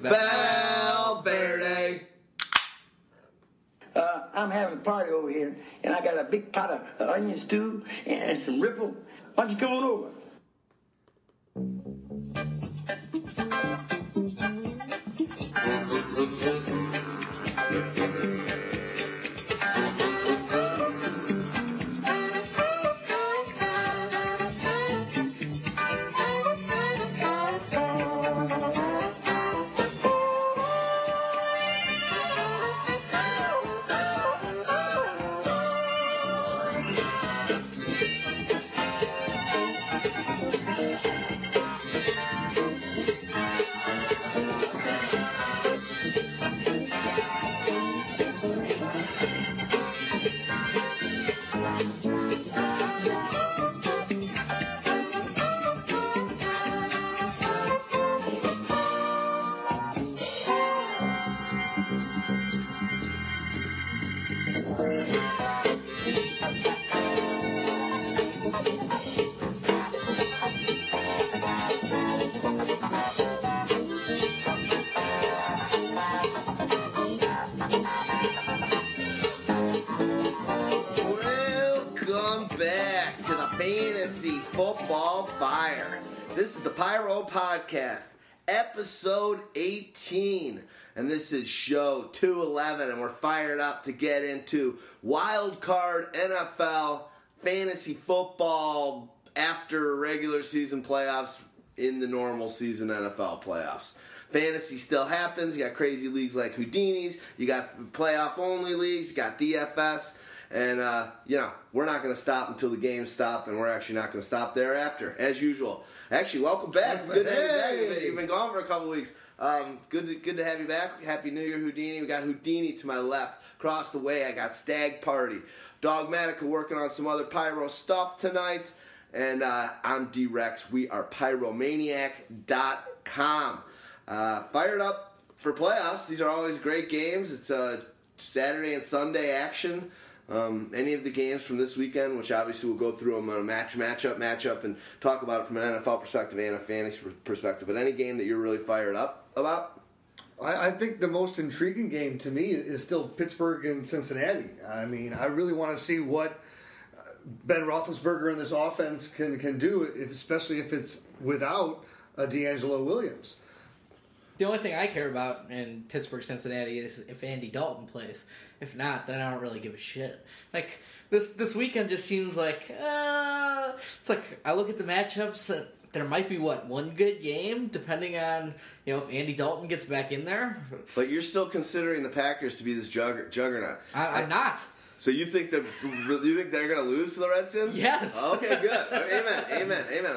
Valverde. Uh, I'm having a party over here, and I got a big pot of onion stew and some ripple. Why don't you come on over? And this is show 211, and we're fired up to get into wild card NFL fantasy football after regular season playoffs in the normal season NFL playoffs. Fantasy still happens. You got crazy leagues like Houdini's. You got playoff only leagues. You got DFS. And, uh, you know, we're not going to stop until the games stop, and we're actually not going to stop thereafter, as usual. Actually, welcome back. It's good to have you back. You've been gone for a couple weeks. Um, good, to, good to have you back. Happy New Year, Houdini. We got Houdini to my left. Across the way, I got Stagg Party. Dogmatica working on some other pyro stuff tonight. And uh, I'm D-Rex. We are pyromaniac.com. Uh, fired up for playoffs. These are always great games. It's uh, Saturday and Sunday action. Um, any of the games from this weekend, which obviously we'll go through them on a match, matchup, matchup, and talk about it from an NFL perspective and a fantasy perspective. But any game that you're really fired up about? I, I think the most intriguing game to me is still Pittsburgh and Cincinnati. I mean, I really want to see what uh, Ben Roethlisberger and this offense can can do, if, especially if it's without uh, DeAngelo Williams. The only thing I care about in Pittsburgh, Cincinnati is if Andy Dalton plays. If not, then I don't really give a shit. Like this this weekend just seems like uh, it's like I look at the matchups. Uh, there might be what one good game, depending on you know if Andy Dalton gets back in there. But you're still considering the Packers to be this jugger- juggernaut. I, I'm not. So you think that you think they're going to lose to the Redskins? Yes. Oh, okay, good. Amen. Amen. Amen.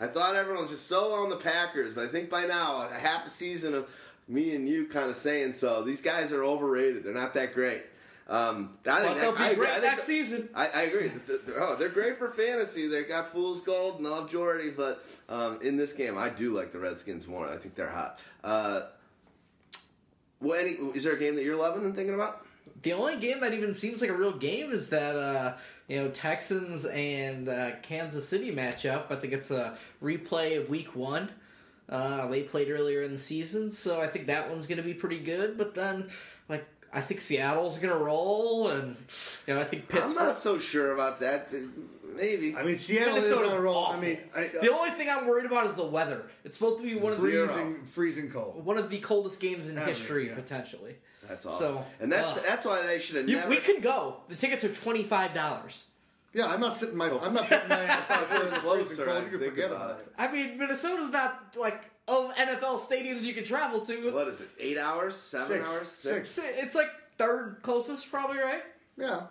I thought everyone was just so on the Packers, but I think by now, a half a season of me and you kind of saying so. These guys are overrated. They're not that great. Um, I think But they'll that- be I agree. great I think next season. I, I agree. They're, oh, they're great for fantasy. They've got fool's gold and love Jordy, but um, in this game, I do like the Redskins more. I think they're hot. Uh, well, any, is there a game that you're loving and thinking about? The only game that even seems like a real game is that uh, you know Texans and uh, Kansas City matchup. I think it's a replay of Week One. Uh, they played earlier in the season, so I think that one's going to be pretty good. But then, like, I think Seattle's going to roll, and you know I think I'm not so sure about that. Maybe. I mean, Seattle is Minnesota's on a roll. awful. I mean, I, the only thing I'm worried about is the weather. It's supposed to be one of the freezing, uh, freezing cold. one of the coldest games in Ever, history yeah. potentially. That's awesome. So, and that's ugh. that's why they should have You, never. we could go. The tickets are twenty five dollars. Yeah, I'm not sitting my. I'm not putting my ass out there in the Closer, freezing cold. I You can forget about about it. it. I mean, Minnesota's not like of NFL stadiums you can travel to. What is it? Eight hours? Seven Six. hours? Six. It's like third closest, probably right. Yeah.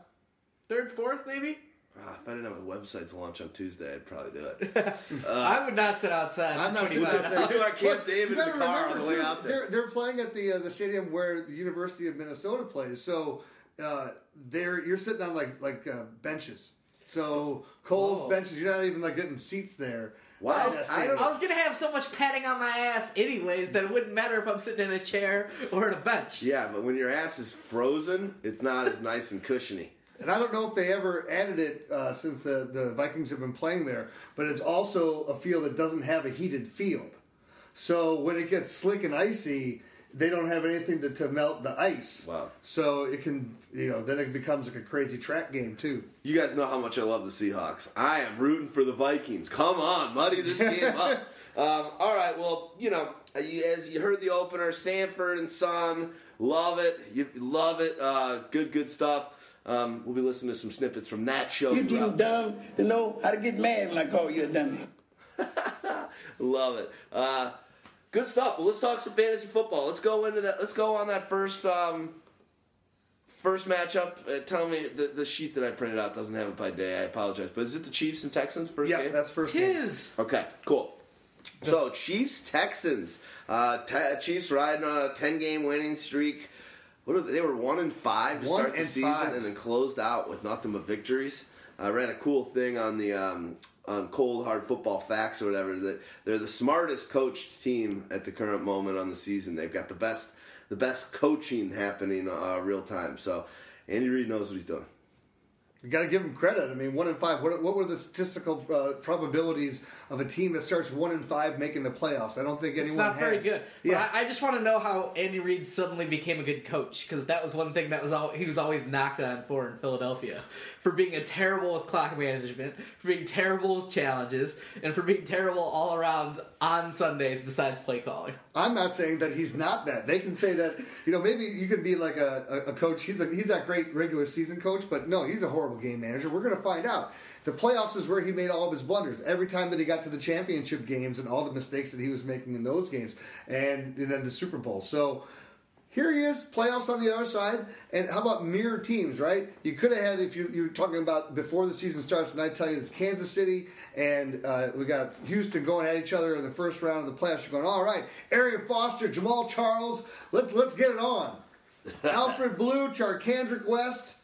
Third, fourth, maybe. Ah, if I didn't have a website to launch on Tuesday, I'd probably do it. I would not sit outside. I'm for not sitting out there. Do our Camp David in the gotta car on remember, the way out there. They're, they're playing at the uh, the stadium where the University of Minnesota plays. So uh, they're you're sitting on like like uh, benches. So cold Whoa. benches. You're not even like getting seats there. Wow, At that I don't I was gonna have so much padding on my ass, anyways, that it wouldn't matter if I'm sitting in a chair or in a bench. Yeah, but when your ass is frozen, it's not as nice and cushiony. And I don't know if they ever added it uh, since the, the Vikings have been playing there, but it's also a field that doesn't have a heated field. So when it gets slick and icy, they don't have anything to, to melt the ice. Wow. So it can, you know, then it becomes like a crazy track game too. You guys know how much I love the Seahawks. I am rooting for the Vikings. Come on, muddy this game up. Um, all right, well, you know, as you heard the opener, Sanford and Son, love it. You love it. Uh, good, good stuff. Um, we'll be listening to some snippets from that show. You too throughout- dumb to know how to get mad when I call you a dummy. Love it. Uh, good stuff. Well, let's talk some fantasy football. Let's go into that. Let's go on that first um, first matchup. Uh, tell me the, the sheet that I printed out doesn't have it by day. I apologize, but is it the Chiefs and Texans first Yeah, game? that's first. game. Tis. Okay, cool. So Chiefs Texans. Uh, te- Chiefs riding a ten game winning streak. What are they? they were one and five to One start the season, five. and then closed out with nothing but victories. I read a cool thing on the um, on Cold Hard Football Facts or whatever that they're the smartest coached team at the current moment on the season. They've got the best the best coaching happening uh, real time. So Andy Reid knows what he's doing. You got to give them credit. I mean, one in five. What, what were the statistical uh, probabilities of a team that starts one in five making the playoffs? I don't think anyone. Not had. very good. Yeah, I, I just want to know how Andy Reid suddenly became a good coach because that was one thing that was all, he was always knocked on for in Philadelphia for being a terrible with clock management, for being terrible with challenges, and for being terrible all around on Sundays besides play calling. I'm not saying that he's not that. They can say that. You know, maybe you can be like a, a, a coach. He's a, he's that great regular season coach, but no, he's a horrible game manager. We're going to find out. The playoffs is where he made all of his blunders. Every time that he got to the championship games and all the mistakes that he was making in those games, and, and then the Super Bowl. So here he is, playoffs on the other side. And how about mirror teams, right? You could have had, if you, you were talking about before the season starts, and I tell you it's Kansas City and uh, we got Houston going at each other in the first round of the playoffs. You're going, all right, Arian Foster, Jamaal Charles, let's, let's get it on. Alfred Blue, Charcandrick West.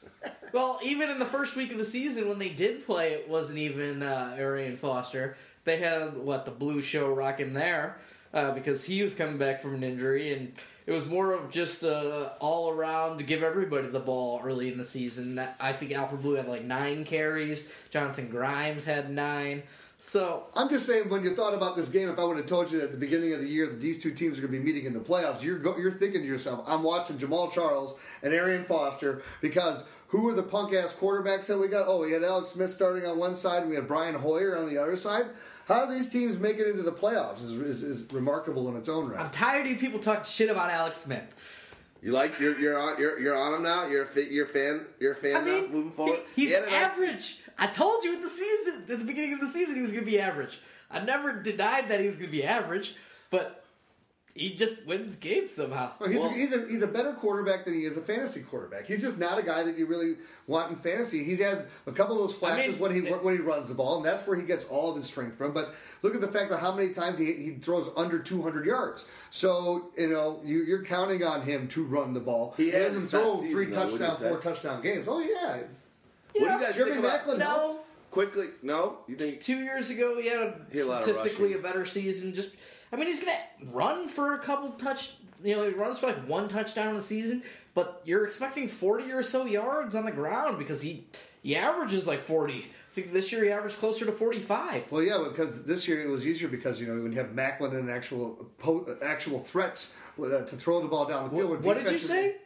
Well, even in the first week of the season when they did play, it wasn't even uh, Arian Foster. They had what the Blue Show rocking there uh, because he was coming back from an injury, and it was more of just uh, all around to give everybody the ball early in the season. That- I think Alfred Blue had like nine carries. Jonathan Grimes had nine. So I'm just saying, when you thought about this game, if I would have told you at the beginning of the year that these two teams are going to be meeting in the playoffs, you're go, you're thinking to yourself, I'm watching Jamaal Charles and Arian Foster because who are the punk ass quarterbacks that we got? Oh, we had Alex Smith starting on one side, and we had Brian Hoyer on the other side. How do these teams make it into the playoffs? Is, is, is remarkable in its own right. I'm tired of people talking shit about Alex Smith. You like you're you're on you're you're on him now. You're a fi- you're a fan. You're a fan I now. mean, Moving forward, he- he's He had nice average. I told you at the season, at the beginning of the season, he was going to be average. I never denied that he was going to be average, but he just wins games somehow. Well, he's, Well- a, he's, a, he's a better quarterback than he is a fantasy quarterback. He's just not a guy that you really want in fantasy. He has a couple of those flashes mean, when he it- when he runs the ball, and that's where he gets all of his strength from. But look at the fact of how many times he, he throws under 200 yards. So you know you, you're counting on him to run the ball. He has doesn't his throw three season, though, touchdown, four touchdown games. Oh yeah, What do you guys Jeremy think about? Maclin No. helped. Quickly, no. You think Two years ago, he had a He had a statistically a better season. Just, I mean, he's going to run for a couple touch. You know, he runs for like one touchdown in the season, but you're expecting 40 or so yards on the ground because he he averages like 40. I think this year he averaged closer to 45. Well, yeah, because this year it was easier because you know when you have Maclin and actual actual threats uh, to throw the ball down the field. where What did you say?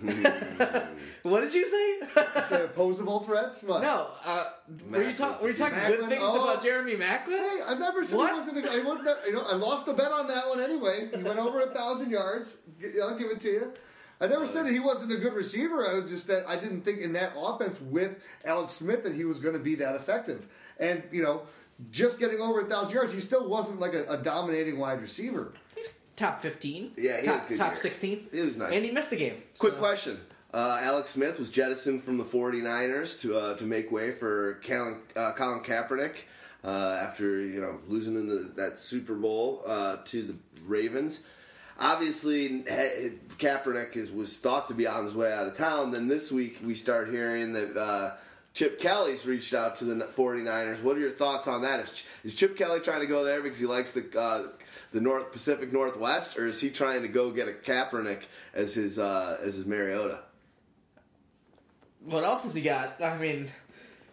what did you say? Say opposable threats? What? no, uh, were you, Maclin. talk, were you talking good things oh. about Jeremy Maclin? Hey, I never said What? he wasn't. A, I, wouldn't, you know, I lost the bet on that one anyway. He went over a thousand yards. I'll give it to you. I never said that he wasn't a good receiver. I was just that I didn't think in that offense with Alex Smith that he was going to be that effective. And you know, just getting over a thousand yards, he still wasn't like a, a dominating wide receiver. Top 15. Yeah, he had top, good top year. 16. It was nice. And he missed the game. Quick so- question. Uh, Alex Smith was jettisoned from the 49ers to uh, to make way for Colin, uh, Colin Kaepernick uh, after you know losing in the, that Super Bowl uh, to the Ravens. Obviously, Kaepernick is, was thought to be on his way out of town. Then this week we start hearing that uh, Chip Kelly's reached out to the 49ers. What are your thoughts on that? Is, is Chip Kelly trying to go there because he likes the uh, the North Pacific Northwest, or is he trying to go get a Kaepernick as his uh, as his Mariota? What else has he got? I mean,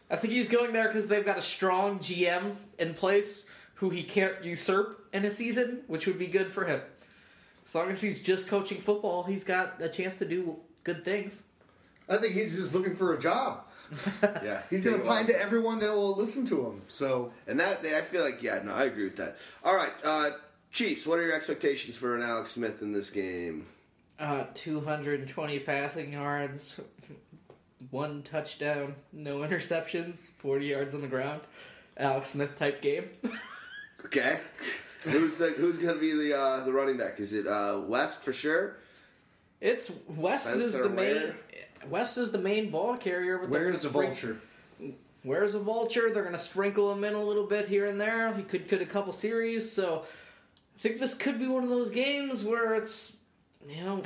I think he's going there because they've got a strong GM in place who he can't usurp, in a season, which would be good for him. As long as he's just coaching football, he's got a chance to do good things. I think he's just looking for a job. Yeah, He's Take gonna find off. to everyone that will listen to him. So And that I feel like yeah, no, I agree with that. All right, uh, Chiefs. What are your expectations for an Alex Smith in this game? Uh, 220 passing yards, one touchdown, no interceptions, 40 yards on the ground. Alex Smith type game. Okay, who's the who's going to be the uh, the running back? Is it uh, West for sure? It's West is the main. Ware? West is the main ball carrier. But where's the gonna vulture? Where's a vulture? They're going to sprinkle him in a little bit here and there. He could get a couple series, so I think this could be one of those games where it's you know,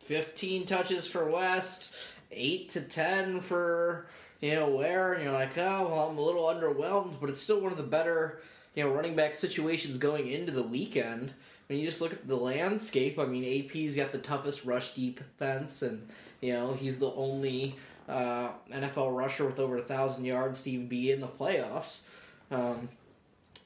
fifteen touches for West, eight to ten for you know Ware, and you're like, oh, well, I'm a little underwhelmed, but it's still one of the better you know running back situations going into the weekend. When you just look at the landscape, I mean, AP's got the toughest rush defense, and you know he's the only uh, NFL rusher with over a thousand yards to even be in the playoffs. Um,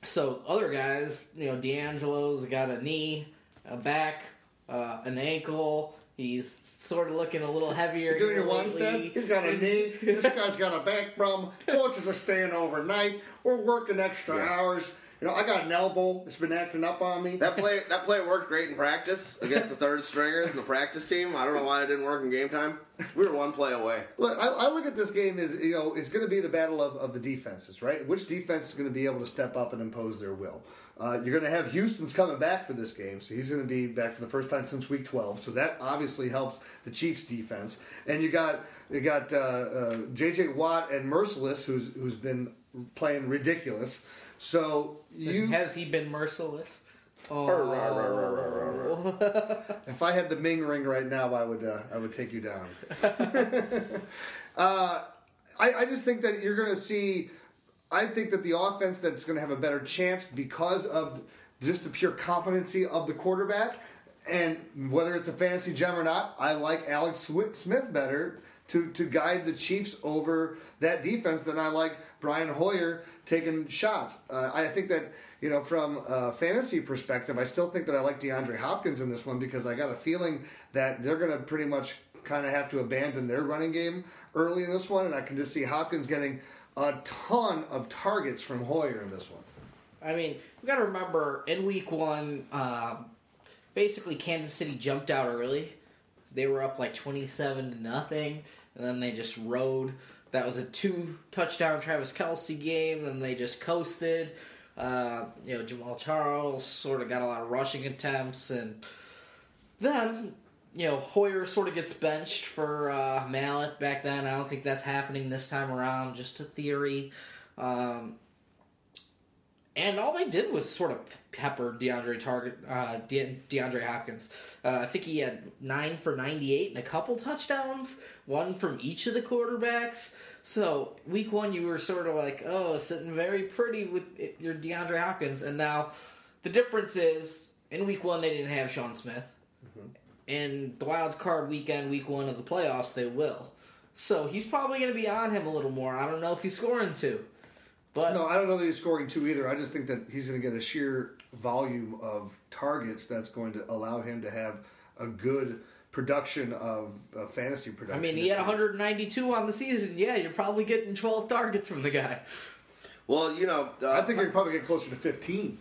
so other guys, you know, DeAngelo's got a knee, a back, uh, an ankle. He's sort of looking a little heavier. Doing here your one step. He's got a knee. This guy's got a back problem. Coaches are staying overnight. We're working extra Yeah. hours. You know, I got an elbow. It's been acting up on me. That play that play worked great in practice against the third stringers and the practice team. I don't know why it didn't work in game time. We were one play away. Look, I, I look at this game as you know, it's going to be the battle of, of the defenses, right? Which defense is going to be able to step up and impose their will? Uh, you're going to have Houston's coming back for this game, so he's going to be back for the first time since Week 12. So that obviously helps the Chiefs' defense. And you got you got uh, uh, J.J. Watt and Mercilus, who's who's been playing ridiculous. So you, Has he been merciless? Oh. if I had the Ming ring right now, I would uh, I would take you down. uh, I, I just think that you're going to see. I think that the offense that's going to have a better chance because of just the pure competency of the quarterback, and whether it's a fantasy gem or not, I like Alex Smith better to to guide the Chiefs over that defense than I like Brian Hoyer taking shots. Uh, I think that you know from a fantasy perspective, I still think that I like DeAndre Hopkins in this one because I got a feeling that they're going to pretty much kind of have to abandon their running game early in this one, and I can just see Hopkins getting a ton of targets from Hoyer in this one. I mean, we got to remember in week one, um, basically Kansas City jumped out early. They were up like twenty-seven to nothing, and then they just rode. That was a two touchdown Travis Kelce game. Then they just coasted. Uh, you know, Jamaal Charles sort of got a lot of rushing attempts, and then you know Hoyer sort of gets benched for uh, Mallett back then. I don't think that's happening this time around. Just a theory. Um, and all they did was sort of pepper DeAndre target uh, De- DeAndre Hopkins. Uh, I think he had nine for ninety eight and a couple touchdowns, one from each of the quarterbacks. So week one, you were sort of like, oh, sitting very pretty with your DeAndre Hopkins, and now the difference is in week one they didn't have Sean Smith. In the wild card weekend, week one of the playoffs, they will. So he's probably going to be on him a little more. I don't know if he's scoring two, but No, I don't know that he's scoring two either. I just think that he's going to get a sheer volume of targets that's going to allow him to have a good production of uh, fantasy production. I mean, he had 192 on the season. Yeah, you're probably getting 12 targets from the guy. Well, you know, uh, I think you're probably get closer to 15.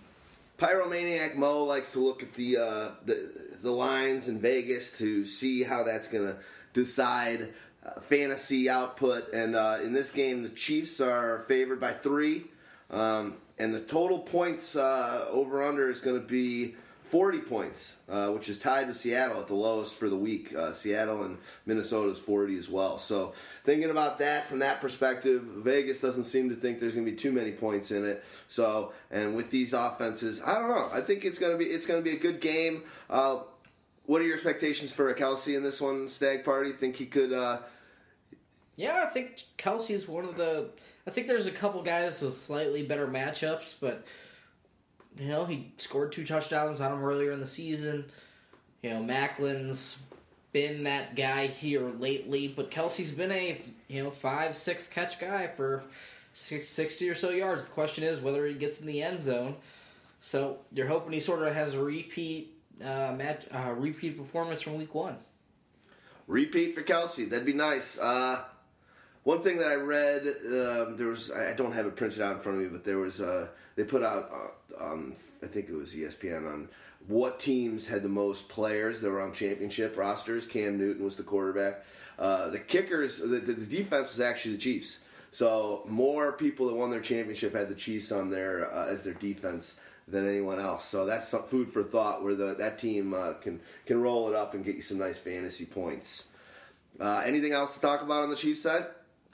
Pyromaniac Mo likes to look at the uh, the the lines in Vegas to see how that's going to decide fantasy output. And uh, in this game, the Chiefs are favored by three, um, and the total points uh, over under is going to be. 40 points, uh, which is tied with Seattle at the lowest for the week. Uh, Seattle and Minnesota is 40 as well. So, thinking about that from that perspective, Vegas doesn't seem to think there's going to be too many points in it. So, and with these offenses, I don't know. I think it's going to be it's going to be a good game. Uh, what are your expectations for a Kelce in this one, Stagg Party? Think he could? Yeah, I think Kelce's one of the. I think there's a couple guys with slightly better matchups, but you know he scored two touchdowns on him earlier in the season. You know Maclin's been that guy here lately, but Kelce's been a you know five six catch guy for six, 60 or so yards. The question is whether he gets in the end zone. So you're hoping he sort of has a repeat uh, match, uh, repeat performance from week one. Repeat for Kelce. That'd be nice. Uh, one thing that I read, um, there was I don't have it printed out in front of me, but there was uh, they put out uh, um, I think it was ESPN on what teams had the most players that were on championship rosters. Cam Newton was the quarterback. Uh, the kickers, the, the, defense was actually the Chiefs. So more people that won their championship had the Chiefs on there uh, as their defense than anyone else. So that's some food for thought where the, that team uh, can can roll it up and get you some nice fantasy points. Anything else to talk about on the Chiefs side?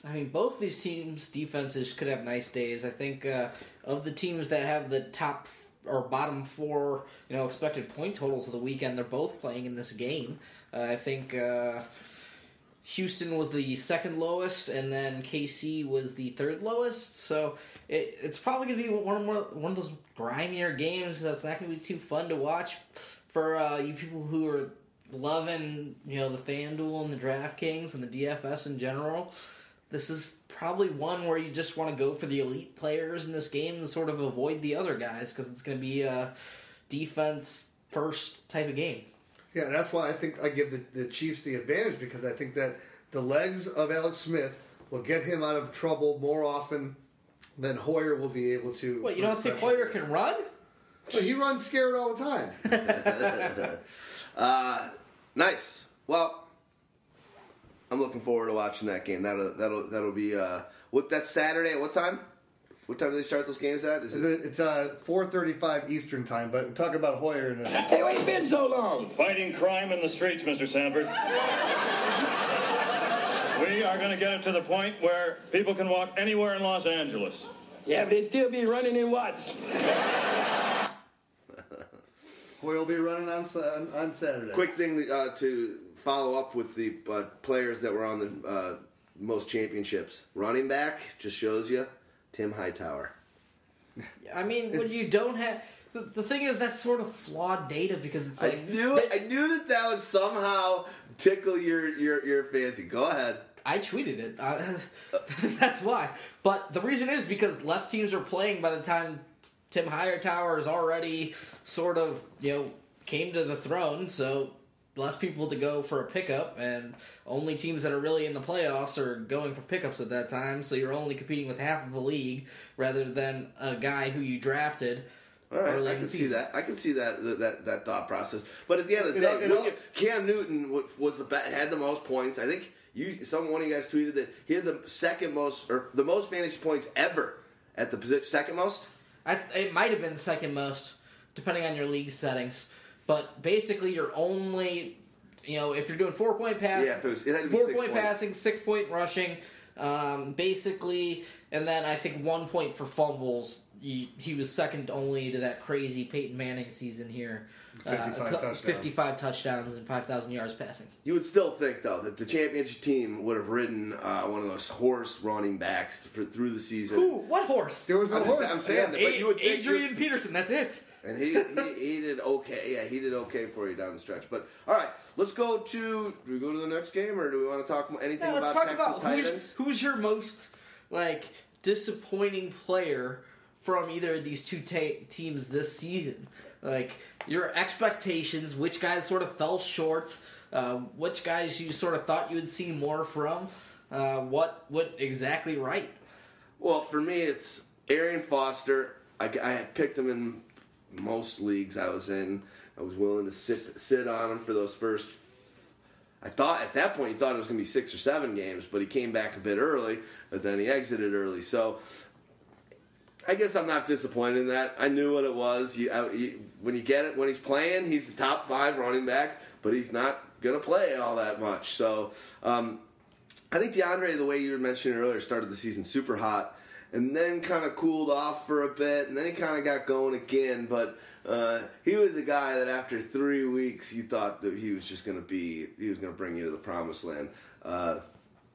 I mean, both these teams' defenses could have nice days. I think uh, of the teams that have the top or bottom four, you know, expected point totals of the weekend, they're both playing in this game. Uh, I think uh, Houston was the second lowest, and then KC was the third lowest. So it, it's probably going to be one of more, one of those grimier games that's not going to be too fun to watch for uh, you people who are loving, you know, the FanDuel and the DraftKings and the DFS in general. This is probably one where you just want to go for the elite players in this game and sort of avoid the other guys because it's going to be a defense first type of game. Yeah, that's why I think I give the, the Chiefs the advantage because I think that the legs of Alex Smith will get him out of trouble more often than Hoyer will be able to. What, you don't think Hoyer can run? Well, he runs scared all the time. Uh, nice. Well, I'm looking forward to watching that game. That'll that'll that'll be uh, what that's Saturday at what time? What time do they start those games at? Is it it's uh, 4:35 Eastern time, but we're talking about Hoyer. And, uh, Hey, where you been so long? Fighting crime in the streets, Mr. Sanford. we are going to get it to the point where people can walk anywhere in Los Angeles. Yeah, but they still be running in Watts. Hoyer will be running on on, on Saturday. quick thing uh, to follow up with the uh, players that were on the uh, most championships? Running back just shows you Tim Hightower. I mean, when you don't have. The, the thing is, that's sort of flawed data because it's I like. knew they- I knew that that would somehow tickle your your your fancy. Go ahead. I tweeted it. Uh, that's why. But the reason is because less teams are playing by the time Tim Hightower is already sort of, you know, came to the throne, so less people to go for a pickup, and only teams that are really in the playoffs are going for pickups at that time, so you're only competing with half of the league rather than a guy who you drafted. All right, I can see that. I can see that that that, that thought process. But at the end of the You know, day, you know- you- Cam Newton was the be- had the most points. I think you some one of you guys tweeted that he had the second most or the most fantasy points ever at the position second most. I, it might have been second most, depending on your league settings. But basically, you're only, you know, if you're doing four point passing, Yeah, it was- it had to be four six point point. passing, six point rushing, um, basically, and then I think one point for fumbles. He, he was second only to that crazy Peyton Manning season here. 55 co- touchdowns. 55 touchdowns and 5,000 yards passing. You would still think though that the championship team would have ridden uh, one of those horse running backs for, through the season. Ooh, what horse? There was no I'm, just, horse. I'm saying that, but you would think you- Adrian Peterson, that's it. And he, he he did okay. Yeah, he did okay for you down the stretch. But all right, let's go to. Do we go to the next game, or do we want to talk anything Yeah, let's about talk Texas about who's, Titans? who's your most like disappointing player from either of these two ta- teams this season. Like your expectations, which guys sort of fell short, uh, which guys you sort of thought you would see more from, uh, what went exactly right. Well, for me, it's Arian Foster. I, I picked him in most leagues I was in. I was willing to sit sit on him for those first. I thought at that point he thought it was going to be six or seven games, but he came back a bit early. But then he exited early, so I guess I'm not disappointed in that. I knew what it was. You, I, you, when you get it, when he's playing, he's the top five running back, but he's not going to play all that much. So um, I think DeAndre, the way you were mentioning earlier, started the season super hot and then kind of cooled off for a bit, and then he kind of got going again. But uh, he was a guy that after three weeks, you thought that he was just going to be, he was going to bring you to the promised land. Uh,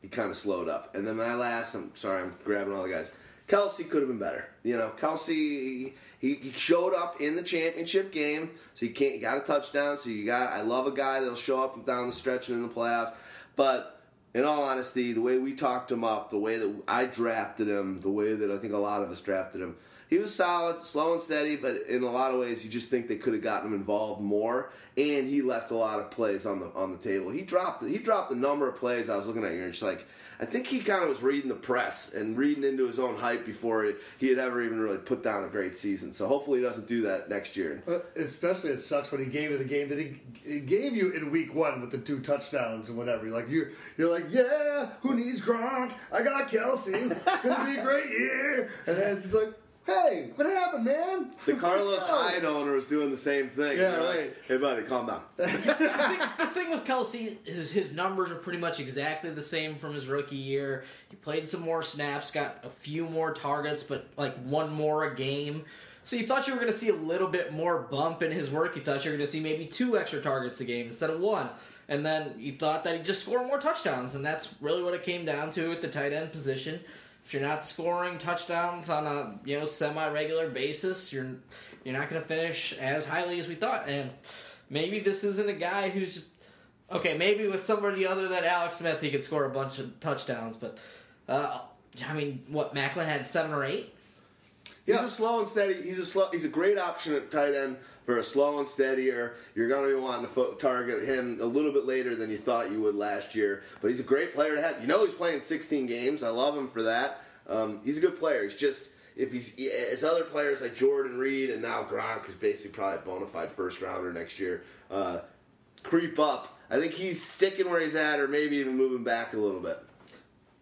he kind of slowed up. And then my last, I'm sorry, I'm grabbing all the guys. Kelce could have been better. You know, Kelce, he, he showed up in the championship game, so you can't, you got a touchdown. So you got, I love a guy that'll show up down the stretch and in the playoffs. But in all honesty, the way we talked him up, the way that I drafted him, the way that I think a lot of us drafted him, he was solid, slow and steady, but in a lot of ways, you just think they could have gotten him involved more. And he left a lot of plays on the on the table. He dropped he dropped a number of plays. I was looking at you and just like I think he kind of was reading the press and reading into his own hype before he had ever even really put down a great season. So hopefully he doesn't do that next year. Especially it sucks when he gave you the game that he, he gave you in week one with the two touchdowns and whatever. You're like you you're like, yeah, who needs Gronk? I got Kelce. It's gonna be a great year. And then it's like, hey, what happened, man? The Carlos. Hyde owner was doing the same thing. Yeah, You're like, right. Hey, buddy, calm down. the, thing, the thing with Kelce is his numbers are pretty much exactly the same from his rookie year. He played some more snaps, got a few more targets, but like one more a game. So you thought you were going to see a little bit more bump in his work. You thought you were going to see maybe two extra targets a game instead of one. And then you thought that he'd just score more touchdowns, and that's really what it came down to at the tight end position. If you're not scoring touchdowns on a you know semi regular basis, you're you're not going to finish as highly as we thought. And maybe this isn't a guy who's just okay. Maybe with somebody other than Alex Smith, he could score a bunch of touchdowns. But uh, I mean, what Maclin had seven or eight. He's a slow and steady. He's a slow. He's a great option at tight end for a slow and steadier. You're going to be wanting to fo- target him a little bit later than you thought you would last year. But he's a great player to have. You know, he's playing 16 games. I love him for that. Um, he's a good player. He's just if he's as other players like Jordan Reed and now Gronk is basically probably a bona fide first rounder next year. Uh, creep up. I think he's sticking where he's at, or maybe even moving back a little bit.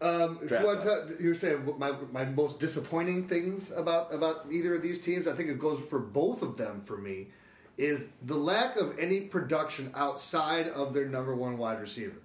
Um, if you, want to, you were saying my my most disappointing things about about either of these teams. I think it goes for both of them for me. Is the lack of any production outside of their number one wide receiver.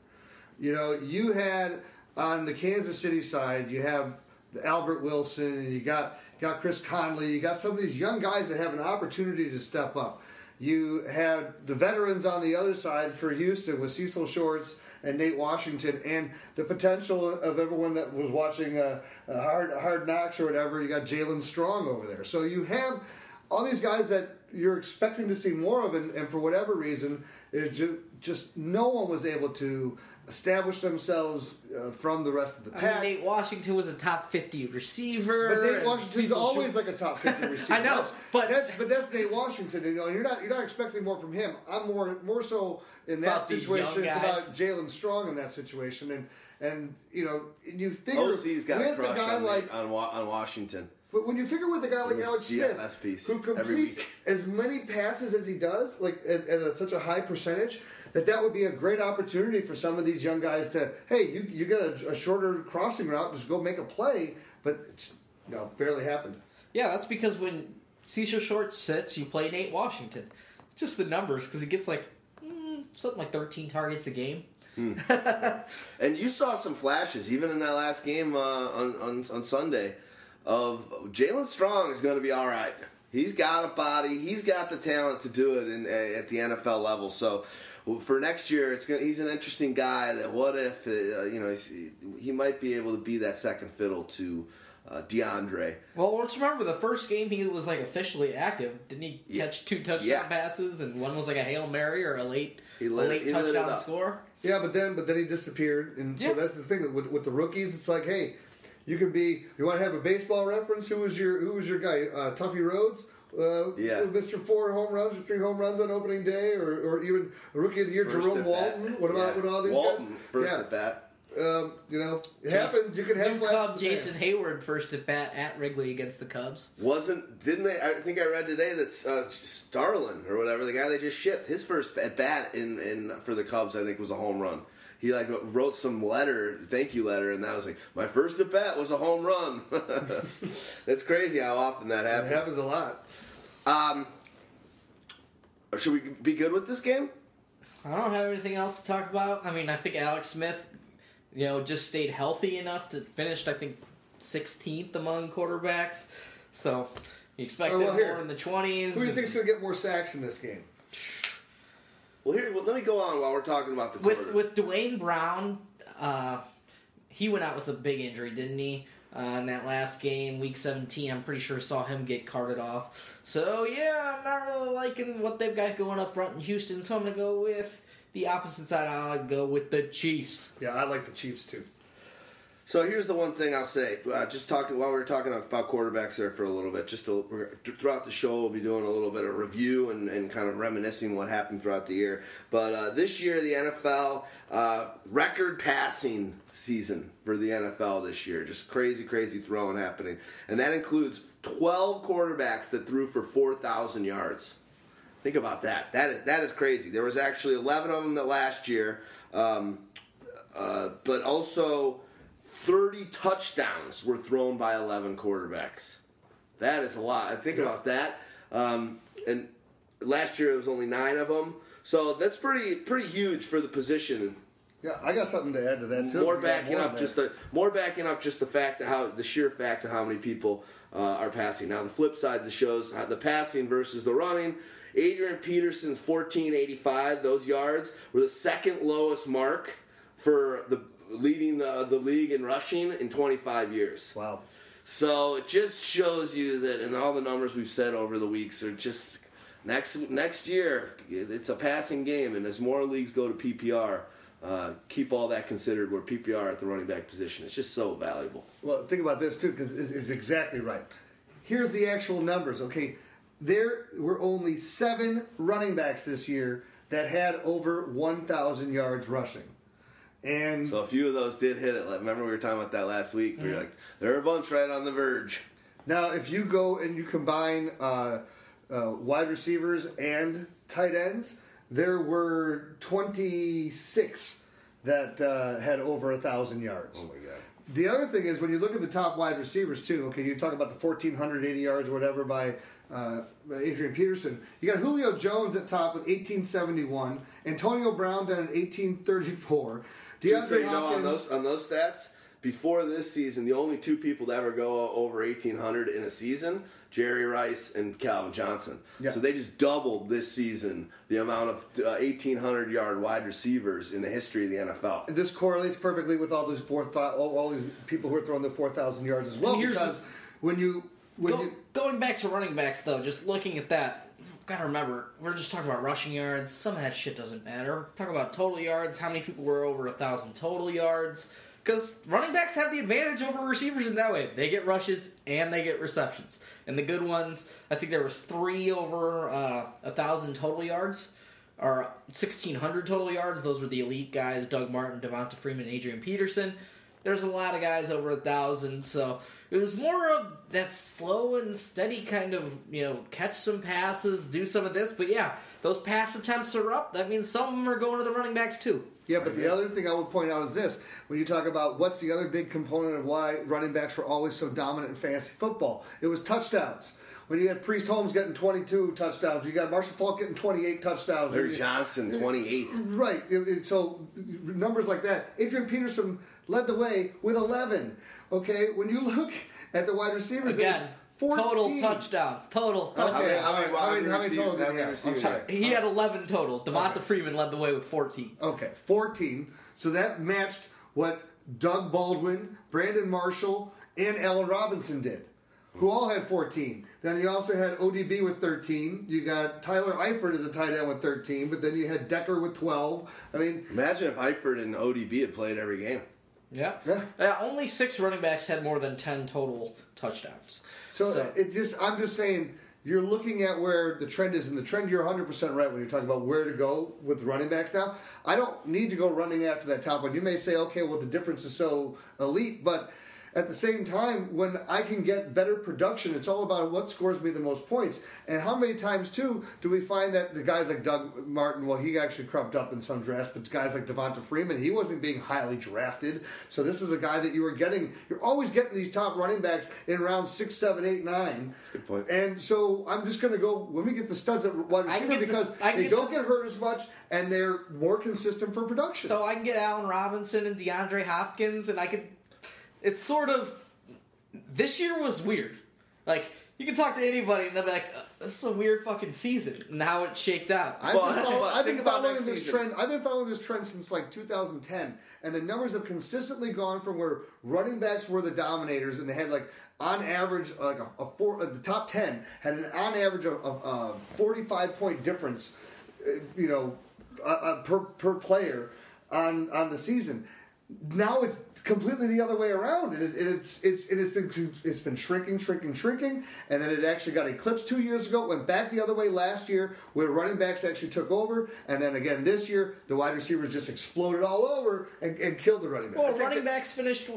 You know, you had on the Kansas City side, you have Albert Wilson, and you got got Chris Conley. You got some of these young guys that have an opportunity to step up. You had the veterans on the other side for Houston with Cecil Shorts and Nate Washington, and the potential of everyone that was watching uh, uh, Hard Hard Knocks or whatever. You got Jaelen Strong over there, so you have all these guys that you're expecting to see more of, and, and for whatever reason, it's ju- just no one was able to establish themselves uh, from the rest of the I pack. mean, Nate Washington was a top fifty receiver. But Nate Washington's always Short- like a top fifty receiver. I know, That's- but- that's but that's Nate Washington. You know, and you're not you're not expecting more from him. I'm more more so in that About situation. It's about Jaelen Strong in that situation, and and you know and you figure OC's got with a crush guy on, like on, Wa- on Washington. but when you figure with a guy like Alex Smith, piece who completes as many passes as he does, like at, at a, such a high percentage, that that would be a great opportunity for some of these young guys to, hey, you you get a, a shorter crossing route, just go make a play. But it's no, barely happened. Yeah, that's because when Cecil Short sits, you play Nate Washington. Just the numbers, because he gets like mm, something like 13 targets a game. And you saw some flashes, even in that last game uh, on, on on Sunday, of Jaelen Strong is going to be all right. He's got a body. He's got the talent to do it in, at the NFL level. So well, for next year, it's gonna, he's an interesting guy. That what if uh, you know he's, he might be able to be that second fiddle to uh, DeAndre. Well, let's remember the first game he was like officially active. Didn't he Yeah. catch two touchdown Yeah. passes and one was like a hail mary or a late He a late he touchdown up. score? Yeah, but then but then he disappeared, and Yeah. so that's the thing with, with the rookies. It's like, hey, you can be. You want to have a baseball reference? Who was your Who was your guy? Uh, Tuffy Rhodes. Uh, Yeah. Mr. Four home runs or three home runs on opening day, or, or even a rookie of the year, First Jerome Walton. bat. What about Yeah. what all these Walton guys? first yeah. at bat? Um, you know, it Jason- happens. You can have New flashes Cub Jason that. Heyward first at bat at Wrigley against the Cubs. Wasn't didn't they? I think I read today that uh, Starlin or whatever the guy they just shipped his first at bat in, in for the Cubs I think was a home run. He like wrote some letter, thank you letter, and that was like my first at bat was a home run. That's crazy how often that happens. It happens. happens a lot. Um, should we be good with this game? I don't have anything else to talk about. I mean, I think Alex Smith, you know, just stayed healthy enough to finish. I think 16th among quarterbacks. So you expect Oh, him well, here. more in the 20s. Who do you think's going to get more sacks in this game? Well, here, well, let me go on while we're talking about the with with Duane Brown, uh, he went out with a big injury, didn't he? Uh, in that last game, week 17, I'm pretty sure saw him get carted off. So yeah, I'm not really liking what they've got going up front in Houston. So I'm gonna go with the opposite side. I'll go with the Chiefs. Yeah, I like the Chiefs too. So here's the one thing I'll say. Uh, just talking while we were talking about quarterbacks there for a little bit. Just to, throughout the show, we'll be doing a little bit of review and, and kind of reminiscing what happened throughout the year. But uh, this year, the NFL uh, record passing season for the NFL this year. Just crazy, crazy throwing happening, and that includes 12 quarterbacks that threw for 4,000 yards. Think about that. That is that is crazy. There was actually 11 of them that last year, um, uh, but also 30 touchdowns were thrown by 11 quarterbacks. That is a lot. Think about that. Um, and last year it was only nine of them. So that's pretty pretty huge for the position. Yeah, I got something to add to that too. More if you got backing more up just the more backing up just the fact that how the sheer fact of how many people uh, are passing. Now the flip side that shows how the passing versus the running. Adrian Peterson's 1485 those yards were the second lowest mark for the leading uh, the league in rushing in 25 years. Wow. So it just shows you that, and all the numbers we've said over the weeks are just next next year. It's a passing game, and as more leagues go to PPR, uh, keep all that considered. Where PPR at the running back position, it's just so valuable. Well, think about this too, because it's, it's exactly right. Here's the actual numbers. Okay, there were only seven running backs this year that had over 1,000 yards rushing, and so a few of those did hit it. Like remember we were talking about that last week. Mm-hmm. We were like, there are a bunch right on the verge. Now, if you go and you combine uh, uh, wide receivers and tight ends, there were 26 that uh, had over a thousand yards. Oh my god. The other thing is when you look at the top wide receivers too. Okay, you talk about the 1480 yards or whatever by uh, Adrian Peterson. You got Julio Jones at top with 1871, Antonio Brown down at 1834, DeAndre so you know, on those on those stats, before this season, the only two people to ever go over 1,800 in a season, Jerry Rice and Calvin Johnson. Yeah. So they just doubled this season the amount of 1,800 uh, yard wide receivers in the history of the NFL. And this correlates perfectly with all those four, all, all these people who are throwing the 4,000 yards as well. because the, when you when go, you going back to running backs though, just looking at that, gotta remember, we're just talking about rushing yards. Some of that shit doesn't matter. Talk about total yards, how many people were over a thousand total yards. Because running backs have the advantage over receivers in that way. They get rushes and they get receptions. And the good ones, I think there was three over uh, a thousand total yards, or sixteen hundred total yards. Those were the elite guys: Doug Martin, Devonta Freeman, Adrian Peterson. There's a lot of guys over a thousand, so it was more of that slow and steady kind of, you know, catch some passes, do some of this. But yeah, those pass attempts are up. That means some of them are going to the running backs too. Yeah, but the other thing I would point out is this: when you talk about what's the other big component of why running backs were always so dominant in fantasy football, it was touchdowns. When you had Priest Holmes getting 22 touchdowns, you got Marshall Faulk getting 28 touchdowns. Larry Johnson, twenty eight. Right. It- it- so numbers like that. Adrian Peterson led the way with 11. Okay. When you look at the wide receivers, they Again, 14. total touchdowns. Total Okay. How many, how many, How many- how many receive- total did he have? receivers? I'm sorry. He had 11 total. Devonta Okay. Freeman led the way with 14. Okay, 14. So that matched what Doug Baldwin, Brandon Marshall, and Allen Robinson did, who all had 14. Then you also had ODB with 13. You got Tyler Eifert as a tight end with 13, but then you had Decker with 12. I mean, Imagine if Eifert and ODB had played every game. Yeah. Yeah. Uh, only six running backs had more than 10 total touchdowns. so, it just I'm just saying you're looking at where the trend is, and the trend you're 100% right when you're talking about where to go with running backs now. I don't need to go running after that top one. You may say, okay, well, the difference is so elite, but at the same time, when I can get better production, it's all about what scores me the most points. And how many times, too, do we find that the guys like Doug Martin, well, he actually crept up in some drafts, but guys like Devonta Freeman, he wasn't being highly drafted. So this is a guy that you were getting, you're always getting these top running backs in round six, seven, eight, nine. a good point. And so I'm just going to go, when we get the studs at wide I can receiver, get the- because I they get don't the- get hurt as much and they're more consistent for production. So I can get Allen Robinson and DeAndre Hopkins, and I could. It's sort of. This year was weird. Like, you can talk to anybody, and they'll be like, uh, this is a weird fucking season, and how it shaked out. I've But- been, follow- but I've think been about following this season. trend. I've been following this trend since like 2010, and the numbers have consistently gone from where running backs were the dominators, and they had like on average like a, a four. Uh, the top 10 had an on average of, of uh, 45 point difference, uh, you know, uh, uh, per per player on on the season. now it's completely the other way around, and it, it, it's it's it has been it's been shrinking, shrinking, shrinking, and then it actually got eclipsed two years ago. Went back the other way last year, where running backs actually took over, and then again this year the wide receivers just exploded all over and, and killed the running backs. Well, running backs finished.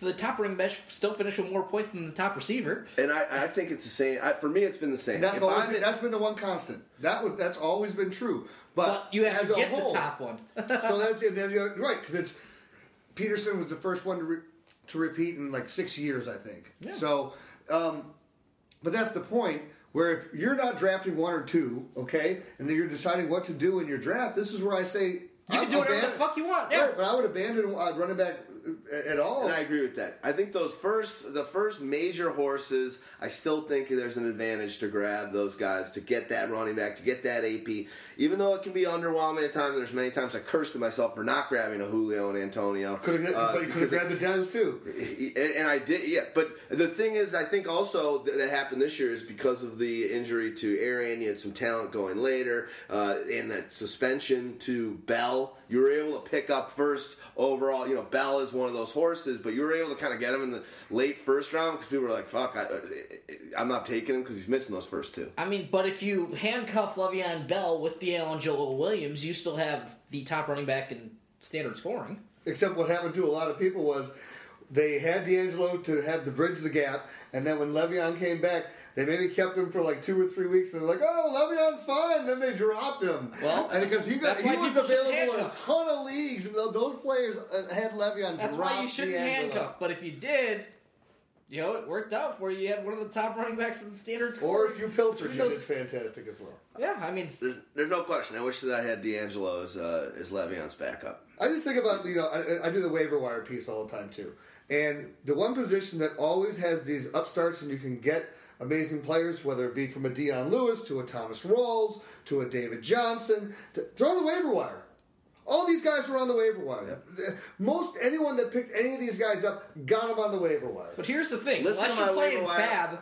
The top running back still finished with more points than the top receiver. And I, I think it's the same. I, for me, it's been the same. And that's If always been, that's been the one constant. That was that's always been true. But, But you have as to a get whole, the top one. so that's it. That's, it, right, because it's Peterson was the first one to re, to repeat in like six years, I think. So, um, but that's the point. Where if you're not drafting one or two, okay, and then you're deciding what to do in your draft, this is where I say You can do whatever the fuck you want. Yeah. Right, but I would abandon uh, running back at all. And I agree with that. I think those first, the first major horses, I still think there's an advantage to grab those guys to get that running back, to get that AP. Even though it can be underwhelming at times, there's many times I cursed at myself for not grabbing a Julio and Antonio. Could have, Uh, but you could have grabbed the Dez too. and, and I did, yeah. But the thing is, I think also that, that happened this year is because of the injury to Arian. You had some talent going later, uh, and that suspension to Bell. You were able to pick up first overall. You know, Bell is one of those horses, but you were able to kind of get him in the late first round because people were like, "Fuck, I, I'm not taking him because he's missing those first two. I mean, but if you handcuff Le'Veon Bell with DeAngelo Williams, you still have the top running back in standard scoring. Except what happened to a lot of people was they had DeAngelo to have the bridge the gap, and then when Le'Veon came back, they maybe kept him for like two or three weeks, and they're like, "Oh, Le'Veon's fine." Then they dropped him. Well, and because he got he was available in a ton of leagues, those players uh, had Le'Veon. That's why you shouldn't DeAngelo. handcuff. But if you did, you know, it worked out for you. You had one of the top running backs in the standard Or if you pilfered, Between you did fantastic as well. Yeah, I mean, There's, there's no question. I wish that I had DeAngelo as uh, as Le'Veon's backup. I just think about you know I, I do the waiver wire piece all the time too, and the one position that always has these upstarts and you can get amazing players, whether it be from a Dion Lewis to a Thomas Rawls to a David Johnson, to, they're on the waiver wire. All these guys were on the waiver wire. The- Most anyone that picked any of these guys up got them on the waiver wire. but here's the thing: Listen unless you're playing waiver. Fab,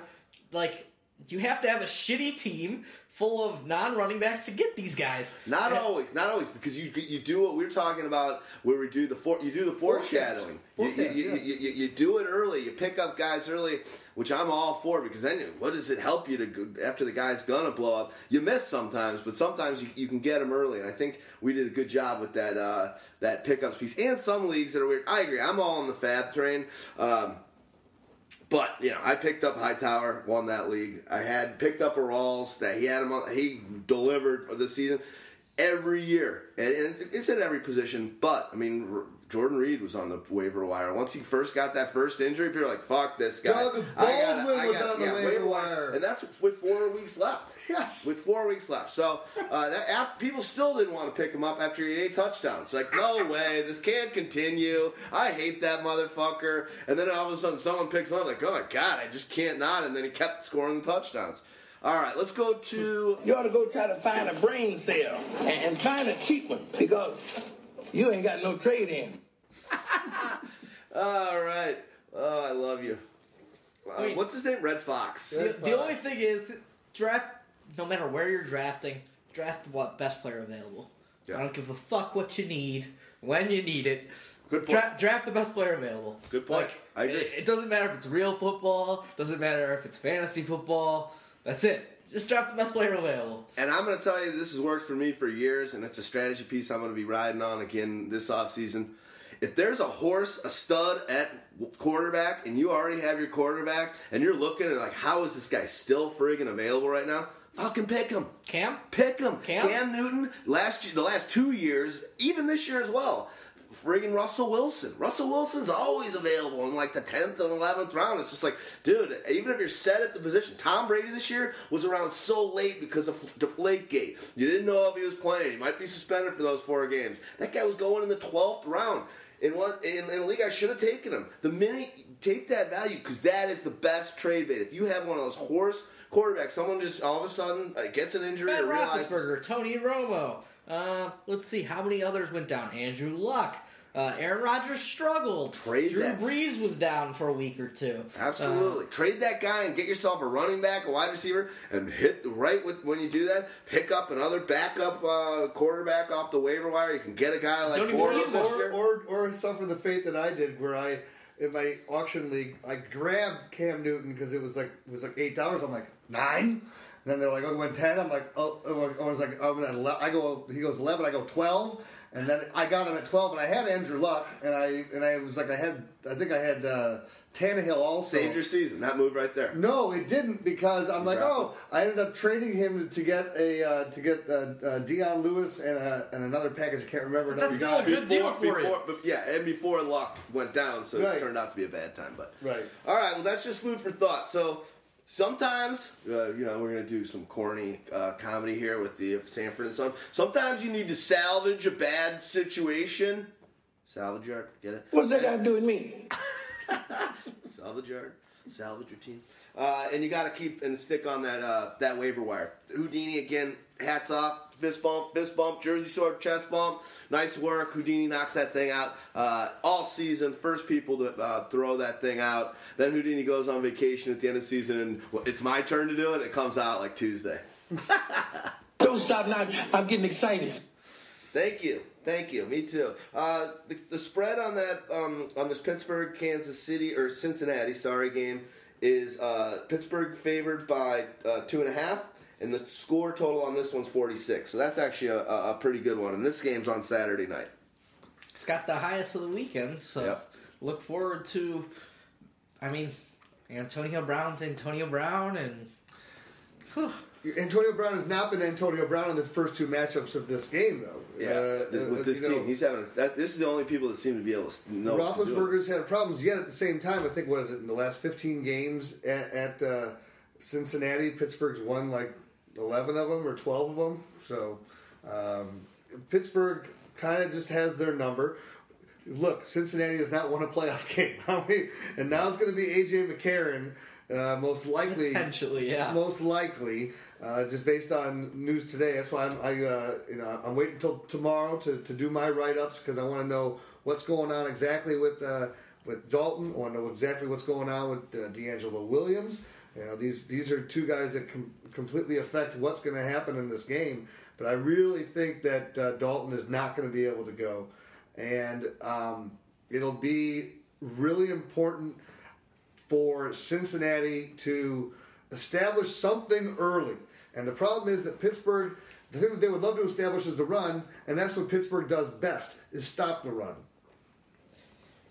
like you have to have a shitty team full of non-running backs to get these guys. Not And- always, not always, because you you do what we're talking about, where we do the for, you do the foreshadowing. You, you, you, yeah. you, you, you do it early. You pick up guys early, which I'm all for because then what does it help you to after the guy's gonna blow up? You miss sometimes, but sometimes you, you can get him early, and I think we did a good job with that uh, that pickups piece. And some leagues that are weird. I agree. I'm all on the Fab train. Um, but you know, I picked up Hightower, won that league. I had picked up a Rawls that he had him on. He delivered for the season every year, and, it's at every position. But I mean, Jordan Reed was on the waiver wire once he first got that first injury. People were like, "Fuck this guy." Doug I gotta- Baldwin was gotta- on the yeah, waiver wire. and that's with four weeks left. Yes. with four weeks left. So uh, that app, people still didn't want to pick him up after he had eight touchdowns. It's like, no way, this can't continue. I hate that motherfucker. And then all of a sudden, someone picks him up, like, oh my god, I just can't not. And then he kept scoring the touchdowns. All right, let's go to. You ought to go try to find a brain cell and, and find a cheap one because you ain't got no trade in. All right. Oh, I love you. Uh, Wait. what's his name? Red Fox. The, the only thing is, draft. No matter where you're drafting, draft what best player available. Yeah. I don't give a fuck what you need when you need it. Good point. Dra- draft the best player available. Good point. Like, I agree. It, it doesn't matter if it's real football. Doesn't matter if it's fantasy football. That's it. Just draft the best player available. And I'm going to tell you, this has worked for me for years, and it's a strategy piece I'm going to be riding on again this offseason. If there's a horse, a stud at quarterback, and you already have your quarterback, and you're looking at like, how is this guy still friggin' available right now? Fucking pick him. Cam. Pick him. Cam? Cam Newton, last year, the last two years, even this year as well. Friggin' Russell Wilson. Russell Wilson's always available in like the 10th and 11th round. It's just like, dude, even if you're set at the position, Tom Brady this year was around so late because of the Deflategate. You didn't know if he was playing. He might be suspended for those four games. That guy was going in the 12th round. In one in, in a league, I should have taken him. The minute take that value because that is the best trade bait. If you have one of those horse quarterbacks, someone just all of a sudden uh, gets an injury Ben or realizes Tony Romo. Uh, let's see how many others went down. Andrew Luck. Uh, Aaron Rodgers struggled. Trade Drew that Brees s- was down for a week or two. Absolutely. Trade that guy and get yourself a running back, a wide receiver, and hit the right with when you do that. Pick up another backup uh, quarterback off the waiver wire. You can get a guy like Bortles or, or or suffer the fate that I did, where I in my auction league I grabbed Cam Newton because it was like it was like eight dollars. I'm like nine. And then they're like, oh, it went ten. I'm like, oh, oh, I was like, I'm at 11. I go, he goes eleven. I go twelve, and then I got him at twelve, and I had Andrew Luck, and I and I was like, I had, I think I had uh, Tannehill also. Saved your season. That move right there. No, it didn't because I'm like, dropped oh, I ended up trading him to get a uh, to get uh, uh, Dion Lewis and uh, and another package. I can't remember. That's another still a guy. good deal for you. before, but yeah, and before luck went down, so Right. it turned out to be a bad time. But Right. all right, well, that's just food for thought. So sometimes, uh, you know, we're gonna do some corny uh, comedy here with the Sanford and Son. Sometimes you need to salvage a bad situation. Salvage yard, get it? What's that got to do with me? Salvage yard, salvage your team, uh, and you got to keep and stick on that uh, that waiver wire. Houdini again, hats off, fist bump, fist bump, jersey sword, chest bump. Nice work. Houdini knocks that thing out uh, all season. First people to uh, throw that thing out. Then Houdini goes on vacation at the end of the season, and well, it's my turn to do it. It comes out like Tuesday. Don't stop now. I'm getting excited. Thank you, thank you. Me too. Uh, the, the spread on that um, on this Pittsburgh, Kansas City or Cincinnati, sorry, game is uh, Pittsburgh favored by uh, two and a half, and the score total on this one's forty six. So that's actually a, a, a pretty good one. And this game's on Saturday night. It's got the highest of the weekend, so Yep. look forward to. I mean, Antonio Brown's Antonio Brown, and whew, Antonio Brown has not been Antonio Brown in the first two matchups of this game, though. Uh, th- uh, with this you know, team, he's having that. This is the only people that seem to be able to know. what to do. Roethlisberger's had problems. Yet at the same time, I think what is it in the last 15 games at, at uh, Cincinnati, Pittsburgh's won like 11 of them or 12 of them. So um, Pittsburgh kind of just has their number. Look, Cincinnati has not won a playoff game, and now it's going to be AJ McCarron. Uh, most likely, Potentially, yeah. Most likely, uh, just based on news today. That's why I'm, I, uh, you know, I'm waiting until tomorrow to, to do my write ups because I want to know what's going on exactly with uh, with Dalton. I want to know exactly what's going on with uh, DeAngelo Williams. You know, these these are two guys that com- completely affect what's going to happen in this game. But I really think that uh, Dalton is not going to be able to go, and um, it'll be really important for Cincinnati to establish something early. And the problem is that Pittsburgh, the thing that they would love to establish is the run, and that's what Pittsburgh does best is stop the run.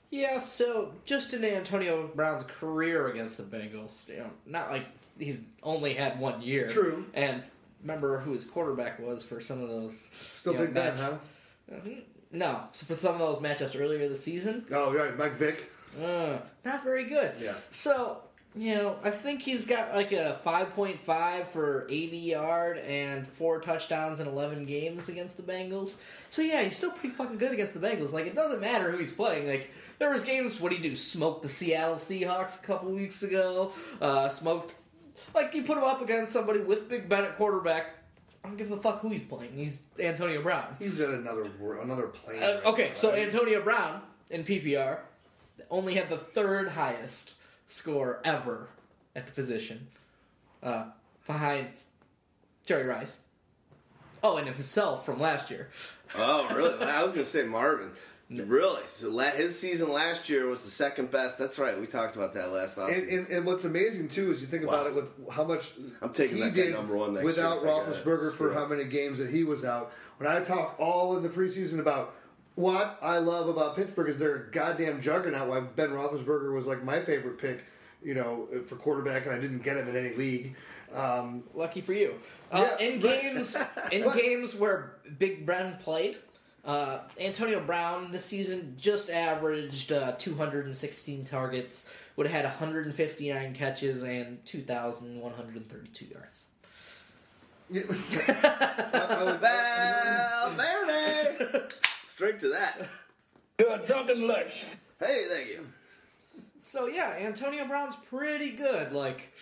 Yeah. So just in Antonio Brown's career against the Bengals, you know, not like he's only had one year. True. And remember who his quarterback was for some of those. Still you know, Big Ben, huh? No, so for some of those matchups earlier this season, Oh, right, Mike Vick. Uh, not very good. Yeah. So, you know, I think he's got like a 5.5 for 80 yard and four touchdowns in 11 games against the Bengals. So, yeah, he's still pretty fucking good against the Bengals. Like, it doesn't matter who he's playing. Like, there was games, what do he do? Smoked the Seattle Seahawks a couple weeks ago. Uh, smoked, like, you put him up against somebody with Big Ben at quarterback. I don't give a fuck who he's playing. He's Antonio Brown. He's in another wor- another plane. Uh, right okay, now. so He's- Antonio Brown in PPR only had the third highest score ever at the position, uh, behind Jerry Rice. Oh, and himself from last year. Oh, really? I was going to say Marvin. Really? So la- his season last year was the second best. That's right. We talked about that last And, offseason. and, and what's amazing too is you think about it with how much I'm taking he that did number one next without year if I got it. Roethlisberger for how many games that he was out. When I talk all in the preseason about what I love about Pittsburgh is they're a goddamn juggernaut. Why Ben Roethlisberger was like my favorite pick, you know, for quarterback, and I didn't get him in any league. Um, Lucky for you. Uh, Yeah, in but- games, in games where Big Ben played, uh, Antonio Brown this season just averaged uh, 216 targets, would have had 159 catches and 2,132 yards. yeah, I- I would- Val Verde! Straight to that. You're talking lush. Hey, thank you. So yeah, Antonio Brown's pretty good. Like,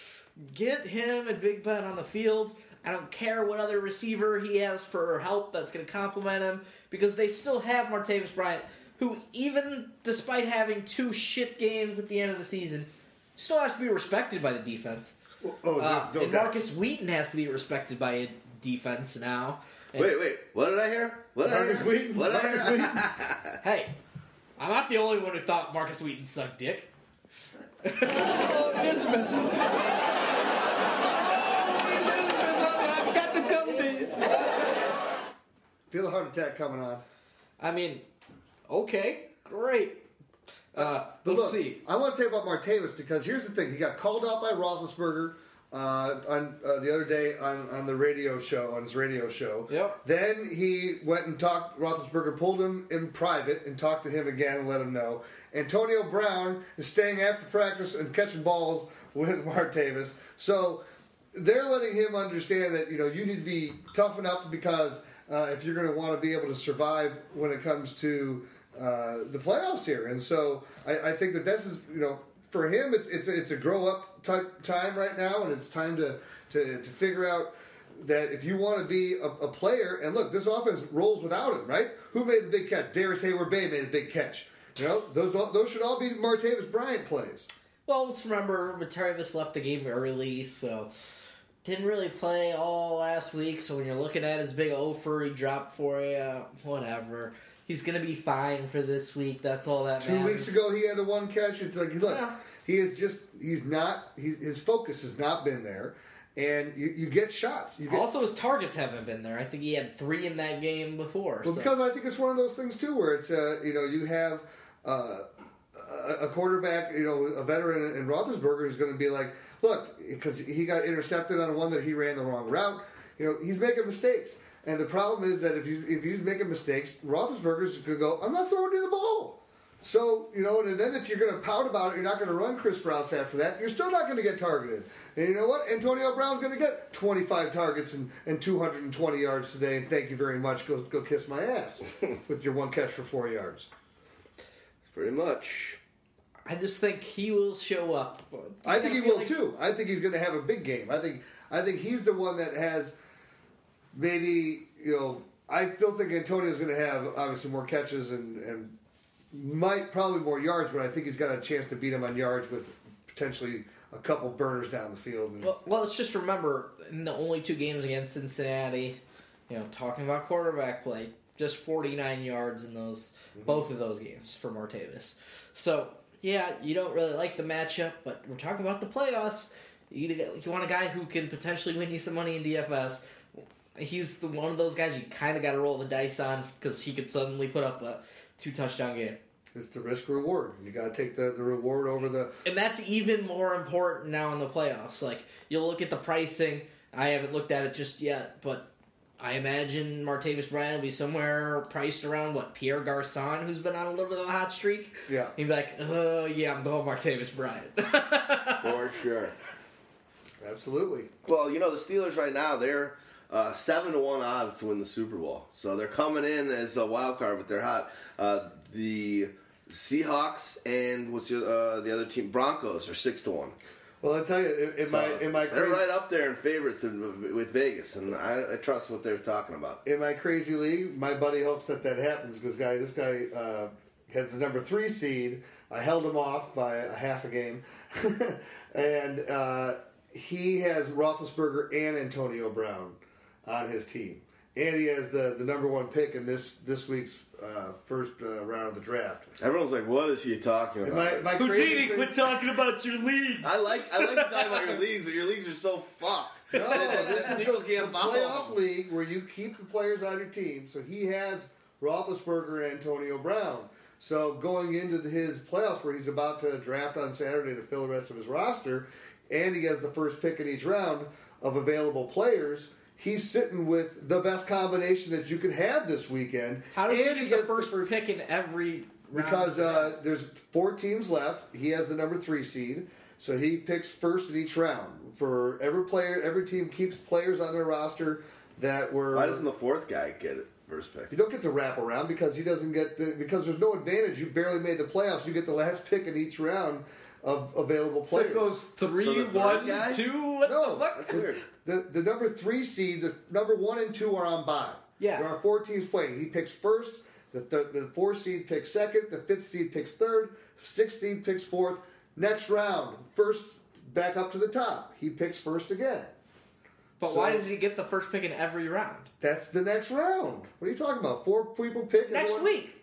get him and Big Ben on the field. I don't care what other receiver he has for help that's going to complement him because they still have Martavis Bryant. who, even despite having two shit games at the end of the season, still has to be respected by the defense. Oh, Uh, no, no and doubt. Markus Wheaton has to be respected by a defense now. And- Wait, wait. What did I hear? What did I Markus hear? Wheaton. What did I hear? Wheaton. Hey, I'm not the only one who thought Markus Wheaton sucked dick. I've got to come to you. Feel a heart attack coming on. I mean, okay, great. Uh, But let's look, see. I want to say about Martavis because here's the thing: he got called out by Roethlisberger uh, on uh, the other day on, on the radio show on his radio show. Yep. Then he went and talked. Roethlisberger pulled him in private and talked to him again and let him know. Antonio Brown is staying after practice and catching balls with Martavis. So they're letting him understand that you know you need to be toughen up because uh, if you're going to want to be able to survive when it comes to uh, the playoffs here, and so I, I think that this is you know for him it's it's a, it's a grow up type time right now, and it's time to to, to figure out that if you want to be a, a player, and look, this offense rolls without him, right? Who made the big catch? Darrius Heyward-Bey made a big catch. You know, those those should all be Martavis Bryant plays. Well, let's remember Martavis left the game early, so didn't really play all last week. So when you're looking at his big offer he dropped for you, whatever. He's gonna be fine for this week. That's all that Two matters. weeks ago, he had a one catch. It's like, look, Yeah. he is just, he's not, he's, his focus has not been there. And you, you get shots. You get, Also, his targets haven't been there. I think he had three in that game before. well, so. because I think it's one of those things, too, where it's, uh, you know, you have uh, a- quarterback, you know, a veteran in Roethlisberger is going to be like, look, because he got intercepted on one that he ran the wrong route. You know, he's making mistakes. And the problem is that if he's, if he's making mistakes, Roethlisberger's going to go, I'm not throwing you the ball. So, you know, and then if you're going to pout about it, you're not going to run Chris Routes after that, you're still not going to get targeted. And you know what? Antonio Brown's going to get 25 targets and, and 220 yards today, and thank you very much. Go, go kiss my ass with your one catch for four yards. It's pretty much. I just think he will show up. I think he will like- too. I think he's going to have a big game. I think I think he's the one that has maybe you know. I still think Antonio's going to have obviously more catches and and might probably more yards, but I think he's got a chance to beat him on yards with potentially a couple burners down the field. And, Well, well, let's just remember in the only two games against Cincinnati, you know, talking about quarterback play, just 49 yards in those mm-hmm. both of those games for Martavis. So yeah, you don't really like the matchup, but we're talking about the playoffs. You, you want a guy who can potentially win you some money in DFS. He's the, one of those guys you kind of got to roll the dice on because he could suddenly put up a two touchdown game. it's the risk reward. You got to take the, the reward over the. And that's even more important now in the playoffs. Like you'll look at the pricing. I haven't looked at it just yet, but I imagine Martavis Bryant will be somewhere priced around what Pierre Garcon, who's been on a little bit of a hot streak. Yeah. He'd be like, "Oh yeah, I'm going Martavis Bryant." For sure. Absolutely. Well, you know the Steelers right now they're uh, seven to one odds to win the Super Bowl, so they're coming in as a wild card, but they're hot. Uh, the Seahawks and what's your, uh, the other team? Broncos are six to one. Well, I tell you, in, in So my in my they're crazy, right up there in favorites in, with Vegas, and I, I trust what they're talking about. in my crazy league, my buddy hopes that that happens because guy, this guy uh, has the number three seed. I held him off by a half a game, and uh, he has Roethlisberger and Antonio Brown on his team, and he has the, the number one pick in this this week's uh, first uh, round of the draft. Everyone's like, "What is he talking And about?" my, my crazy thing- talking about your leagues. I like I like talking about your leagues, but your leagues are so fucked. No, this is People the, the playoff league where you keep the players on your team. So he has Roethlisberger and Antonio Brown. So going into the, his playoffs where he's about to draft on Saturday to fill the rest of his roster, and he has the first pick in each round of available players. He's sitting with the best combination that you could have this weekend. How does and he get the gets first pick in every round? because uh, there's four teams left. He has the number three seed, so he picks first in each round. For every player, every team keeps players on their roster that were. Why doesn't the fourth guy get it first pick? you don't get to wrap around because he doesn't get the, because there's no advantage. You barely made the playoffs. You get the last pick in each round of available so players. it goes three, So one, guy? two. What No, the fuck? That's weird. The the number three seed, the number one and two are on bye. Yeah. There are four teams playing. He picks first, The, th- the four seed picks second, the fifth seed picks third, sixth seed picks fourth. Next round, first back up to the top. He picks first again. But So- why does he get the first pick in every round? That's the next round. What are you talking about? Four people pick Next week.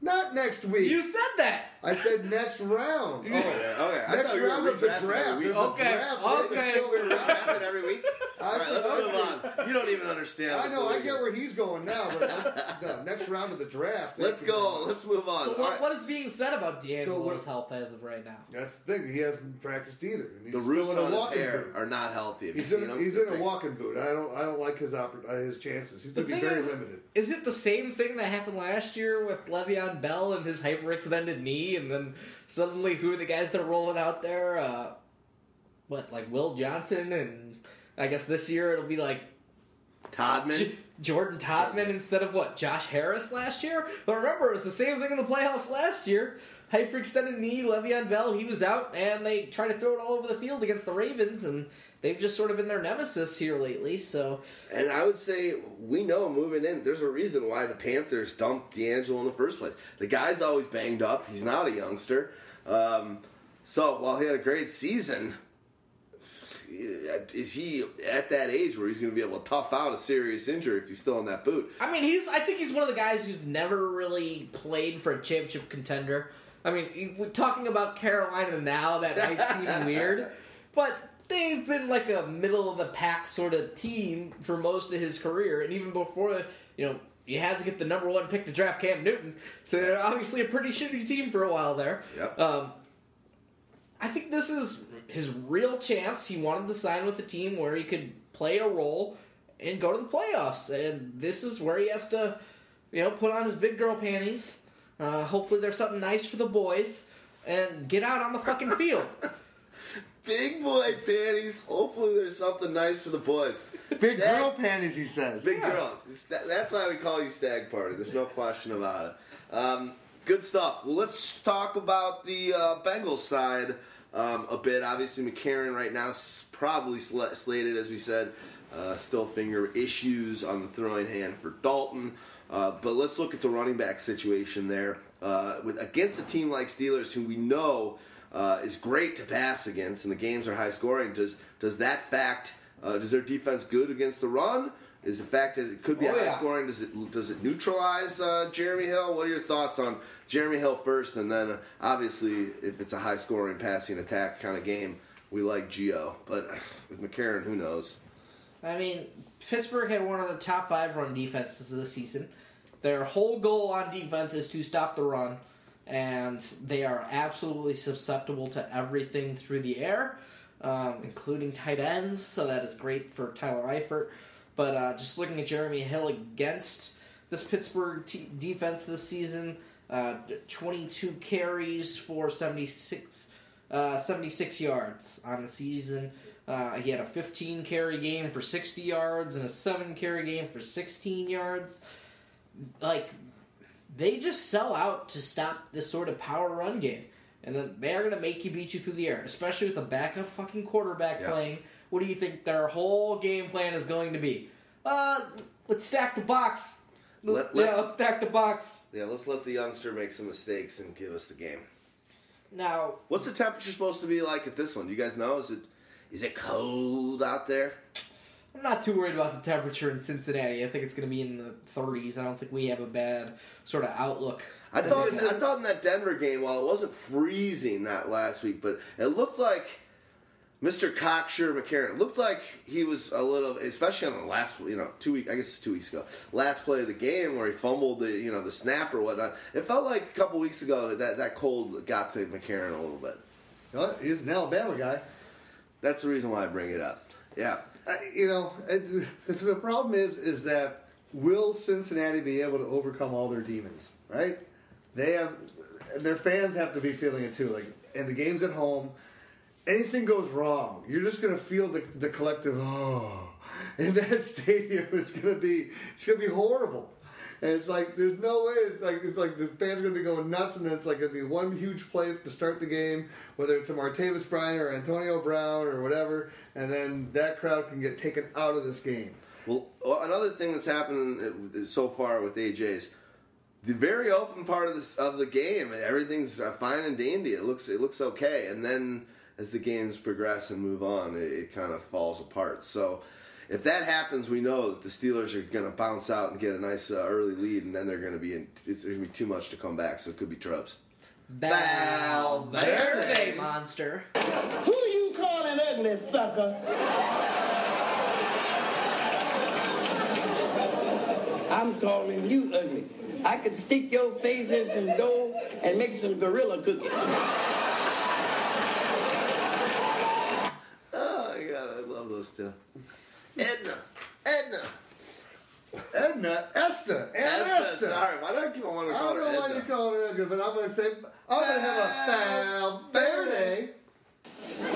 Not next week. You said that. I said next round. Oh, Okay, I next thought we round of the draft. week. There's a Okay, draft. We have to okay. We're it every week. All right, let's think move on. You don't even understand. I know. I get is. where he's going now, but the next round of the draft. Let's go. very. Let's move on. So All what, right. what is being said about DeAngelo's what- health as of right now? That's the thing. He hasn't practiced either. And he's The still roots in a on his walking hair boot. are not healthy. Have He's seen in, him? he's They're in a walking boot. I don't. I don't like his oppor- uh, his chances. He's The going to be very is, limited. is it the same thing that happened last year with Le'Veon Bell and his hyperextended knee, and then suddenly who are the guys that are rolling out there? Uh, what, like Will Johnson, and I guess this year it'll be like Todman. J- Jordan Todman instead of what Josh Harris last year. But remember, it was the same thing in the playoffs last year. Hyperextended knee, Le'Veon Bell, he was out, and they tried to throw it all over the field against the Ravens, and they've just sort of been their nemesis here lately. So And I would say we know moving in, there's a reason why the Panthers dumped DeAngelo in the first place. The guy's always banged up. He's not a youngster. Um, so while he had a great season, is he at that age where he's going to be able to tough out a serious injury if he's still in that boot? I mean, he's. I think he's one of the guys who's never really played for a championship contender. I mean, we're talking about Carolina now. That might seem weird, but they've been like a middle of the pack sort of team for most of his career, and even before, you know, you had to get the number one pick to draft Cam Newton. So they're obviously a pretty shitty team for a while there. Yep. Um, I think this is his real chance. He wanted to sign with a team where he could play a role and go to the playoffs, and this is where he has to, you know, put on his big girl panties. Uh, hopefully, there's something nice for the boys, and get out on the fucking field. Big boy panties. Hopefully, there's something nice for the boys. Big Stag- girl panties, he says. Big girl. That's why we call you Stagg Party. There's no question about it. Um, good stuff. Well, let's talk about the uh, Bengals side um, a bit. Obviously, McCarron right now is probably sl- slated, as we said. Uh, still finger issues on the throwing hand for Dalton. Uh, but let's look at the running back situation there. Uh, with against a team like Steelers, who we know uh, is great to pass against, and the games are high scoring. Does does that fact uh, does their defense good against the run? Is the fact that it could be Oh, high yeah. scoring does it does it neutralize uh, Jeremy Hill? What are your thoughts on Jeremy Hill first, and then uh, obviously if it's a high scoring passing attack kind of game, we like Gio, but uh, with McCarron, who knows? I mean, Pittsburgh had one of the top five run defenses of the season. Their whole goal on defense is to stop the run, and they are absolutely susceptible to everything through the air, um, including tight ends. So that is great for Tyler Eifert. But uh, just looking at Jeremy Hill against this Pittsburgh t- defense this season, uh, 22 carries for 76, uh, 76 yards on the season. Uh, he had a 15 carry game for 60 yards and a 7 carry game for 16 yards. Like, they just sell out to stop this sort of power run game. And then they're going to make you beat you through the air, especially with the backup fucking quarterback Yeah. playing. What do you think their whole game plan is going to be? Uh, let's stack the box. Let- yeah, let- let's stack the box. Yeah, let's let the youngster make some mistakes and give us the game. Now, What's the temperature supposed to be like at this one? Do you guys know? Is it is it cold out there? I'm not too worried about the temperature in Cincinnati. I think it's going to be in the 30s. I don't think we have a bad sort of outlook. I thought I thought in that Denver game, while it wasn't freezing that last week, but it looked like Mr. Cocksure McCarron. It looked like he was a little, especially on the last, you know, two week. I guess it's two weeks ago, last play of the game where he fumbled the, you know, the snap or whatnot. It felt like a couple weeks ago that that cold got to McCarron a little bit. Well, he's an Alabama guy. That's the reason why I bring it up. Yeah, I, you know, the problem is is that will Cincinnati be able to overcome all their demons? Right? They have and their fans have to be feeling it too. Like, and the games at home, anything goes wrong, you're just gonna feel the the collective oh in that stadium. It's gonna be it's gonna be horrible. And it's like there's no way. It's like it's like the fans gonna be going nuts, and then it's like gonna be one huge play to start the game, whether it's a Martavis Bryant or Antonio Brown or whatever, and then that crowd can get taken out of this game. Well, well, another thing that's happened uh, so far with AJ's, the very open part of this of the game, everything's uh, fine and dandy. It looks it looks okay, and then as the games progress and move on, it, it kind of falls apart. So. If that happens, we know that the Steelers are going to bounce out and get a nice uh, early lead, and then they're going to be in, there's going to be too much to come back. So it could be Trubs. Valverde monster. Who you calling ugly, sucker? I'm calling you ugly. I could stick your face in some dough and make some gorilla cookies. Oh my god, I love those two. Edna, Edna, Edna, Esther, and Esther. Esta. Sorry, why do I keep on wanting to I don't her know why Edna? you call her Edna, but I'm going to say I'm going to have a Valverde.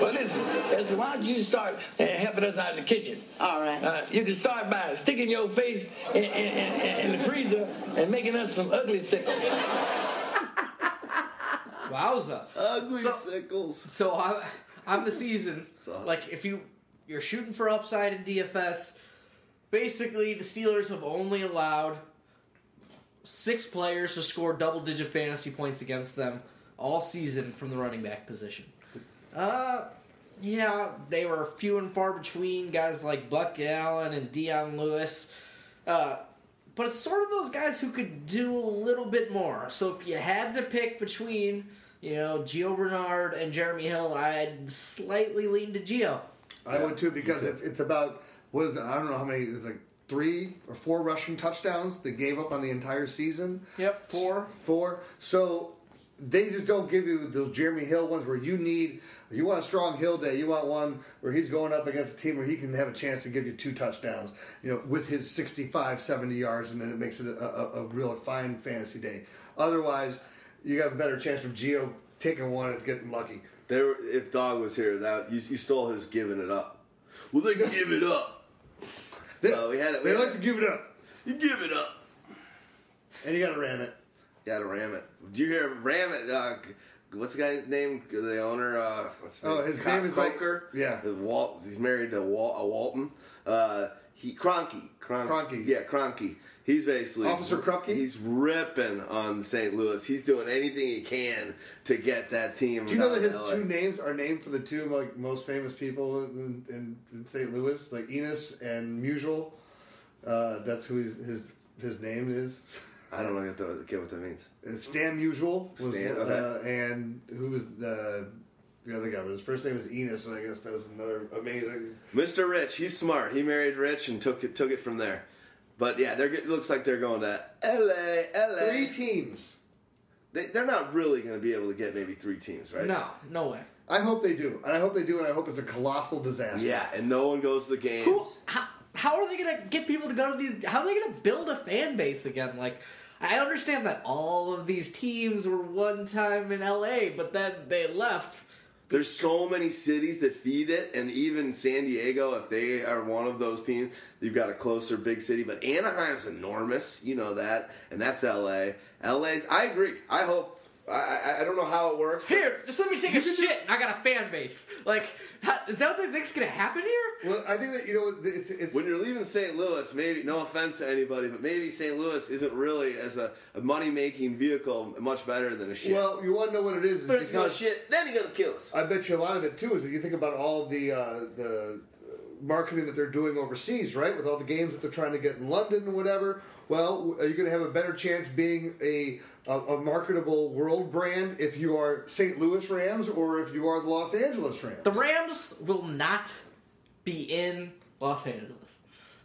Well, listen, listen, why don't you start uh, helping us out in the kitchen? All right. Uh, you can start by sticking your face in, in, in, in the freezer and making us some ugly sickles. Wowza. Ugly So- sickles. So I, I'm the season. awesome. Like if you you're shooting for upside in DFS, basically the Steelers have only allowed six players to score double digit fantasy points against them all season from the running back position. Uh yeah, they were few and far between guys like Buck Allen and Dion Lewis. Uh, but it's sort of those guys who could do a little bit more. So if you had to pick between, you know, Gio Bernard and Jeremy Hill, I'd slightly lean to Gio. I would too because it's it's about what is it? I don't know how many. It's like three or four rushing touchdowns they gave up on the entire season. Yep, four. Four. So they just don't give you those Jeremy Hill ones where you need. You want a strong Hill day. You want one where he's going up against a team where he can have a chance to give you two touchdowns. You know, with his 65, 70 yards, and then it makes it a, a, a real fine fantasy day. Otherwise, you have a better chance of Gio taking one and getting lucky. They were, if Dog was here, that you, you stole his giving it up. Well, they give it up. They, So we had it- we they had like it. to give it up, You give it up. and you got to ram it. You Gotta ram it. Do you hear ram it? Uh, what's the guy's name? The owner. Uh, what's Oh, his name is like- yeah. Uh, Walt. He's married to Wal, uh, Walton. Uh, he Kroenke. Cron- Kroenke. Yeah, Kroenke. He's basically Officer Krupke? He's ripping on St. Louis. He's doing anything he can to get that team. Do you know that his LA. two names are named for the two like most famous people in, in, in St. Louis, like Enos and Musial? Uh, that's who his, his his name is. I don't know the, get what that means. Uh, Stan Musial was, Stan, uh, okay. and who was the the other guy? But his first name was Enos, and I guess that was another amazing. Mr. Rich, he's smart. He married Rich and took it took it from there. But yeah, they're, it looks like they're going to L.A. L.A. Three teams. They, they're not really going to be able to get maybe three teams, right? No, no way. I hope they do, and I hope they do, and I hope it's a colossal disaster. Yeah, and no one goes to the games. Who? How, how are they gonna get people to go to these? How are they gonna build a fan base again? Like, I understand that all of these teams were one time in LA, but then they left. There's so many cities that feed it, and even San Diego, if they are one of those teams, you've got a closer big city. But Anaheim's enormous, you know that, and that's L.A. L.A.'s. I agree. I hope. I, I, I don't know how it works. Here, just let me take a shit. and I got a fan base. Like, how, is that what they think's gonna happen here? Well, I think that you know it's it's When you're leaving St. Louis, maybe no offense to anybody, but maybe St. Louis isn't really as a, a money making vehicle much better than a shit. well, you want to know what it is? is but it's no shit. Then you're gonna kill us. I bet you a lot of it too is that you think about all the uh, the marketing that they're doing overseas, right? With all the games that they're trying to get in London and whatever. Well, are you going to have a better chance being a, a a marketable world brand if you are St. Louis Rams or if you are the Los Angeles Rams? The Rams will not be in Los Angeles.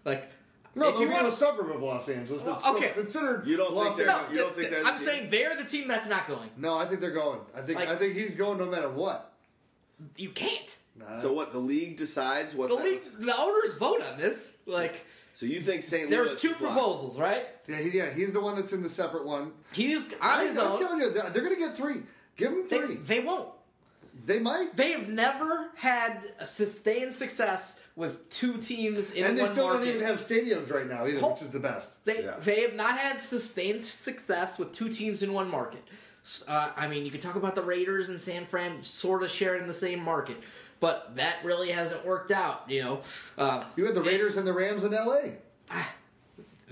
Like, no, if they'll you be in want a suburb of Los Angeles. It's Well, okay. still considered You don't Los think they're- Angeles. you don't think they're I'm team? saying they're the team that's not going. No, I think they're going. I think Like- I think he's going no matter what. You can't. So what? The league decides what. The that- league, the owners vote on this. Like, So you think St. Louis? there's two is locked? proposals, right? Yeah, he, yeah, he's the one that's in the separate one. He's on I, his I'm own. telling you, they're, they're going to get three. Give them three. they won't. They might. They have never had a sustained success with two teams in one market. and they one still market. don't even have stadiums right now either, Oh. which is the best. They Yeah. they have not had sustained success with two teams in one market. Uh, I mean, you could talk about the Raiders and San Fran sort of sharing the same market, but that really hasn't worked out. You know, uh, You had the Raiders and the Rams in L.A.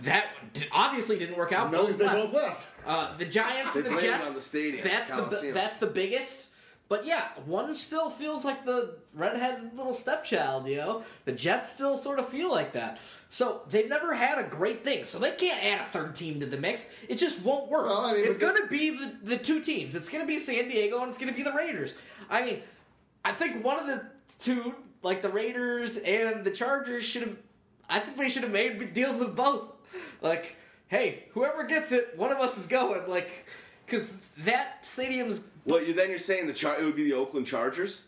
that obviously didn't work out. No, both they left. both left. Uh, the Giants They and the played it Jets. on the stadium, that's the that's the biggest. But yeah, one still feels like the redheaded little stepchild. You know, the Jets still sort of feel like that. So they've never had a great thing. So they can't add a third team to the mix. It just won't work. Well, I mean, it's going to be the, the two teams. It's going to be San Diego and it's going to be the Raiders. I mean, I think one of the two, like the Raiders and the Chargers, should have. I think they should have made deals with both. Like, hey, whoever gets it, one of us is going. Like, because that stadium's Well, you then you're saying the Char- it would be the Oakland Chargers.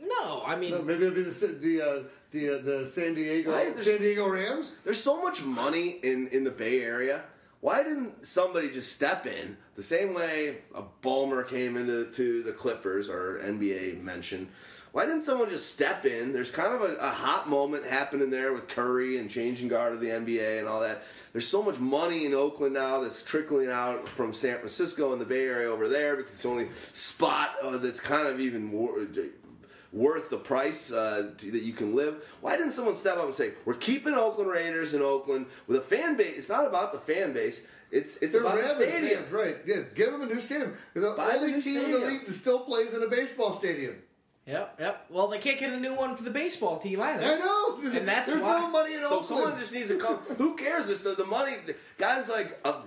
no. I mean, No, maybe it'd be the the uh, the uh, the San Diego Right, San Diego Rams. There's so much money in in the Bay Area. Why didn't somebody just step in the same way a Ballmer came into to the Clippers or NBA mention. Why didn't someone just step in? There's kind of a, a hot moment happening there with Curry and changing guard of the NBA and all that. There's so much money in Oakland now that's trickling out from San Francisco and the Bay Area over there because it's the only spot uh, that's kind of even wor- worth the price uh, to, that you can live. Why didn't someone step up and say, "We're keeping Oakland Raiders in Oakland with a fan base"? It's not about the fan base. It's it's They're about the rabid stadium. fans, right? Yeah, give them a new stadium. They're the Buy only new team in the league that still plays in a baseball stadium. yep, yep. Well, they can't get a new one for the baseball team either. I know. And that's There's why- no money in So Oakland. someone just needs to come. Who cares? There's the, the money. The guys like uh,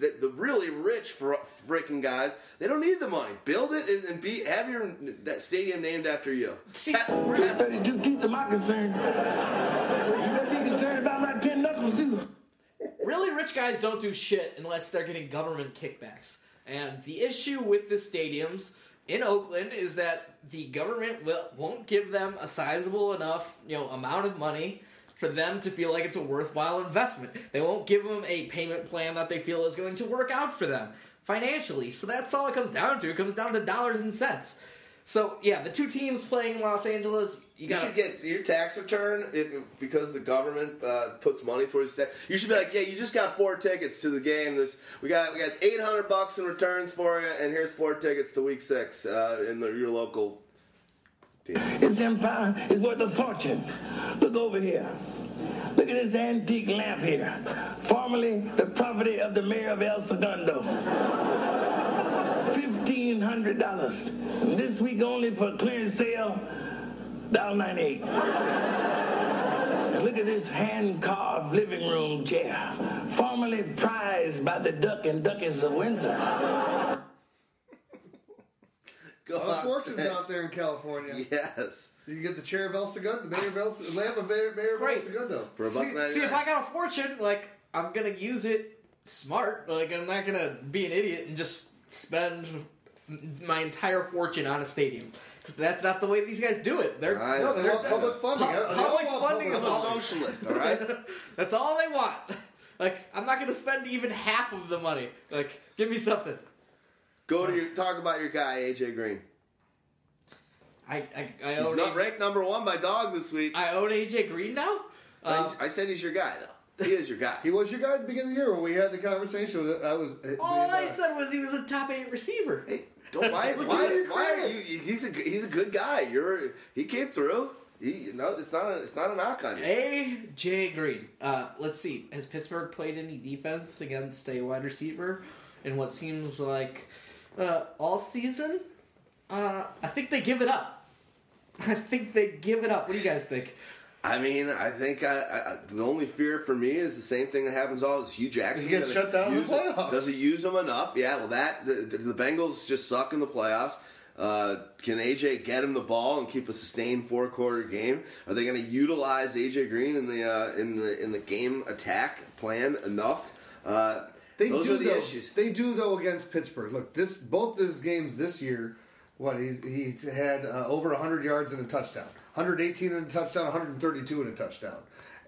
the, the really rich fr- freaking guys. They don't need the money. Build it and- and be have your that stadium named after you. See, Te- Tesla. 32 teeth are my concern. You better be concerned about my 10 knuckles, too. Really rich guys don't do shit unless they're getting government kickbacks. And the issue with the stadiums in Oakland is that the government will, won't give them a sizable enough, you know, amount of money for them to feel like it's a worthwhile investment. They won't give them a payment plan that they feel is going to work out for them financially. So that's all it comes down to. It comes down to dollars and cents. So yeah, the two teams playing in Los Angeles, you You should get your tax return if, because the government uh, puts money towards that. You should be like, yeah, you just got four tickets to the game. There's we got we got eight hundred bucks in returns for you, and here's four tickets to Week Six uh, in the, your local. Team. This empire is worth a fortune. Look over here. Look at this antique lamp here, formerly the property of the mayor of El Segundo. Fifteen hundred dollars. This week only for clearance sale, dollar ninety-eight. And look at this hand-carved living room chair, formerly prized by the Duck and Duchess of Windsor. Go A lot of on, fortunes Stan. out there in California. Yes, You can get the chair of El Segundo, the mayor of El, the lamp of mayor, mayor of El Great. Segundo. for a buck see, see, if I got a fortune, like I'm gonna use it smart. Like I'm not gonna be an idiot and just spend my entire fortune on a stadium because that's not the way these guys do it. They're I No, they know. want public funding. Pu- They public want funding public is I'm a socialist, all right. that's all they want. Like I'm not gonna spend even half of the money. Like give me something. Go to your talk about your guy AJ Green. I I, I He's not AJ, ranked number one by dog this week. I own AJ Green now. Uh, I said he's your guy though. He is your guy. He was your guy at the beginning of the year when we had the conversation. I was. all I uh, said was he was a top eight receiver. Hey, don't why, why, why are you? He's a he's a good guy. You're he came through. He no, it's not a it's not a knock on you. AJ Green. Uh, let's see. Has Pittsburgh played any defense against a wide receiver in what seems like uh, all season? Uh, I think they give it up. I think they give it up. What do you guys think? I mean, I think I, I, the only fear for me is the same thing that happens all is Hue Jackson. He gets shut down in the use it- playoffs. Does he use them enough? Yeah. Well, that the, the Bengals just suck in the playoffs. Uh, can AJ get him the ball and keep a sustained four quarter game? Are they going to utilize AJ Green in the uh, in the in the game attack plan enough? Uh, They those do are the though. issues. They do though against Pittsburgh. Look, this both those games this year. What he he had uh, over 100 yards and a touchdown, 118 in a touchdown, 132 in a touchdown.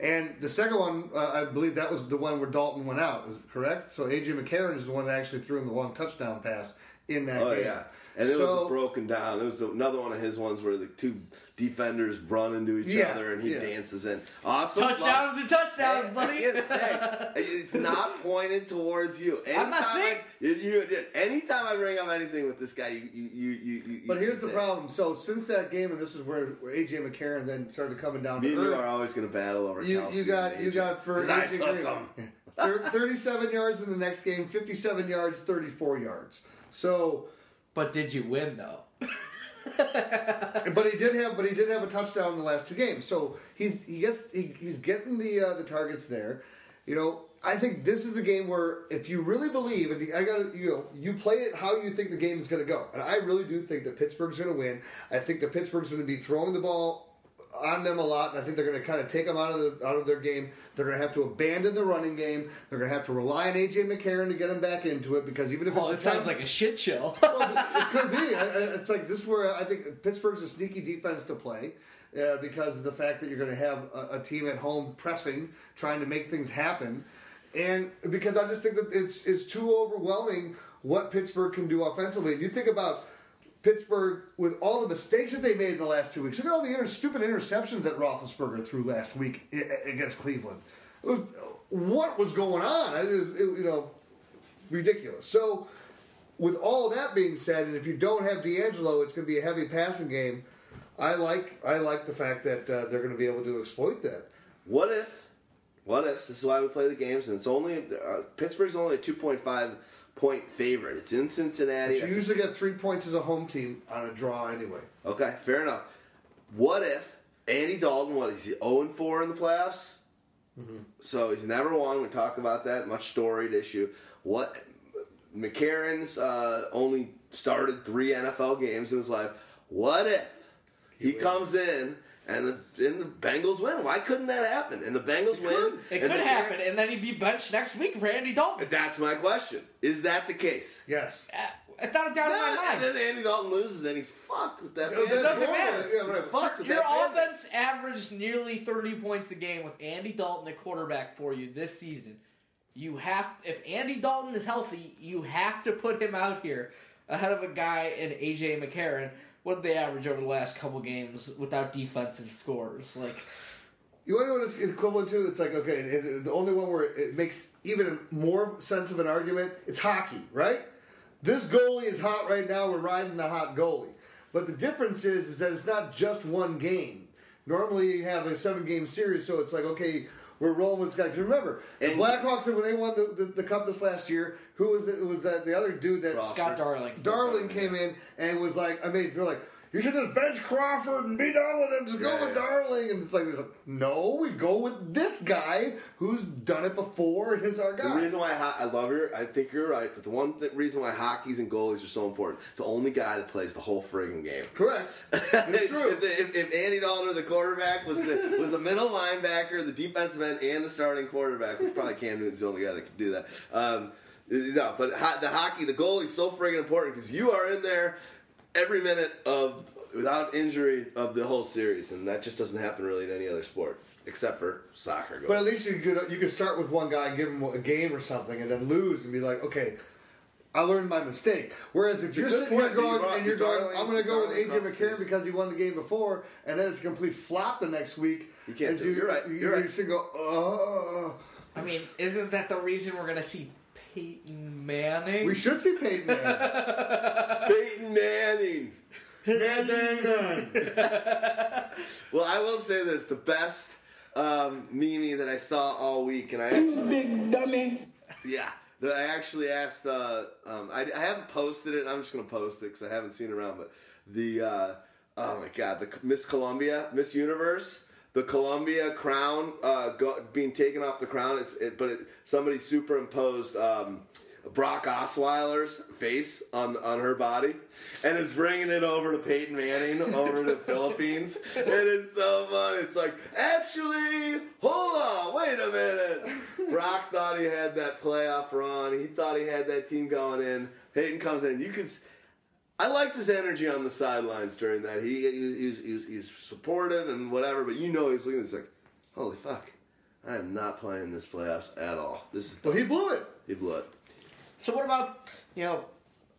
And the second one, uh, I believe that was the one where Dalton went out. Correct? So AJ McCarron is the one that actually threw him the long touchdown pass in that Oh game. yeah, and it So- was broken down. It was another one of his ones where the two defenders run into each Yeah, other and he yeah. dances in. Awesome Touchdowns and touchdowns, Hey, buddy. I can't say. It's not pointed towards you. Anytime I'm not saying- I, you, you, anytime I bring up anything with this guy, you you you. you, you But you here's the say, problem. So since that game, and this is where, where AJ McCarron then started coming down Me to and you earth. are always going to battle over. You, Kelce you got you AJ. got for 'Cause I AJ took Green. him. 37 yards in the next game, 57 yards, 34 yards. So, But did you win though? but he did have, but he did have a touchdown in the last two games. So he's he gets he, he's getting the uh, the targets there. You know, I think this is a game where if you really believe, and I got you know, you play it how you think the game is going to go, and I really do think that Pittsburgh's going to win. I think that Pittsburgh's going to be throwing the ball on them a lot, and I think they're going to kind of take them out of the, out of their game. They're going to have to abandon the running game. They're going to have to rely on AJ McCarron to get them back into it because even if Oh, it it's a sounds ten- like a shit show. well, it could be. I- I- It's like this is where I think Pittsburgh's a sneaky defense to play uh, because of the fact that you're going to have a, a team at home pressing, trying to make things happen, and because I just think that it's it's too overwhelming what Pittsburgh can do offensively. And you think about. Pittsburgh, with all the mistakes that they made in the last two weeks, look at all the inter- stupid interceptions that Roethlisberger threw last week i- against Cleveland. Was, what was going on? It- it- you know, ridiculous. So, with all that being said, and if you don't have DeAngelo, it's going to be a heavy passing game. I like I like the fact that uh, they're going to be able to exploit that. What if? What if? This is why we play the games, and it's only uh, Pittsburgh's only a two point five point favorite. It's in Cincinnati. You usually get three points as a home team on a draw anyway. okay, fair enough. What if Andy Dalton? What is he? Zero and four in the playoffs. So he's never won. We talk about that much storied issue. What McCarron's uh, only started three NFL games in his life. What if he, comes in and the, and the Bengals win? Why couldn't that happen? And the Bengals win. It and could the- happen, and then he'd be benched next week for Andy Dalton. That's my question. Is that the case? Yes. Uh, Without a doubt in my and mind. then Andy Dalton loses and he's fucked with that. Fan doesn't matter. Yeah, He's right. fucked with Your that fan base. offense averaged nearly 30 points a game with Andy Dalton at quarterback for you this season. You have if Andy Dalton is healthy, you have to put him out here ahead of a guy in AJ McCarron. What did they average over the last couple games without defensive scores? Like You wonder what it's equivalent to? It's like okay, it- it- the only one where it makes even more sense of an argument. It's hockey, right? This goalie is hot right now. We're riding the hot goalie, but the difference is is that it's not just one game. Normally you have a seven game series, so it's like okay. We're rolling with this guy. 'Cause remember, the And- Blackhawks when they won the, the, the cup this last year, who was it? Was that the other dude that Scott Darling. Darling came in and was like amazing. They're like, you should just bench Crawford and be done with him. Just go with yeah. Darling. And it's like, no, we go with this guy who's done it before and is our guy. The reason why ho- I love your, I think you're right, but the one th- reason why hockeys and goalies are so important, it's the only guy that plays the whole friggin' game. Correct. It's true. if, the, if, if Andy Dalton, the quarterback, was the was the middle linebacker, the defensive end, and the starting quarterback, which probably Cam Newton's the only guy that could do that. Um, no, but the hockey, the goalie's so friggin' important because you are in there every minute of without injury of the whole series, and that just doesn't happen really in any other sport except for soccer. Goals. But at least you could you could start with one guy, give him a game or something, and then lose and be like, okay, I learned my mistake. Whereas if you're sitting here point, but going and you're going, I'm going to go with Darling AJ Crawford McCarron because he won the game before, and then it's a complete flop the next week. You can't do it. You're right. You, You're you right. sit and go, oh. I mean, isn't that the reason we're gonna see Peyton Manning? We should see Peyton Manning. Peyton Manning. Manning. Well, I will say this: the best um, meme that I saw all week, and I actually, Big dummy. yeah, that I actually asked. Uh, um, I, I haven't posted it. I'm just gonna post it because I haven't seen it around. But the uh, oh my god, the Miss Colombia, Miss Universe, the Colombia crown uh, go, being taken off the crown. It's it, but it, somebody superimposed. Um, Brock Osweiler's face on on her body, and is bringing it over to Peyton Manning over to the Philippines. It is so fun. It's like, actually, hold on, wait a minute. Brock thought he had that playoff run. He thought he had that team going in. Peyton comes in. You could. S- I liked his energy on the sidelines during that. He he, he, was, he, was, he was supportive and whatever, but you know he's looking. He's like, holy fuck, I am not playing this playoffs at all. This is well, he blew it. he blew it. So what about you know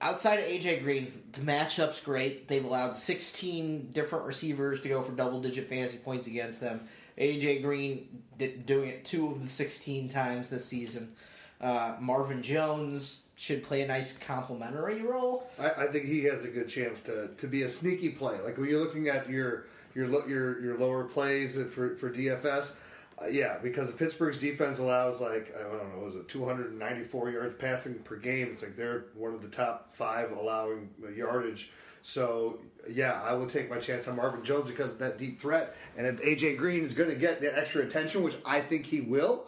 outside of AJ Green, the matchup's great. They've allowed 16 different receivers to go for double-digit fantasy points against them. AJ Green did, doing it two of the 16 times this season. Uh, Marvin Jones should play a nice complementary role. I, I think he has a good chance to, to be a sneaky play. Like when you're looking at your your your your lower plays for for DFS, Uh, yeah, because Pittsburgh's defense allows like I don't know, was it 294 yards passing per game? It's like they're one of the top five allowing yardage. So yeah, I will take my chance on Marvin Jones because of that deep threat. And if AJ Green is going to get that extra attention, which I think he will,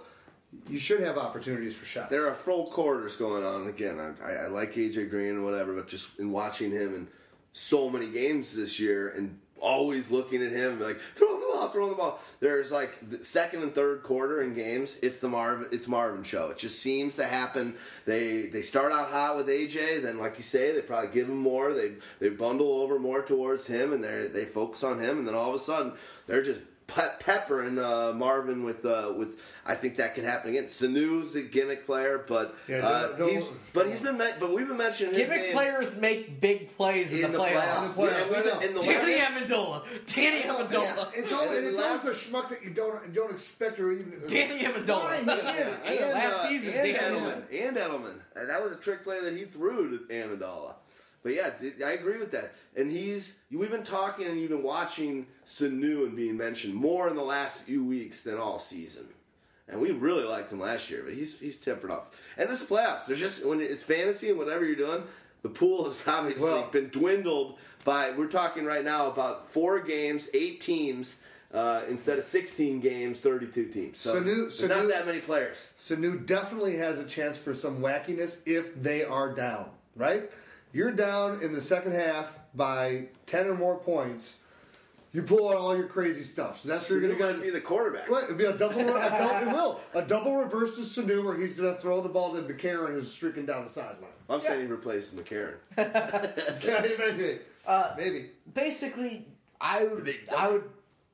you should have opportunities for shots. There are full quarters going on. Again, I, I, like AJ Green and whatever, but just in watching him in so many games this year and always looking at him like throw the ball, throw the ball. There's like the second and third quarter in games. It's the Marvin, it's Marvin show. It just seems to happen. They they start out hot with AJ, then like you say, they probably give him more. They they bundle over more towards him, and they they focus on him, and then all of a sudden they're just pe- and uh, Marvin with uh, with. I think that could happen again. Sanu's a gimmick player, but Yeah, don't- uh, don't- he's but he's been men- but we've been mentioning his Gimmick name players make big plays in, in the, the playoffs. playoffs. In the playoffs, Yeah, and we've been- in the Danny last- Amendola. Danny Yeah, Amendola. it's always, And and it's then always a schmuck that you don't don't expect or even. Danny Amendola. Yeah, and, Last uh, season, and Danny Edelman, and Edelman. And that was a trick play that he threw to Amendola. But yeah, I agree with that. And he's we've been talking and you've been watching Sanu and being mentioned more in the last few weeks than all season. And we really liked him last year, but he's he's tempered off. And this playoffs, there's just when it's fantasy and whatever you're doing, the pool has obviously Well- been dwindled by. We're talking right now about four games, eight teams. Uh, instead of 16 games, 32 teams. So Sanu- there's not that many players. Sanu definitely has a chance for some wackiness if they are down, right? You're down in the second half by 10 or more points. You pull out all your crazy stuff. So that's where you're going might to be the quarterback. Right, it'd be a double. A double it will a double reverse to Sanu, where he's going to throw the ball to McCarron, who's streaking down the sideline. I'm saying he replaces McCarron. maybe, Uh, maybe. Basically, I would, I would,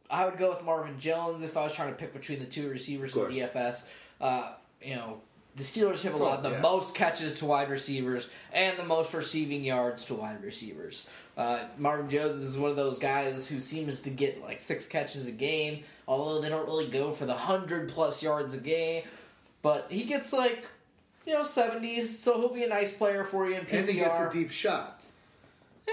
I would go with Marvin Jones if I was trying to pick between the two receivers in. DFS. Uh, you know, the Steelers have allowed Oh, the most catches to wide receivers and the most receiving yards to wide receivers. Uh, Marvin Jones is one of those guys who seems to get like six catches a game, although they don't really go for the hundred plus yards a game. But he gets like, you know, seventies, so he'll be a nice player for you in PPR. And he gets a deep shot. Eh,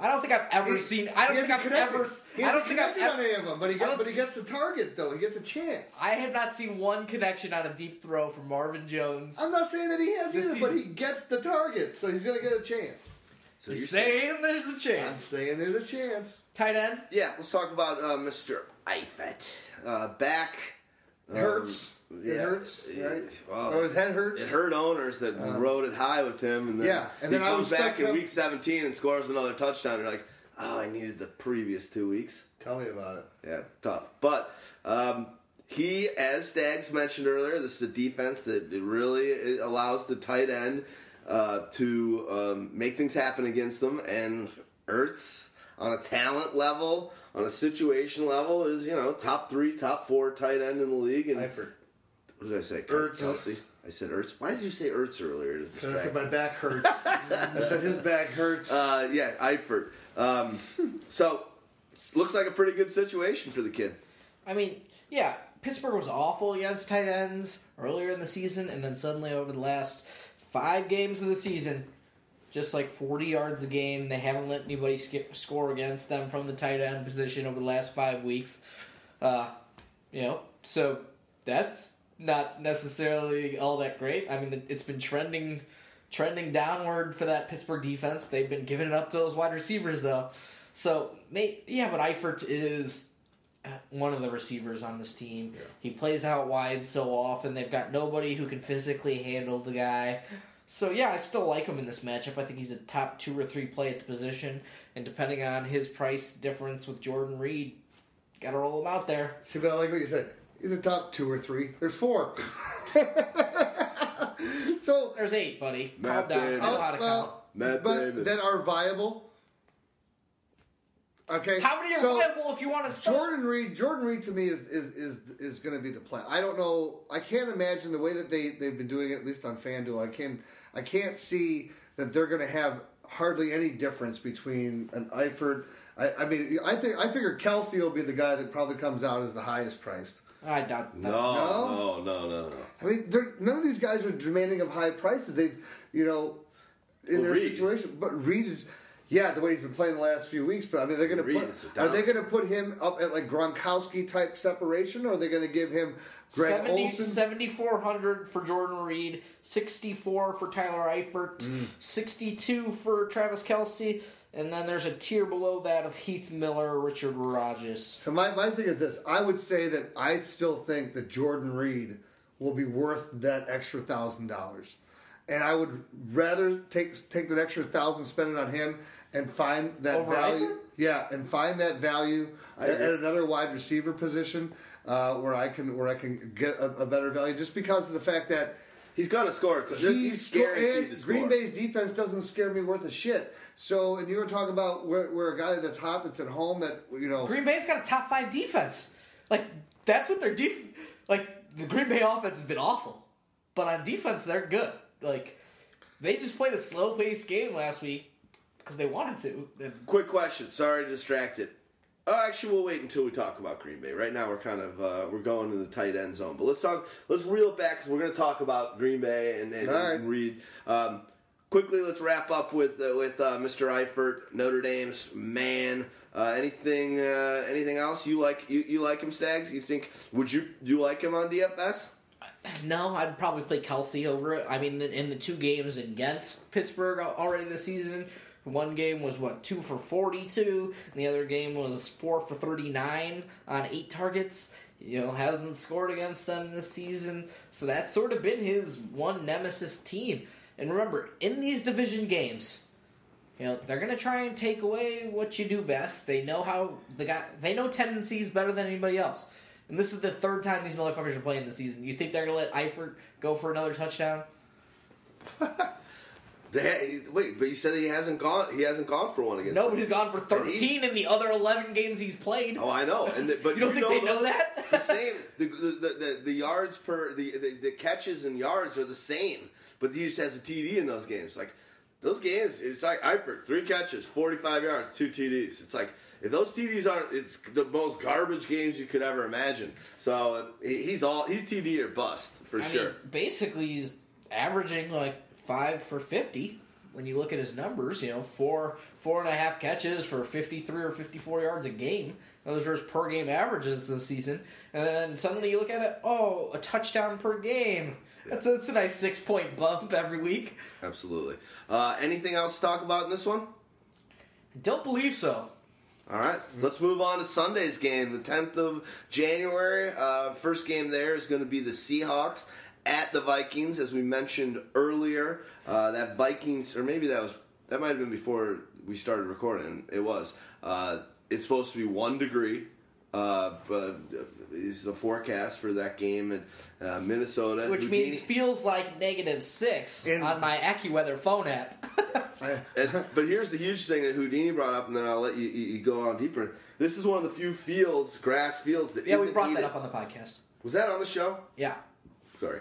I don't think I've ever He- seen. I don't think I've connected. ever. He I hasn't don't think I've. connected on any of them, but he gets, but he gets the target though. He gets a chance. I have not seen one connection on a deep throw from Marvin Jones. I'm not saying that he has This either, but he gets the target, so he's gonna get a chance. So He's you're saying there's a I'm saying there's a chance. Tight end. Yeah, let's talk about uh, Mr. Eifert. Uh, back. It hurts. Um, it yeah, hurts, it- right? well, oh, his head hurts. It hurt owners that rode it high with him, and then Yeah, and he then I comes was back in up- week 17 and scores another touchdown. You're like, oh, I needed the previous two weeks. Tell me about it. Yeah, tough. But um, he, as Stags mentioned earlier, this is a defense that it really allows the tight end uh, to um, make things happen against them. And Ertz, on a talent level, on a situation level, is you know top three, top four tight end in the league. And Eifert. What did I say? Ertz. Kelce. I said Ertz. Why did you say Ertz earlier? Because I said my back hurts. I said his back hurts. Uh, yeah, Eifert. Um, so looks like a pretty good situation for the kid. I mean, yeah, Pittsburgh was awful against tight ends earlier in the season, and then suddenly over the last five games of the season, just like 40 yards a game. They haven't let anybody sk- score against them from the tight end position over the last five weeks. Uh, you know, so that's not necessarily all that great. I mean, it's been trending trending downward for that Pittsburgh defense. They've been giving it up to those wide receivers though. So, yeah, but Eifert is one of the receivers on this team. He plays out wide so often. They've got nobody who can physically handle the guy. So yeah, I still like him in this matchup. I think he's a top two or three play at the position, and depending on his price difference with Jordan Reed, gotta roll him out there. See, but I like what you said. He's a top two or three. There's four. so, There's eight, buddy. Matt Calm down. I Davis. know how to count. well, Matt but Davis. that are viable. Okay. How many are so, viable if you want to start? Jordan Reed, Jordan Reed to me is is is, is going to be the plan. I don't know. I can't imagine the way that they they've been doing it, at least on FanDuel. I can I can't see that they're going to have hardly any difference between an Eifert. I, I mean, I think I figure Kelce will be the guy that probably comes out as the highest priced. I doubt that. No, No? no, no, no, no. I mean, they're, none of these guys are demanding of high prices. They've, you know, in Well, their Reed. situation. But Reed is, Yeah, the way he's been playing the last few weeks, but I mean, they're going to put are down. they going to put him up at like Gronkowski type separation, or are they going to give him Greg 70 Olsen? 7,400 for Jordan Reed, 64 for Tyler Eifert, Mm. 62 for Travis Kelce, and then there's a tier below that of Heath Miller, Richard Rodgers. So my, my thing is this: I would say that I still think that Jordan Reed will be worth that extra thousand dollars, and I would rather take take that extra thousand, spend it on him, and find that Over value. Eifert? Yeah, and find that value at, at another wide receiver position uh, where I can where I can get a, a better value, just because of the fact that. He's gonna score. He's, he's sco- guaranteed and to score. Green Bay's defense doesn't scare me worth a shit. So, and you were talking about where, where a guy that's hot, that's at home, that you know, Green Bay's got a top five defense. Like, that's what their def. Like, the Green Bay offense has been awful. But on defense, they're good. Like, they just played a slow paced game last week because they wanted to. And Quick question. Sorry to distract it. Oh, actually, we'll wait until we talk about Green Bay. Right now, we're kind of uh, we're going in the tight end zone. But let's talk. Let's reel it back because we're going to talk about Green Bay and, and, All right. and Reed. Um, quickly, let's wrap up with uh, with uh, Mr. Eifert, Notre Dame's man. Uh, anything uh, anything else you like? You, you like him, Stags? You think would you you like him on DFS? No, I'd probably play Kelce over it. I mean, in- the two games against Pittsburgh already this season, one game was what two for forty-two, and the other game was four for thirty-nine on eight targets. You know, hasn't scored against them this season, so that's sort of been his one nemesis team. And remember, in these division games, you know they're gonna try and take away what you do best. They know how the guy. They know tendencies better than anybody else. And this is the third time these motherfuckers are playing this season. You think they're gonna let Eifert go for another touchdown? They, wait, but you said he hasn't gone. He hasn't gone for one against. Nobody's them. gone for thirteen in the other eleven games he's played. Oh, I know. And the, but You don't think they know that? the same. The, the, the, the yards per the, the the catches and yards are the same, but he just has a TD in those games. Like those games, it's like Eifert, three catches, forty five yards, two TDs. It's like if those TDs aren't, it's the most garbage games you could ever imagine. So he's all he's TD or bust for I sure. mean, basically he's averaging like five for fifty. When you look at his numbers, you know, four four and a half catches for fifty three or fifty four yards a game. Those are his per game averages this season. And then suddenly you look at it, oh, a touchdown per game. That's a, that's a nice six point bump every week. Absolutely. Uh, anything else to talk about in this one? I Don't believe so. All right, let's move on to Sunday's game, the 10th of January. Uh, first game there is going to be the Seahawks at the Vikings, as we mentioned earlier. Uh, that Vikings, or maybe that was that might have been before we started recording. It was. Uh, it's supposed to be one degree. Uh, but is the forecast for that game in uh, Minnesota, Which Houdini- means feels like negative six In- on my AccuWeather phone app. And, but here's the huge thing that Houdini brought up, and then I'll let you, you, you go on deeper. This is one of the few fields, grass fields, that yeah, we isn't brought heated. that up on the podcast. Was that on the show? Yeah. Sorry.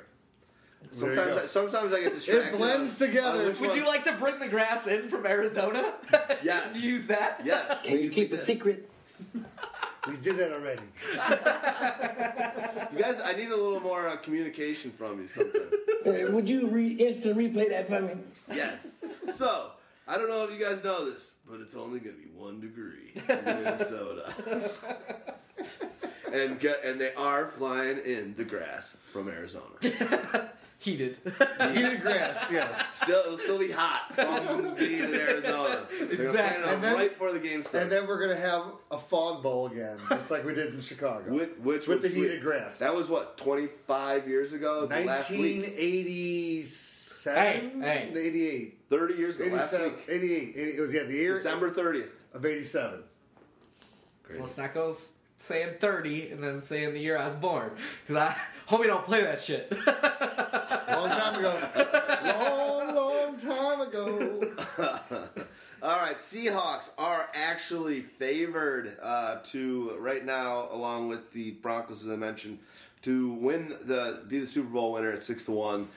Sometimes. I, sometimes I get distracted. It blends on- together. on Would one- you like to bring the grass in from Arizona? Yes. Use that? Yes. Can you keep a secret? we did that already. You guys, I need a little more uh, communication from you sometimes. Uh, would you re- instant replay that for me? yes. So, I don't know if you guys know this, but it's only going to be one degree in Minnesota. and get, and they are flying in the grass from Arizona. Heated. Heated grass, yes. Still, it'll still be hot from being in Arizona. They're Exactly. plan it out And then- right before the game starts. And then we're gonna have a fog bowl again, just like we did in Chicago. Which, which with was the heated grass. That was what twenty five years ago. the Last week, 1987? Hey, hey. 88. thirty years ago. Last week, 88. It was, yeah, the year December thirtieth. of 87. Let's not go saying 30 and then saying the year I was born. Because I hope we don't play that shit. Long time ago. long, long time ago. All right, Seahawks are actually favored uh, to right now, along with the Broncos, as I mentioned, to win the be the Super Bowl winner at six to one.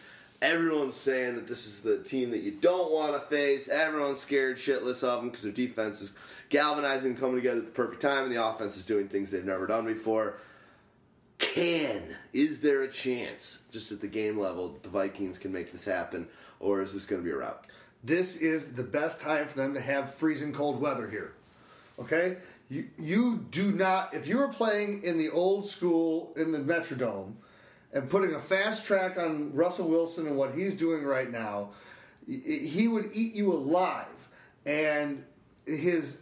Everyone's saying that this is the team that you don't want to face. Everyone's scared shitless of them because their defense is galvanizing and coming together at the perfect time, and the offense is doing things they've never done before. Can is there a chance, just at the game level, the Vikings can make this happen, or is this going to be a wrap? this is the best time for them to have freezing cold weather here. Okay? You, you do not, if you were playing in the old school in the Metrodome and putting a fast track on Russell Wilson and what he's doing right now, he would eat you alive. And his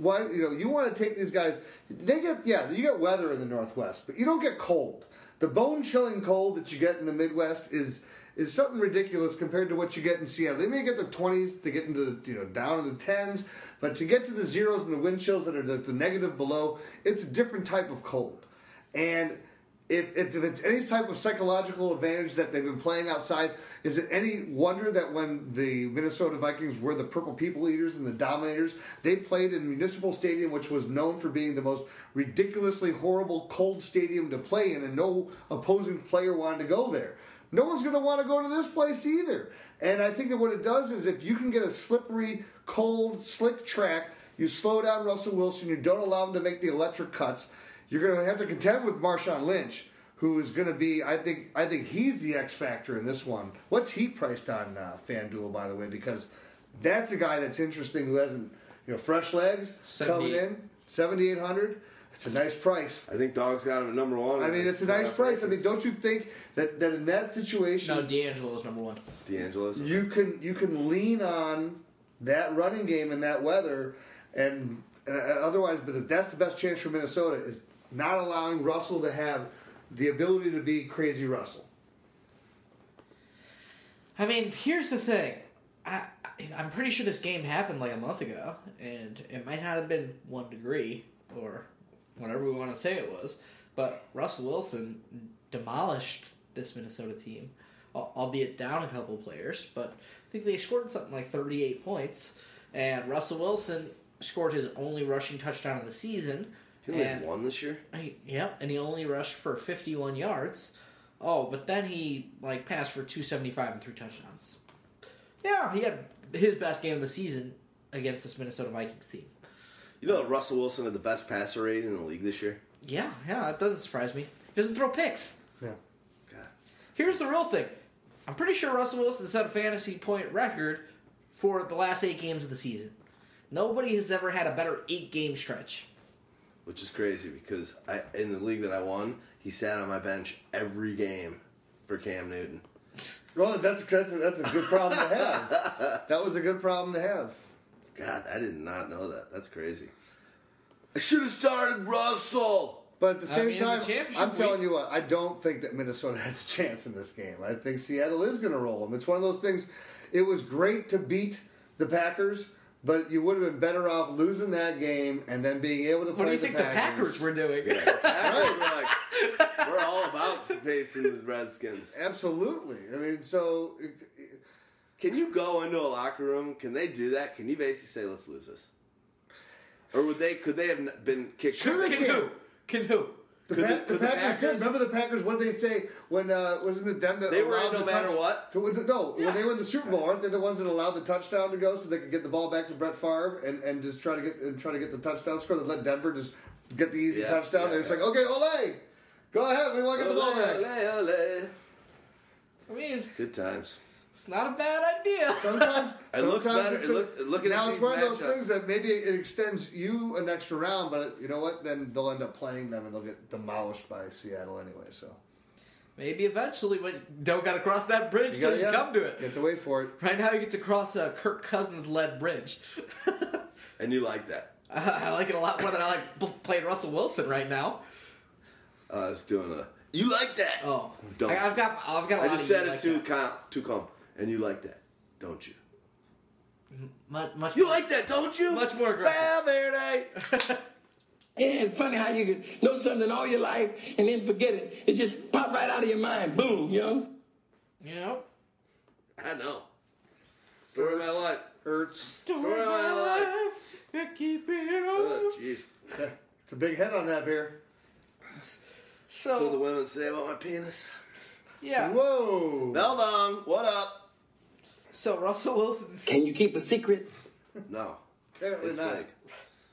why you know you want to take these guys they get yeah you get weather in the northwest but you don't get cold. The bone chilling cold that you get in the midwest is is something ridiculous compared to what you get in seattle. They may get the 20s to get into you know down in the 10s but to get to the zeros and the wind chills that are the, the negative below it's a different type of cold. And if, if it's any type of psychological advantage that they've been playing outside, is it any wonder that when the Minnesota Vikings were the Purple People Eaters and the Dominators, they played in Municipal Stadium, which was known for being the most ridiculously horrible cold stadium to play in, and no opposing player wanted to go there. No one's going to want to go to this place either. And I think that what it does is if you can get a slippery, cold, slick track, you slow down Russell Wilson, you don't allow him to make the electric cuts you're going to have to contend with Marshawn Lynch, who is going to be. I think. I think he's the X factor in this one. What's he priced on uh, FanDuel, by the way? Because that's a guy that's interesting who hasn't, you know, fresh legs coming 78. in seventy eight hundred. It's a nice price. I think Dog's got him at number one. I mean, it's a nice price. I mean, don't you think that, that in that situation, No, DeAngelo's number one. DeAngelo's. you can you can lean on that running game in that weather, and, and uh, otherwise, but that's the best chance for Minnesota is not allowing Russell to have the ability to be crazy Russell. I mean, here's the thing. I, I'm pretty sure this game happened like a month ago, and it might not have been one degree or whatever we want to say it was, but Russell Wilson demolished this Minnesota team, albeit down a couple players, but I think they scored something like 38 points, and Russell Wilson scored his only rushing touchdown of the season. He only and- won this year. He- Yep, and he only rushed for 51 yards. Oh, but then he like passed for 275 and three touchdowns. Yeah, he had his best game of the season against this Minnesota Vikings team. You know Russell Wilson had the best passer rate in the league this year. Yeah, yeah, that doesn't surprise me. He doesn't throw picks. Yeah. God. Here's the real thing. I'm pretty sure Russell Wilson set a fantasy point record for the last eight games of the season. Nobody has ever had a better eight game stretch. Which is crazy because I in the league that I won, he sat on my bench every game for Cam Newton. Well, that's that's a, that's a good problem to have. That was a good problem to have. God, I did not know that. That's crazy. I should have started Russell. But at the I same mean, in the time, I'm telling you what, I don't think that Minnesota has a chance in this game. I think Seattle is going to roll them. It's one of those things. It was great to beat the Packers, but you would have been better off losing that game and then being able to play What do you the think the Packers. Packers were doing? Packers were like, we're all about facing the Redskins. Absolutely. I mean, so Can you go into a locker room? Can they do that? Can you basically say, "Let's lose this," or would they? Could they have been kicked? Sure they Can who? Can who? The, Could pa- the- the, could the Packers, did. Remember the Packers? What did they say when uh, wasn't it them that They were allowed in no the matter touch- what? To- no, Yeah. when they were in the Super Bowl, aren't they the ones that allowed the touchdown to go so they could get the ball back to Brett Favre and, and just try to get and try to get the touchdown score? That let Denver just get the easy Yeah, touchdown. yeah, They're just like, okay, Ole, go ahead, we want to get the ball back. ole, ole. I mean, Good times. It's not a bad idea. Sometimes It looks sometimes better. it's It looks- looking at now it's these one of those things that maybe it extends you an extra round, but you know what? Then they'll end up playing them and they'll get demolished by Seattle anyway. So Maybe eventually, but don't got to cross that bridge till gotta- you yeah, come to it. You have to wait for it. Right now, you get to cross a Kirk Cousins led bridge. And you like that? I, I like it a lot more than I like playing Russell Wilson right now. Uh, I was doing a. You like that? Oh, Don't. I, have got, I've got. a I lot just of said it like too calm, too calm, and you like that, don't you? Much, much You more- like that, don't you? Much more aggressive. Valverde. Yeah, it's funny how you could know something all your life and then forget it. It just pop right out of your mind. Boom, you know? You know, I know. Story of my life. Hurts. story of my life. I keep it Oh, on. jeez. It's a big head on that beer. So, what the women say about my penis. yeah, Whoa. Beldong, what up? So Russell Wilson's Can you keep a secret? No. Apparently It's not. fake.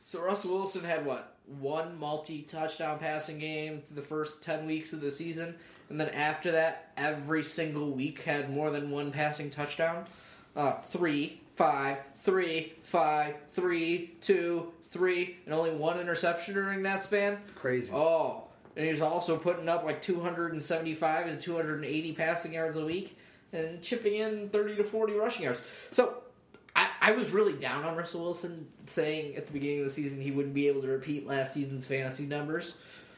So Russell Wilson had what one multi-touchdown passing game for the first ten weeks of the season, and then after that, every single week had more than one passing touchdown. uh, three, five, three, five, three, two, three, and only one interception during that span. Crazy. Oh, and he was also putting up like 275 and 280 passing yards a week and chipping in 30 to 40 rushing yards. So I, I was really down on Russell Wilson, saying at the beginning of the season he wouldn't be able to repeat last season's fantasy numbers.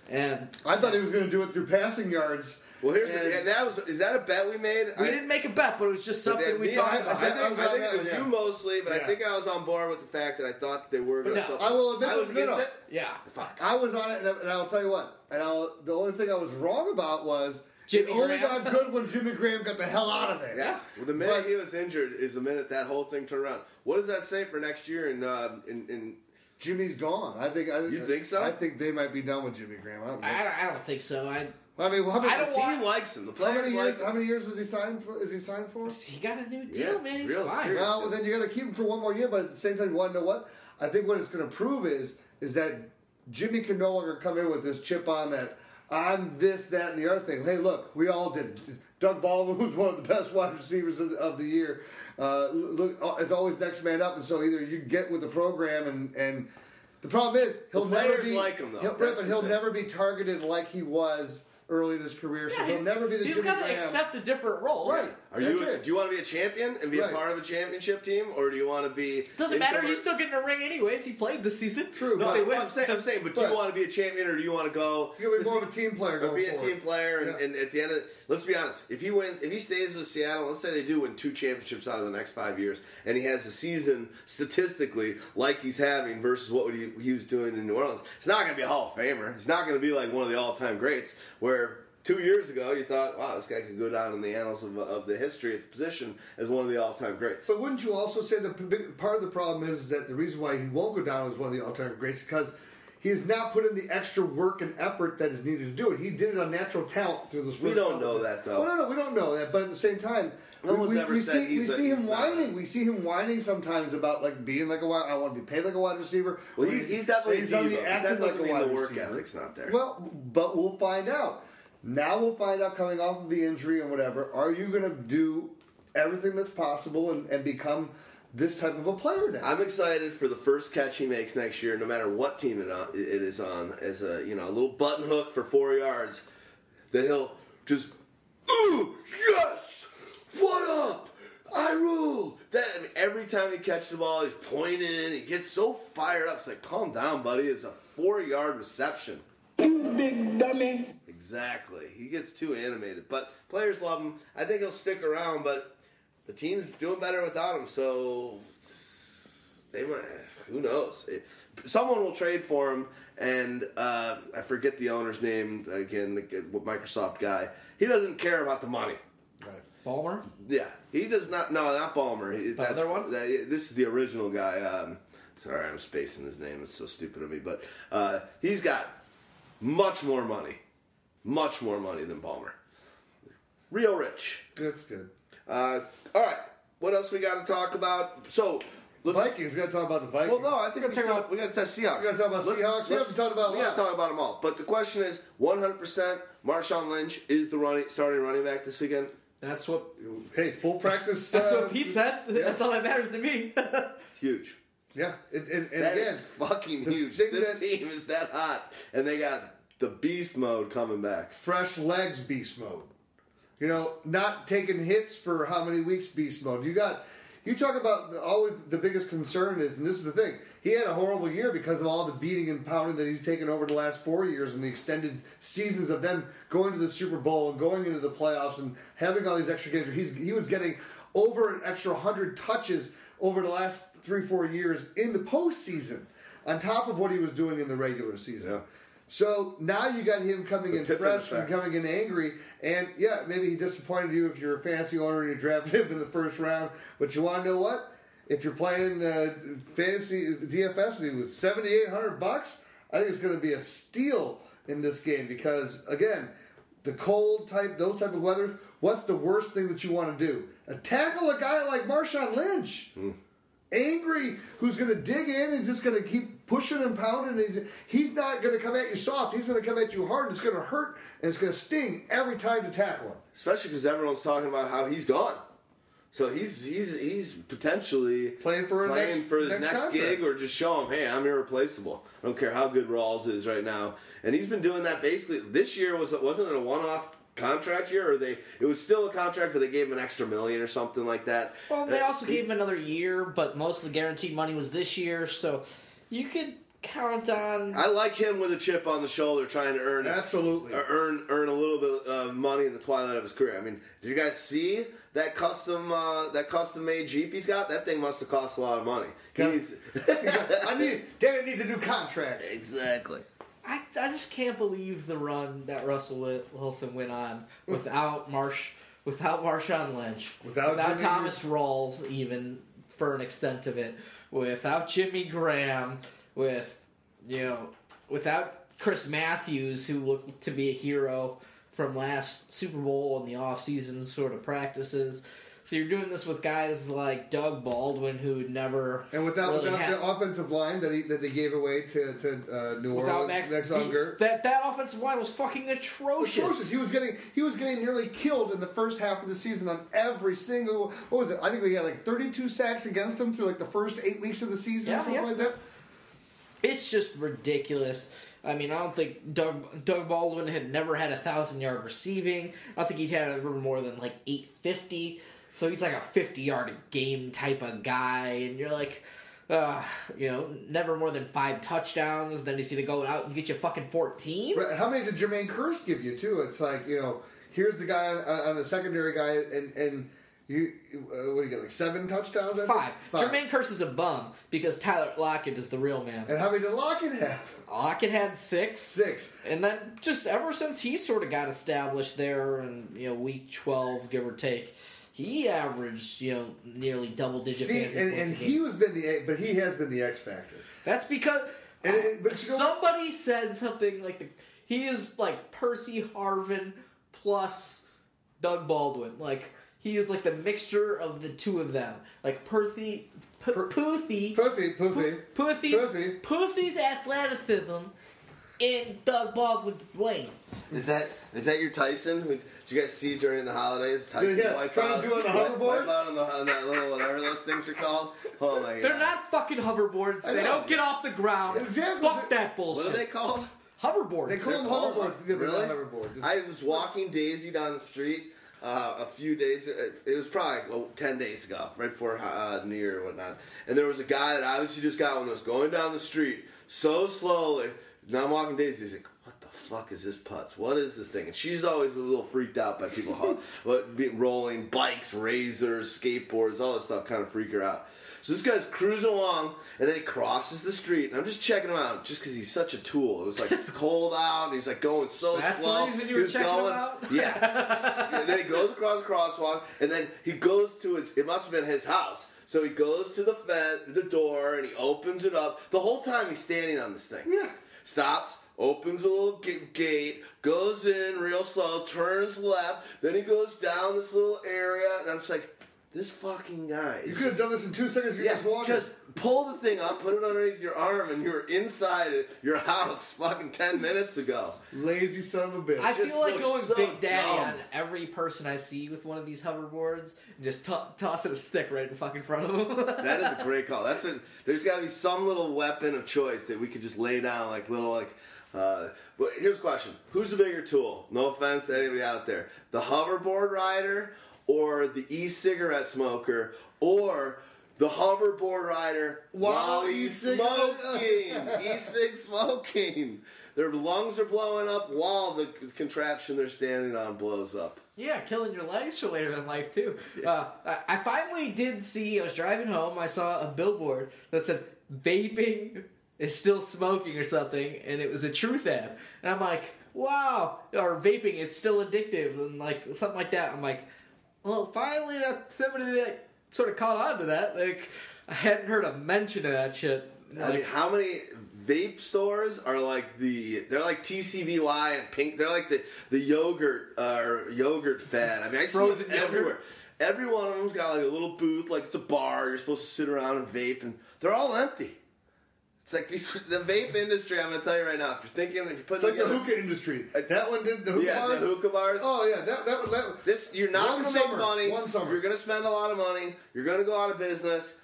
And I thought he was going to do it through passing yards. Well, here's And- the, and that was is that a bet we made? we I- didn't make a bet, but it was just something that- we me, talked I, about. I think, I was I think it was one, you mostly, but I think I was on board with the fact that I thought they were going to. no, I will admit I was no, no. against it. yeah. I was on it, and, I- and I'll tell you what. And I'll, the only thing I was wrong about was Jimmy it only Graham. got good when Jimmy Graham got the hell out of there. Yeah. Well, the minute But- he was injured is the minute that whole thing turned around. What does that say for next year? In uh, in, in Jimmy's gone. I think. I, You think so? I think they might be done with Jimmy Graham. I don't know. I, I don't think so. I I mean, how many, I don't the want- likes him. The how players many like years? him. How many years was he signed for? Is he signed for? he got a new deal, Yeah, man. He's real fine. serious. Well, then you got to keep him for one more year. But at the same time, you want to know what? I think what it's going to prove is is that Jimmy can no longer come in with this chip on that I'm this, that, and the other thing. Hey, look, we all did. Doug Baldwin was one of the best wide receivers of the, of the year. Uh, look, it's always next man up, and so either you get with the program, and and the problem is he'll The never be like him, though. He'll, but he'll thing. never be targeted like he was early in his career. So Yeah, he'll never be the he's Jimmy got to Graham. accept a different role. Right. Are That's you? it. Do you want to be a champion and be Right. a part of a championship team, or do you want to be? Doesn't matter. introvert- He's still getting a ring anyways. He played this season. True, No, but- They win. I'm saying, I'm saying, but, do But- you want to be a champion, or do you want to go? He'll be more of a team player Or going be a forward. team player, and, Yeah. and at the end of let's be honest, if he wins, if he stays with Seattle, let's say they do win two championships out of the next five years, and he has a season statistically like he's having versus what he, he was doing in New Orleans, it's not going to be a Hall of Famer. He's not going to be like one of the all-time greats. Where two years ago you thought, wow, this guy could go down in the annals of, of the history at the position as one of the all-time greats. But wouldn't you also say that part of the problem is that the reason why he won't go down as one of the all-time greats is because he has not put in the extra work and effort that is needed to do it. He did it on natural talent through this. We don't know that, though. Well, no, no, we don't know that. But at the same time, No we, one's we, ever we see we a- see him he's not whining. We see him whining sometimes about like being like a wide. I want to be paid like a wide receiver. Well, he's, he's definitely he's diva, the but acting that doesn't like a mean the work receiver. ethic's not there. Well, but we'll find out. Now we'll find out coming off of the injury and whatever. Are you going to do everything that's possible and, and become this type of a player now? I'm excited for the first catch he makes next year, no matter what team it, on, it is on, as a you know a little button hook for four yards. That he'll just, ooh, yes, what up? I rule. That I mean, every time he catches the ball, he's pointing. He gets so fired up. It's like, calm down, buddy. It's a four yard reception. You big dummy. Exactly. He gets too animated, but players love him. I think he'll stick around, but the team's doing better without him, so they might. Who knows? Someone will trade for him, and uh, I forget the owner's name again. The Microsoft guy. He doesn't care about the money. Ballmer. Yeah, he does not. No, not Ballmer. He, that's, other one? that- this is the original guy. Um, sorry, I'm spacing his name. It's so stupid of me, but uh, he's got much more money, much more money than Palmer. Real rich. That's good. Uh, all right, what else we got to talk about? So, let's, Vikings. We got to talk about the Vikings. well, no, I think we, still, we got to touch Seahawks. We gotta talk about Let's- Seahawks? We let's- haven't talked about We got to talk about them all. But the question is, 100%. Marshawn Lynch is the running starting running back this weekend. That's what. hey, full practice. That's uh, what Pete said. That's all that matters to me. Huge. Yeah, and, and, and That again, is fucking huge. This that- team is that hot, and they got the beast mode coming back. fresh legs beast mode. You know, not taking hits for how many weeks beast mode. You got you talk about the, always the biggest concern is, and this is the thing. He had a horrible year because of all the beating and pounding that he's taken over the last four years and the extended seasons of them going to the Super Bowl and going into the playoffs and having all these extra games. He's he was getting over an extra hundred touches over the last three four years in the postseason, on top of what he was doing in the regular season. Yeah. So now you got him coming in fresh and coming in angry, and yeah, maybe he disappointed you if you're a fantasy owner and you drafted him in the first round. But you want to know what? If you're playing uh, fantasy DFS and he was seventy eight hundred bucks, I think it's going to be a steal in this game because again, the cold type, those type of weather. What's the worst thing that you want to do? Uh, tackle a guy like Marshawn Lynch angry who's going to dig in and just going to keep pushing and pounding. And he's, he's not going to come at you soft. He's going to come at you hard. And it's going to hurt and it's going to sting every time to tackle him. Especially because everyone's talking about how he's gone. So he's he's he's potentially Playing for playing next- for his next next, gig, or just show him, hey, I'm irreplaceable. I don't care how good Rawls is right now. And he's been doing that basically. This year was wasn't it a one off contract year, or they it was still a contract, but they gave him an extra million or something like that. Well, they Uh, also gave him another year, but most of the guaranteed money was this year, so you could count on. I like him with a chip on the shoulder, trying to earn Absolutely. or earn earn a little bit of money in the twilight of his career. I mean, did you guys see that custom uh, that custom made Jeep he's got? That thing must have cost a lot of money. Yeah. He's I need Danny needs a new contract. exactly. I, I just can't believe the run that Russell Wilson went on mm. without Marsh, without Marshawn Lynch, Without Jimmy- Thomas Rawls, even for an extent of it, without Jimmy Graham, with you know, without Chris Matthews, who looked to be a hero from last Super Bowl and the off season sort of practices. So you're doing this with guys like Doug Baldwin, who never And without, really without had- the offensive line that he that they gave away to to uh, New without Orleans, Max, Max the- that that offensive line was fucking atrocious. Atrocious. He was getting he was getting nearly killed in the first half of the season on every single what was it? I think we had like 32 sacks against him through like the first eight weeks of the season Yeah, or something yeah. like that. It's just ridiculous. I mean, I don't think Doug Doug Baldwin had never had a thousand yard receiving. I think he'd had ever more than like eight fifty. So he's like a fifty yard game type of guy, and you're like, uh, you know, never more than five touchdowns. Then he's gonna go out and get you fucking fourteen. Right, How many did Jermaine Kearse give you too? It's like you know, here's the guy on, on the secondary guy, and and you uh, what do you get like seven touchdowns? Think? Five. Jermaine Kearse is a bum because Tyler Lockett is the real man. And how many did Lockett have? Lockett had six. Six. And then just ever since he sort of got established there in you know week twelve, give or take, he averaged you know nearly double digit. See, and, and he was been the but he has been the X factor. That's because And but you know- somebody said something like the, he is like Percy Harvin plus Doug Baldwin. Like he is like the mixture of the two of them. Like Perthy, P- Poothy. Poothy, Puffy. Poothy's athleticism, and Doug Baldwin's brain. Is that is that your Tyson? Who, did you guys see during the holidays? Tyson Yeah, wipe trying out, to do it on the wipe- hoverboard? wipe out on, the, on that little whatever those things are called. Oh my god! They're not fucking hoverboards. They don't get off the ground. Exactly. Fuck that bullshit. What are they called? Hoverboards. They call They're called- hoverboards. They're Really? hoverboards. I was walking Daisy down the street uh, a few days. It was probably well, ten days ago, right before uh, New Year or whatnot. And there was a guy that obviously just got one that was going down the street so slowly. And I'm walking Daisy. He's like, "What the fuck is this putz? What is this thing?" And she's always a little freaked out by people rolling bikes, razors, skateboards, all that stuff. Kind of freak her out. So this guy's cruising along, and then he crosses the street, and I'm just checking him out, just because he's such a tool. It was like it's cold out, and he's like going so That's the slow. reason you He were checking him going- out? Yeah. and then he goes across the crosswalk, and then he goes to his. It must have been his house. So he goes to the fence, the door, and he opens it up. The whole time he's standing on this thing. Yeah. Stops, opens a little ga- gate, goes in real slow, turns left, then he goes down this little area, and I'm just like, this fucking guy. you could have done this in two seconds. You're yeah, just walking. just pull the thing up, put it underneath your arm, and you were inside your house fucking ten minutes ago. lazy son of a bitch. I just feel like going so Big Daddy dumb. on every person I see with one of these hoverboards and just to- tossing a stick right in fucking front of them. That is a great call. That's a. There's got to be some little weapon of choice that we could just lay down, like little like. Uh, but here's a question: Who's the bigger tool? No offense to anybody out there, the hoverboard rider or the e-cigarette smoker or the hoverboard rider While while he's smoking, e-cig smoking. Their lungs are blowing up while the contraption they're standing on blows up. yeah, killing your legs for later in life too. Uh, I, I finally did see. I was driving home. I saw a billboard that said "vaping is still smoking" or something, and it was a truth ad. And I'm like, "Wow!" Or vaping is still addictive, and like something like that. I'm like, well, finally, that somebody that sort of caught on to that. Like, I hadn't heard a mention of that shit. I mean, how many vape stores are like the? They're like TCBY and Pink. They're like the the yogurt uh, or yogurt fad. I mean, I see it yogurt? everywhere. Every one of them's got like a little booth, like it's a bar. You're supposed to sit around and vape, and they're all empty. It's like these the vape industry. I'm gonna tell you right now. If you're thinking, if you're It's putting like the hookah industry. That one did the hookah yeah, bars. the hookah bars. Oh yeah, that that that. This you're not gonna summer, make money. one summer. You're gonna spend a lot of money. You're gonna go out of business.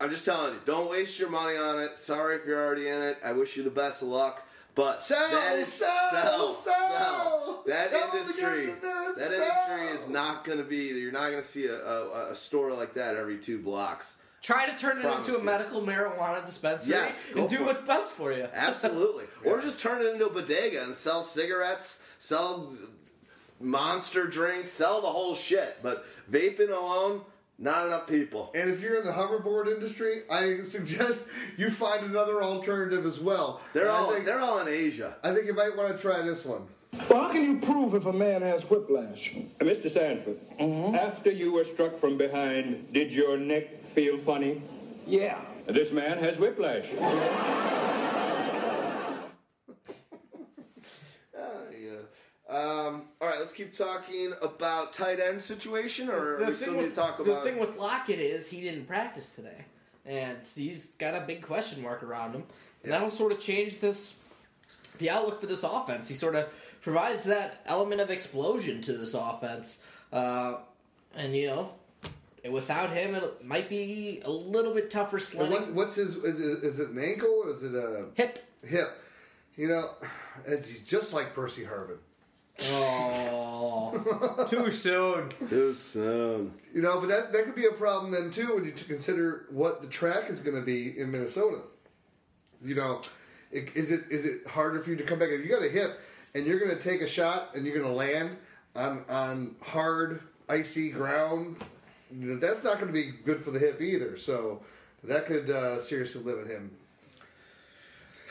I'm just telling you, don't waste your money on it. Sorry if you're already in it. I wish you the best of luck. But Sell, that is sell, sell, sell. That Sell industry, that sell. industry is not going to be. You're not going to see a, a, a store like that every two blocks. Try to turn it Promise into a you. medical marijuana dispensary Yes, go and do for it. what's best for you. Absolutely. Or just turn it into a bodega and sell cigarettes, sell monster drinks, sell the whole shit. But vaping alone, not enough people. And if you're in the hoverboard industry, I suggest you find another alternative as well. They're And I all think, they're all in Asia. I think you might want to try this one. Well, how can you prove if a man has whiplash? Uh, Mr. Sanford, after you were struck from behind, did your neck feel funny? Yeah. This man has whiplash. Um, all right, let's keep talking about tight end situation, or The we thing still with- need to talk the about. The thing with Lockett is he didn't practice today, and he's got a big question mark around him. And that'll sort of change this, the outlook for this offense. He sort of provides that element of explosion to this offense, uh, and you know, without him, it might be a little bit tougher And sledding. what, what's his? Is it, is it an ankle? Is it a Hip. hip? You know, and he's just like Percy Harvin. Oh, too soon. Too soon. You know, but that that could be a problem then too when you to consider what the track is going to be in Minnesota. You know, i- is it is it harder for you to come back if you got a hip and you're going to take a shot and you're going to land on on hard icy ground? That's not going to be good for the hip either. So that could uh, seriously limit him.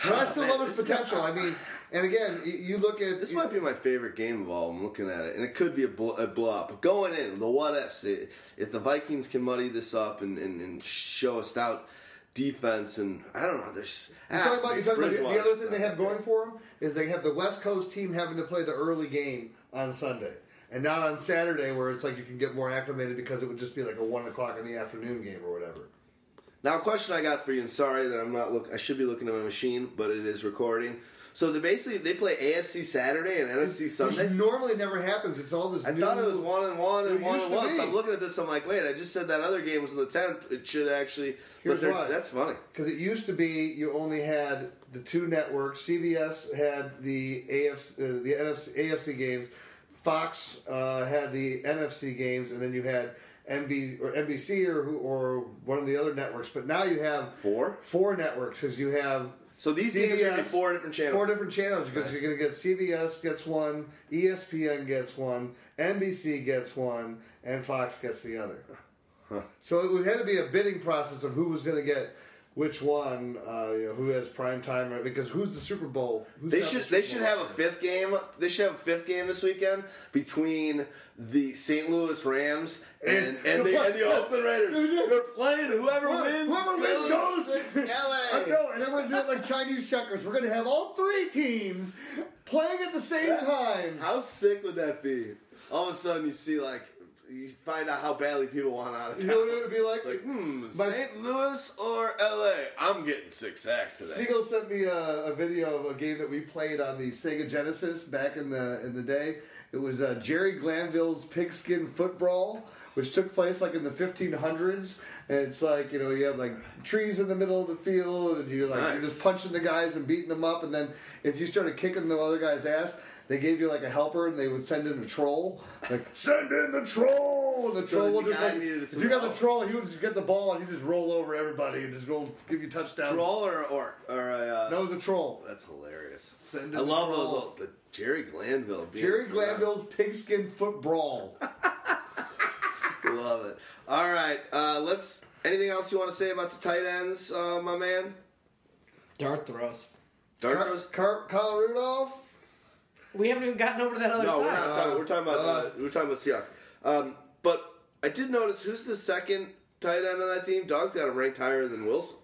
But I still man, love his potential. I mean, and again, you look at This might be my favorite game of all. I'm looking at it, and it could be a, blow, a blowout. But going in, the what ifs. If the Vikings can muddy this up and, and, and show a stout defense, and I don't know, there's. You talk about, you talk about the, the other thing they have going for them is they have the West Coast team having to play the early game on Sunday, and not on Saturday where it's like you can get more acclimated because it would just be like a one o'clock in the afternoon game or whatever. Now, a question I got for you, and sorry that I'm not look. I should be looking at my machine, but it is recording. So they basically they play AFC Saturday and NFC Sunday. Which normally never happens. It's all this. I new, thought it was one and one and one and one. So. I'm looking at this. I'm like, wait, I just said that other game was on the tenth. It should actually. Here's but why. that's funny. Because it used to be you only had the two networks. CBS had the AFC, uh, the NFC, AFC games. Fox uh, had the NFC games, and then you had NB or NBC or who, or one of the other networks. But now you have Four? four networks because you have. So these games are four different channels. Four different channels because Nice. you're going to get CBS gets one, ESPN gets one, NBC gets one, and Fox gets the other. So it would had to be a bidding process of who was going to get which one, uh, you know, who has prime time, right? because who's the Super Bowl? Who's They got the should they should Bowl? have a fifth game. They should have a fifth game this weekend between the St. Louis Rams and And and, the play- and the Oakland Raiders. They're playing. Whoever Whoever- wins, whoever wins goes. LA. I know, and then we're gonna do it like Chinese checkers. We're gonna have all three teams playing at the same time. How sick would that be? All of a sudden, you see like you find out how badly people want out of town. You know what it would be like? Like, hmm, St. Louis or LA? I'm getting six sacks today. Siegel sent me a, a video of a game that we played on the Sega Genesis back in the in the day. It was uh, Jerry Glanville's Pigskin Football, which took place like in the 1500s. And it's like you know you have like trees in the middle of the field, and you're like you're just punching the guys and beating them up. And then if you started kicking the other guy's ass, they gave you like a helper, and they would send in a troll. Like send in the troll, and the So troll the would just like, if you got the troll, he would just get the ball and he would just roll over everybody and just go give you touchdowns. Troll or or, or a, uh, No, it was a troll. That's hilarious. Send in I the love troll. those. Old, the Jerry Glanville. Jerry Glanville's pigskin foot brawl. Love it. All right. Uh, let's. Anything else you want to say about the tight ends, uh, my man? Dart throws. Dart Car- throws? Car- Kyle Rudolph. We haven't even gotten over to that other No, we're side. not talking. We're talking about. Uh, Uh, we're talking about Seahawks. Um, but I did notice who's the second tight end on that team. Dog's got him ranked higher than Wilson.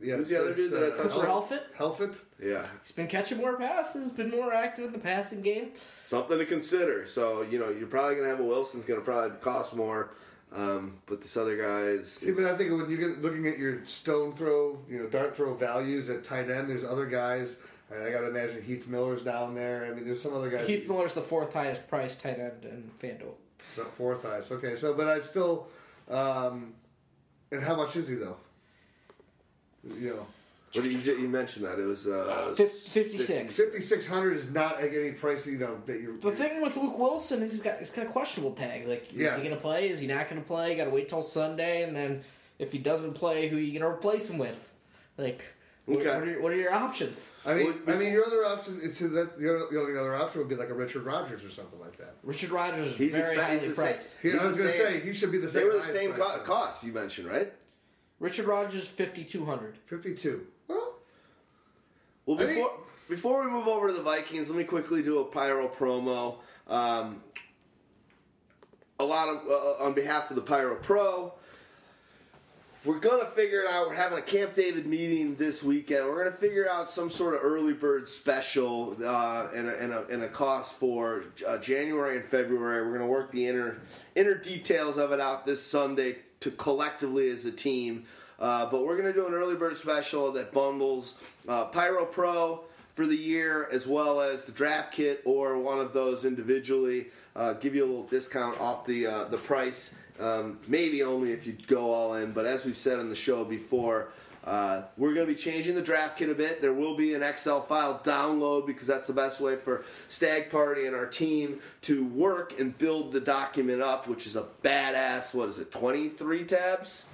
Yeah, Who's the other dude that I uh, touched Cooper on? Helfet. Helfet. Yeah, He's been catching more passes, been more active in the passing game. something to consider. So you know, you're probably gonna have a Wilson's gonna probably cost more. Um, but this other guy is. See, but I think when you get looking at your stone throw, you know, dart throw values at tight end, there's other guys. And I got to imagine Heath Miller's down there. I mean, there's some other guys. Heath Miller's the fourth highest priced tight end in FanDuel. So, Fourth highest. Okay, so but I still. Um, and how much is he though? You know, what did you, you mentioned that it was uh, 56. fifty six hundred is not at any price. You know that you're. The thing with Luke Wilson is he's got he's got a questionable tag. Like, Yeah. is he going to play? Is he not going to play? Got to wait till Sunday, and then if he doesn't play, who are you going to replace him with? Like, what, Okay. what, are, your, what are your options? I mean, Well, I mean, your other option. It's that the other, the other option would be like a Richard Rodgers or something like that. Richard Rodgers is He's very expe- highly he's the same- priced. He, He's I was going to say he should be the same. They same. were the same price. co- costs you mentioned, right? Richard Rodgers fifty two hundred. Fifty two. Well, Well, I mean- before before we move over to the Vikings, let me quickly do a pyro promo. Um, a lot of uh, on behalf of the Pyro Pro. We're gonna figure it out. We're having a Camp David meeting this weekend. We're gonna figure out some sort of early bird special uh, and, a, and, a, and a cost for uh, January and February. We're gonna work the inner inner details of it out this Sunday to collectively as a team. Uh, but we're gonna do an early bird special that bundles uh, Pyro Pro for the year as well as the draft kit or one of those individually. Uh, give you a little discount off the uh, the price. Um, maybe only if you go all in, but as we've said on the show before, uh, we're going to be changing the draft kit a bit. There will be an Excel file download because that's the best way for Stagg Party and our team to work and build the document up, which is a badass, what is it, 23 tabs?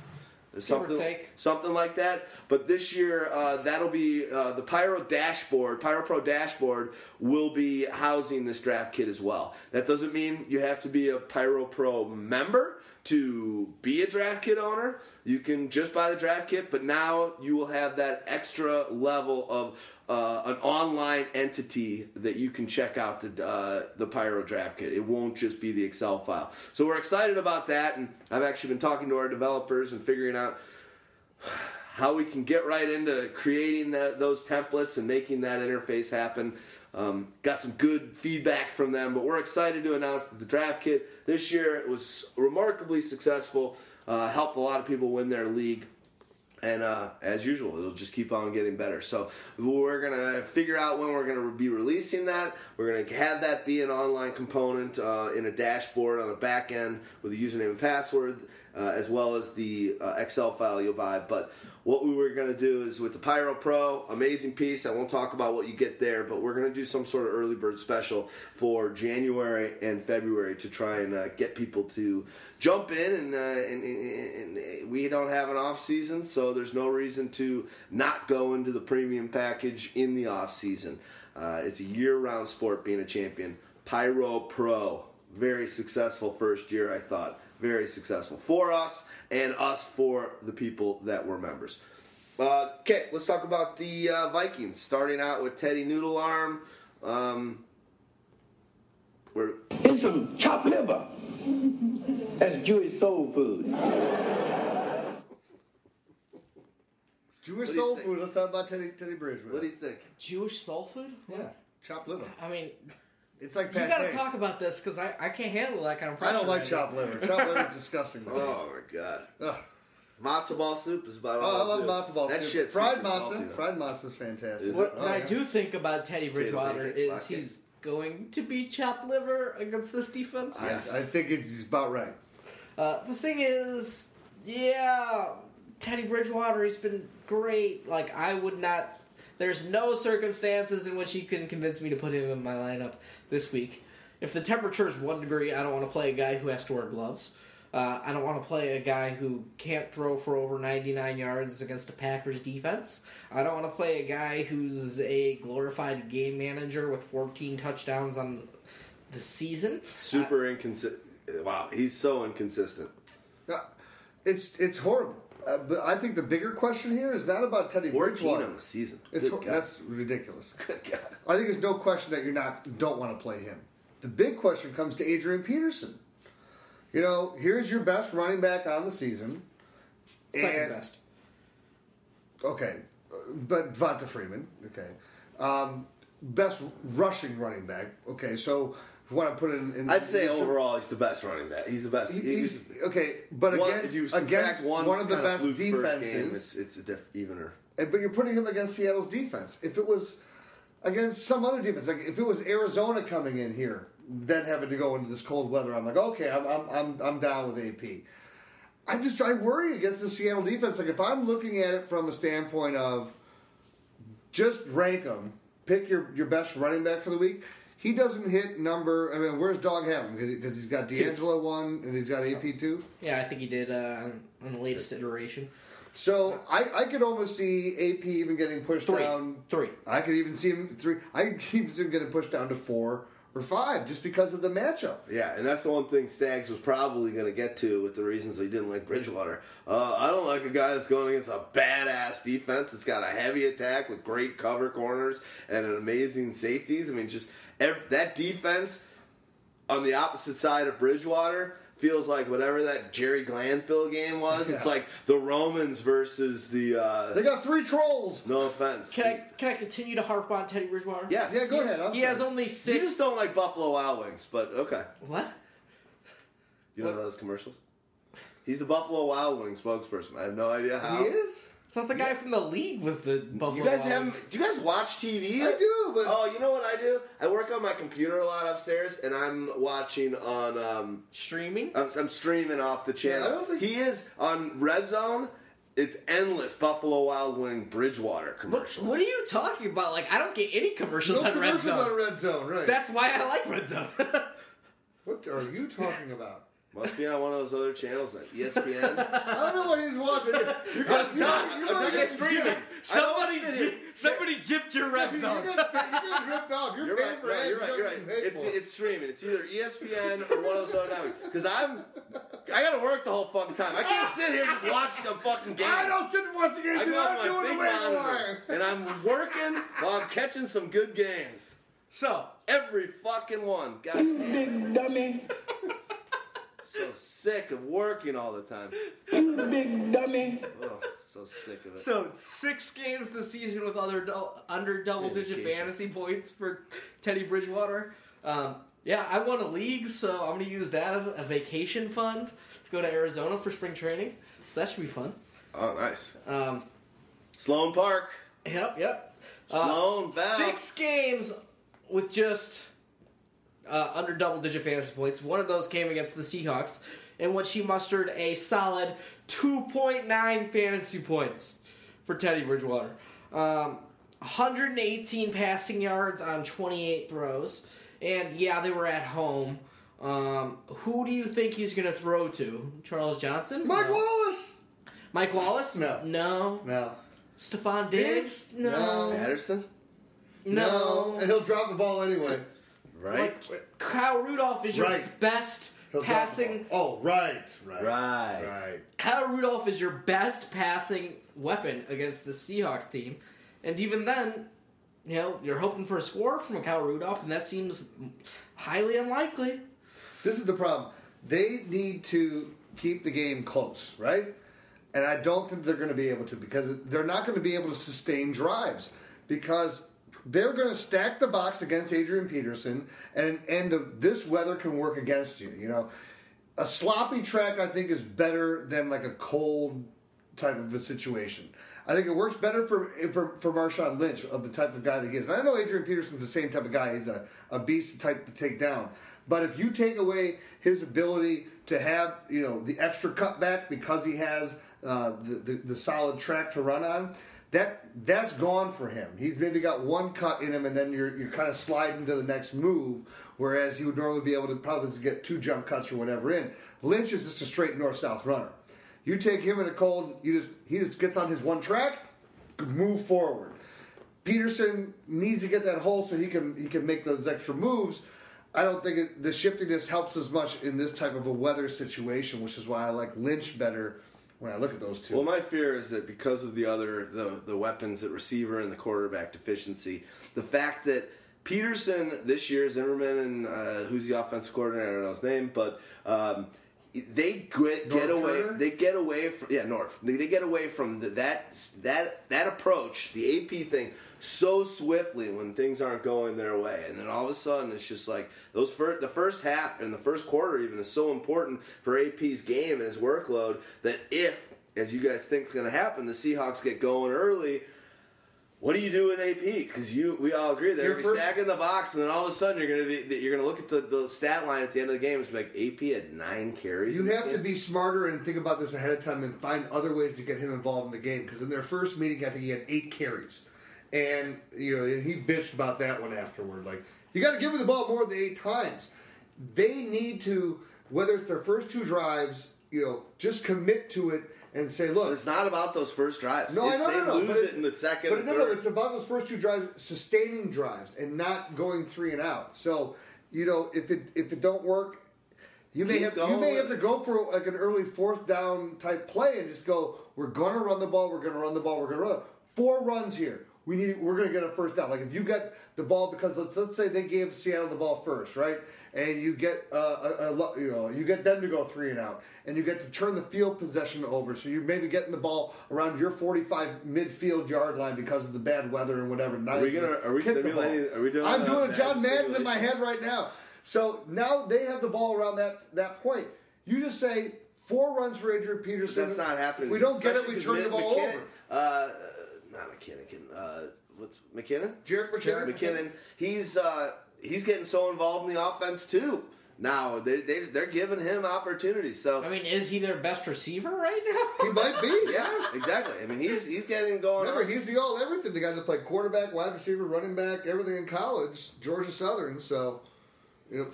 Something, take. something like that. But this year, uh, that'll be uh, the Pyro dashboard, Pyro Pro dashboard will be housing this draft kit as well. That doesn't mean you have to be a Pyro Pro member to be a draft kit owner. You can just buy the draft kit, but now you will have that extra level of uh, an online entity that you can check out the uh, the Pyro draft kit. It won't just be the Excel file. So we're excited about that, and I've actually been talking to our developers and figuring out how we can get right into creating that, those templates and making that interface happen. Um, got some good feedback from them, but we're excited to announce that the draft kit this year it was remarkably successful. Uh, helped a lot of people win their league. And uh, as usual, it'll just keep on getting better. So we're gonna figure out when we're gonna be releasing that. We're gonna have that be an online component uh, in a dashboard on a back end with a username and password, uh, as well as the uh, Excel file you'll buy. But what we were gonna do is with the Pyro Pro, amazing piece. I won't talk about what you get there, but we're gonna do some sort of early bird special for January and February to try and uh, get people to jump in. And, uh, and, and, and we don't have an off season, so there's no reason to not go into the premium package in the off season. Uh, it's a year-round sport being a champion. Pyro Pro, very successful first year, I thought. Very successful for us and us for the people that were members. Uh, Okay, let's talk about the uh, Vikings. Starting out with Teddy Noodle Arm. Um, we're, And some chopped liver. That's Jewish soul food. Jewish What do you soul think? food. Let's talk about Teddy Teddy Bridgewater. what do you think? Jewish soul food? Yeah, chopped liver. I mean, It's like you got to talk about this because I, I can't handle that kind of pressure. I don't like right chopped now. liver. Chopped liver is disgusting. to me. Oh my god. Ugh. Matzo ball soup is about all Oh, I love do. matzo ball That soup. shit's Fried super salty, matzo. though. Fried matzo is fantastic. Is What, Oh, what I yeah. do think about Teddy Bridgewater bacon, is black he's going to be chopped liver against this defense. I, Yes. I think it's about right. Uh, the thing is, yeah, Teddy Bridgewater, he's been great. Like, I would not. There's no circumstances in which you can convince me to put him in my lineup this week. If the temperature is one degree, I don't want to play a guy who has to wear gloves. Uh, I don't want to play a guy who can't throw for over 99 yards against a Packers defense. I don't want to play a guy who's a glorified game manager with 14 touchdowns on the season. Super inconsistent. Wow, he's so inconsistent. It's it's horrible. Uh, but I think the bigger question here is not about Teddy 14 Bridgewater. on the season. It's, Good God. that's ridiculous. Good God. I think there's no question that you're not don't want to play him. The big question comes to Adrian Peterson. You know, here's your best running back on the season. Second And- best. Okay, uh, but Vonta Freeman. Okay, um, best rushing running back. Okay, so if you want to put it in, in I'd say overall he's the best running back. He's the best. he- He's, okay, but one, against if you subtract against one, one, of the best defenses, game, it's, it's a diff, evener. But you're putting him against Seattle's defense. If it was against some other defense, like if it was Arizona coming in here, then having to go into this cold weather, I'm like, okay, I'm I'm I'm, I'm down with AP. I just I worry against the Seattle defense. Like if I'm looking at it from a standpoint of just rank them, pick your your best running back for the week. He doesn't hit number. I mean, where's Dog have him? Because he's got DeAngelo one and he's got AP two. Yeah, I think he did uh, on, on the latest iteration. So I, I could almost see AP even getting pushed Three. down. Three. I could even see him three. I could see him getting pushed down to four or five just because of the matchup. Yeah, and that's the one thing Staggs was probably going to get to with the reasons he didn't like Bridgewater. Uh, I don't like a guy that's going against a badass defense that's got a heavy attack with great cover corners and an amazing safeties. I mean, just ev that defense on the opposite side of Bridgewater feels like whatever that Jerry Glanville game was. It's like the Romans versus the. Uh, They got three trolls. no offense. Can I can I continue to harp on Teddy Bridgewater? Yes. Yeah, go ahead. I'm He sorry. has only six. You six. just don't like Buffalo Wild Wings, but okay. What? You don't know those commercials? He's the Buffalo Wild Wings spokesperson. I have no idea how. He is. I thought the guy from the league was the Buffalo. You guys Wild haven't? Do you guys watch TV? I do, but Oh, you know what I do? I work on my computer a lot upstairs, and I'm watching on. Um, streaming. I'm, I'm streaming off the channel. I don't think- he is on Red Zone. It's endless Buffalo Wild Wing Bridgewater commercials. what are you talking about? Like I don't get any commercials no on Red commercials Zone. on Red Zone, right? That's why I like Red Zone. what are you talking about? Must be on one of those other channels, like E ESPN. I don't know what he's watching. You I'm got, you telling- I'm you telling got, you, you it's streaming. somebody, I don't sit somebody gypped your Red you Zone. got, you got ripped off. You're, You're paying right, for right, ads you're right, you you're don't right. get paid It's, for. it's streaming. It's either ESPN or one of those other networks. Because I'm, I gotta work the whole fucking time. I can't sit here and just watch some fucking game. I don't sit and watch the games. I and go I'm on doing my the big waiver monitor, wire. and I'm working while I'm catching some good games. So Every fucking one. God, Big dummy. so sick of working all the time. You big dummy. Oh, so sick of it. So six games this season with other dou- under double digit fantasy points for Teddy Bridgewater. Um, yeah, I won a league, so I'm going to use that as a vacation fund to go to Arizona for spring training. So that should be fun. Oh, nice. Um, Sloan Park. yep, yep. Uh, Sloan Bell. six games with just uh, under double digit fantasy points. One of those came against the Seahawks, in which he mustered a solid 2.9 fantasy points for Teddy Bridgewater. Um, 118 passing yards on 28 throws. And yeah, they were at home. Um, who do you think he's going to throw to? Charles Johnson? Mike No. Wallace. Mike Wallace? No. No. No. Stefon Diggs? Diggs? No. No. Patterson. No. And he'll drop the ball anyway. Right. Like, Kyle Rudolph is your Right. best He'll passing. Oh, right. Right. Right. Right. Kyle Rudolph is your best passing weapon against the Seahawks team, and even then, you know you're hoping for a score from Kyle Rudolph, and that seems highly unlikely. This is the problem. They need to keep the game close, right? And I don't think they're going to be able to because they're not going to be able to sustain drives because they're going to stack the box against Adrian Peterson, and and the, this weather can work against you. You know, a sloppy track I think is better than like a cold type of a situation. I think it works better for for, for Marshawn Lynch of the type of guy that he is. And I know Adrian Peterson's the same type of guy. He's a, a beast type to take down. But if you take away his ability to have you know the extra cutback because he has uh, the, the the solid track to run on, that that's gone for him. He's maybe got one cut in him, and then you're you're kind of sliding to the next move. Whereas he would normally be able to probably get two jump cuts or whatever in. Lynch is just a straight north south runner. You take him in a cold, you just he just gets on his one track, move forward. Peterson needs to get that hole so he can he can make those extra moves. I don't think it, the shiftiness helps as much in this type of a weather situation, which is why I like Lynch better when I look at those two. Well, my fear is that because of the other the the weapons at receiver and the quarterback deficiency, the fact that Peterson this year, Zimmerman, and uh, who's the offensive coordinator, I don't know his name, but um, they get, get away. Turner? They get away from yeah North. They, they get away from the, that that that approach, the AP thing, so swiftly when things aren't going their way, and then all of a sudden it's just like those first the first half and the first quarter even is so important for AP's game and his workload that if as you guys think is going to happen, the Seahawks get going early. What do you do with AP? Because you, we all agree they're going to be first- stacking the box, and then all of a sudden you're going to be, you're going to look at the, the stat line at the end of the game. It's like AP had nine carries. You have to be smarter and think about this ahead of time and find other ways to get him involved in the game. Because in their first meeting, I think he had eight carries, and you know, and he bitched about that one afterward. Like, you got to give me the ball more than eight times. They need to, whether it's their first two drives, you know, just commit to it and say, But look, it's not about those first drives. no, It's I know, no, no. lose it in the second But no, no, it's about those first two drives, sustaining drives, and not going three and out. So, you know, if it if it don't work, you may Keep have you may have to go for like an early fourth down type play and just go. We're gonna run the ball. We're gonna run the ball. We're gonna run it. four runs here. We need. We're gonna get a first down. Like if you get the ball because let's let's say they gave Seattle the ball first, right? And you get uh, a, a you know you get them to go three and out, and you get to turn the field possession over. So you're maybe getting the ball around your 45 midfield yard line because of the bad weather and whatever. Not Are we gonna- are we simulating- are we doing I'm doing a John Madden in my head right now. So now they have the ball around that that point. You just say four runs for Adrian Peterson. That's not happening. If we don't get it, we turn the ball McKinnon- over. Uh, not McKinnon. Uh, what's McKinnon? Jerick McKinnon. McKinnon. He's uh, he's getting so involved in the offense too. Now they, they they're giving him opportunities. So I mean, is he their best receiver right now? He might be. yeah, exactly. I mean he's he's getting going. Remember, on. he's the all everything. The guy that played quarterback, wide receiver, running back, everything in college, Georgia Southern. So, you know,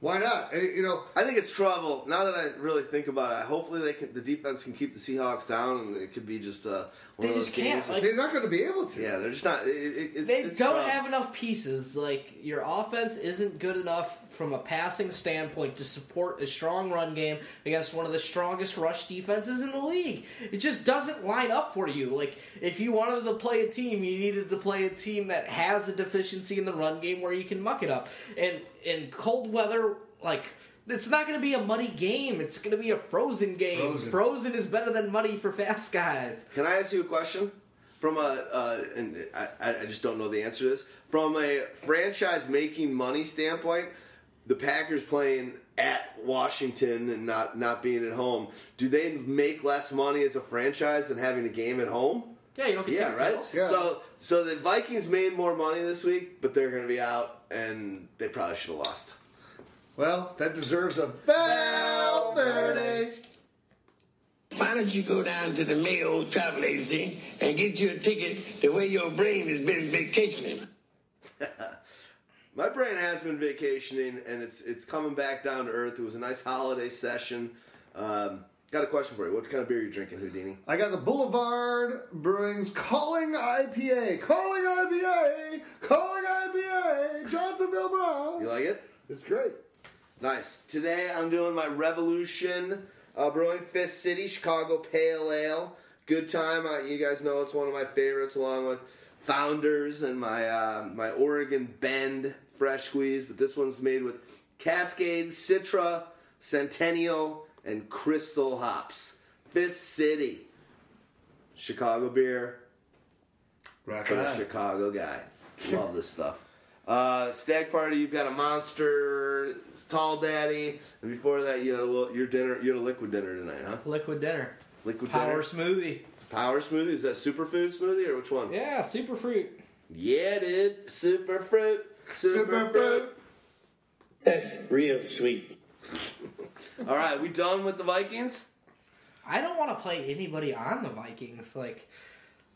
why not? And, you know, I think it's trouble. Now that I really think about it, hopefully they can, the defense can keep the Seahawks down, and it could be just uh, one They just can't, like- they're not going to be able to. yeah, they're just not. It, it, it's, They it's don't tough. have enough pieces. Like your offense isn't good enough from a passing standpoint to support a strong run game against one of the strongest rush defenses in the league. It just doesn't line up for you. Like if you wanted to play a team, you needed to play a team that has a deficiency in the run game where you can muck it up. And in cold weather, like it's not going to be a muddy game. It's going to be a frozen game. Frozen. frozen is better than muddy for fast guys. Can I ask you a question? From a, uh, and I, I just don't know the answer to this. From a franchise making money standpoint, the Packers playing at Washington and not not being at home, do they make less money as a franchise than having a game at home? Yeah, you don't get Yeah, right. sales. Yeah. So so the Vikings made more money this week, but they're going to be out, and they probably should have lost. Well, that deserves a Valverde. Why don't you go down to the Mayo travel agency and get you a ticket the way your brain has been vacationing? My brain has been vacationing, and it's it's coming back down to earth. It was a nice holiday session. Um, got a question for you. What kind of beer are you drinking, Houdini? I got the Boulevard Brewing's Calling IPA. Calling IPA. Calling IPA. Johnsonville Brown. You like it? It's great. Nice. Today I'm doing my Revolution uh, Brewing Fist City Chicago Pale Ale. Good time. Uh, you guys know it's one of my favorites, along with Founders and my uh, my Oregon Bend Fresh Squeeze. But this one's made with Cascade, Citra, Centennial, and Crystal hops. Fist City. Chicago beer Rock for the on. Chicago guy. Love this stuff. Uh, Stagg Party, you've got a monster, tall daddy, and before that, you had a little your dinner. You had a liquid dinner tonight, huh? Liquid dinner. Liquid Power dinner. smoothie. Power smoothie. Is that superfood smoothie or which one? Yeah, superfruit. Yeah, dude. Super fruit. Super, Super fruit. fruit. That's real sweet. All right, we done with the Vikings? I don't want to play anybody on the Vikings. Like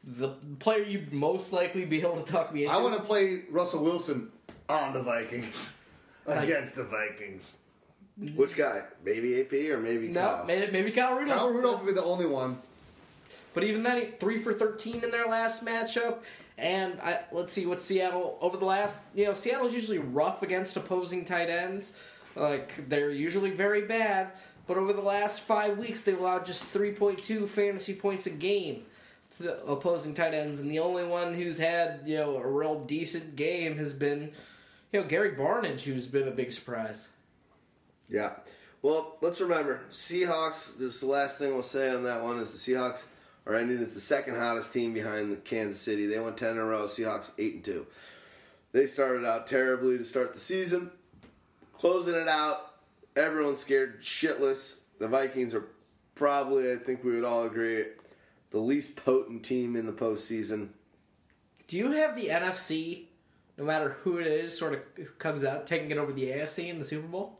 the player you'd most likely be able to talk me into. I want to play Russell Wilson on the Vikings against the Vikings. Which guy? Maybe AP or maybe no, Kyle? maybe, maybe Kyle Rudolph. Kyle Rudolph would be the only one. But even then, three for thirteen in their last matchup. And I, let's see what Seattle over the last. You know, Seattle's usually rough against opposing tight ends. Like they're usually very bad. But over the last five weeks, they've allowed just three point two fantasy points a game opposing tight ends, and the only one who's had you know a real decent game has been you know Gary Barnidge, who's been a big surprise. Yeah. Well, let's remember Seahawks. This is the last thing we'll say on that one is the Seahawks are ending as the second hottest team behind the Kansas City. They won ten in a row. Seahawks eight and two. They started out terribly to start the season, closing it out. Everyone's scared shitless. The Vikings are probably, I think we would all agree, the least potent team in the postseason. Do you have the NFC, no matter who it is, sort of comes out taking it over the AFC in the Super Bowl?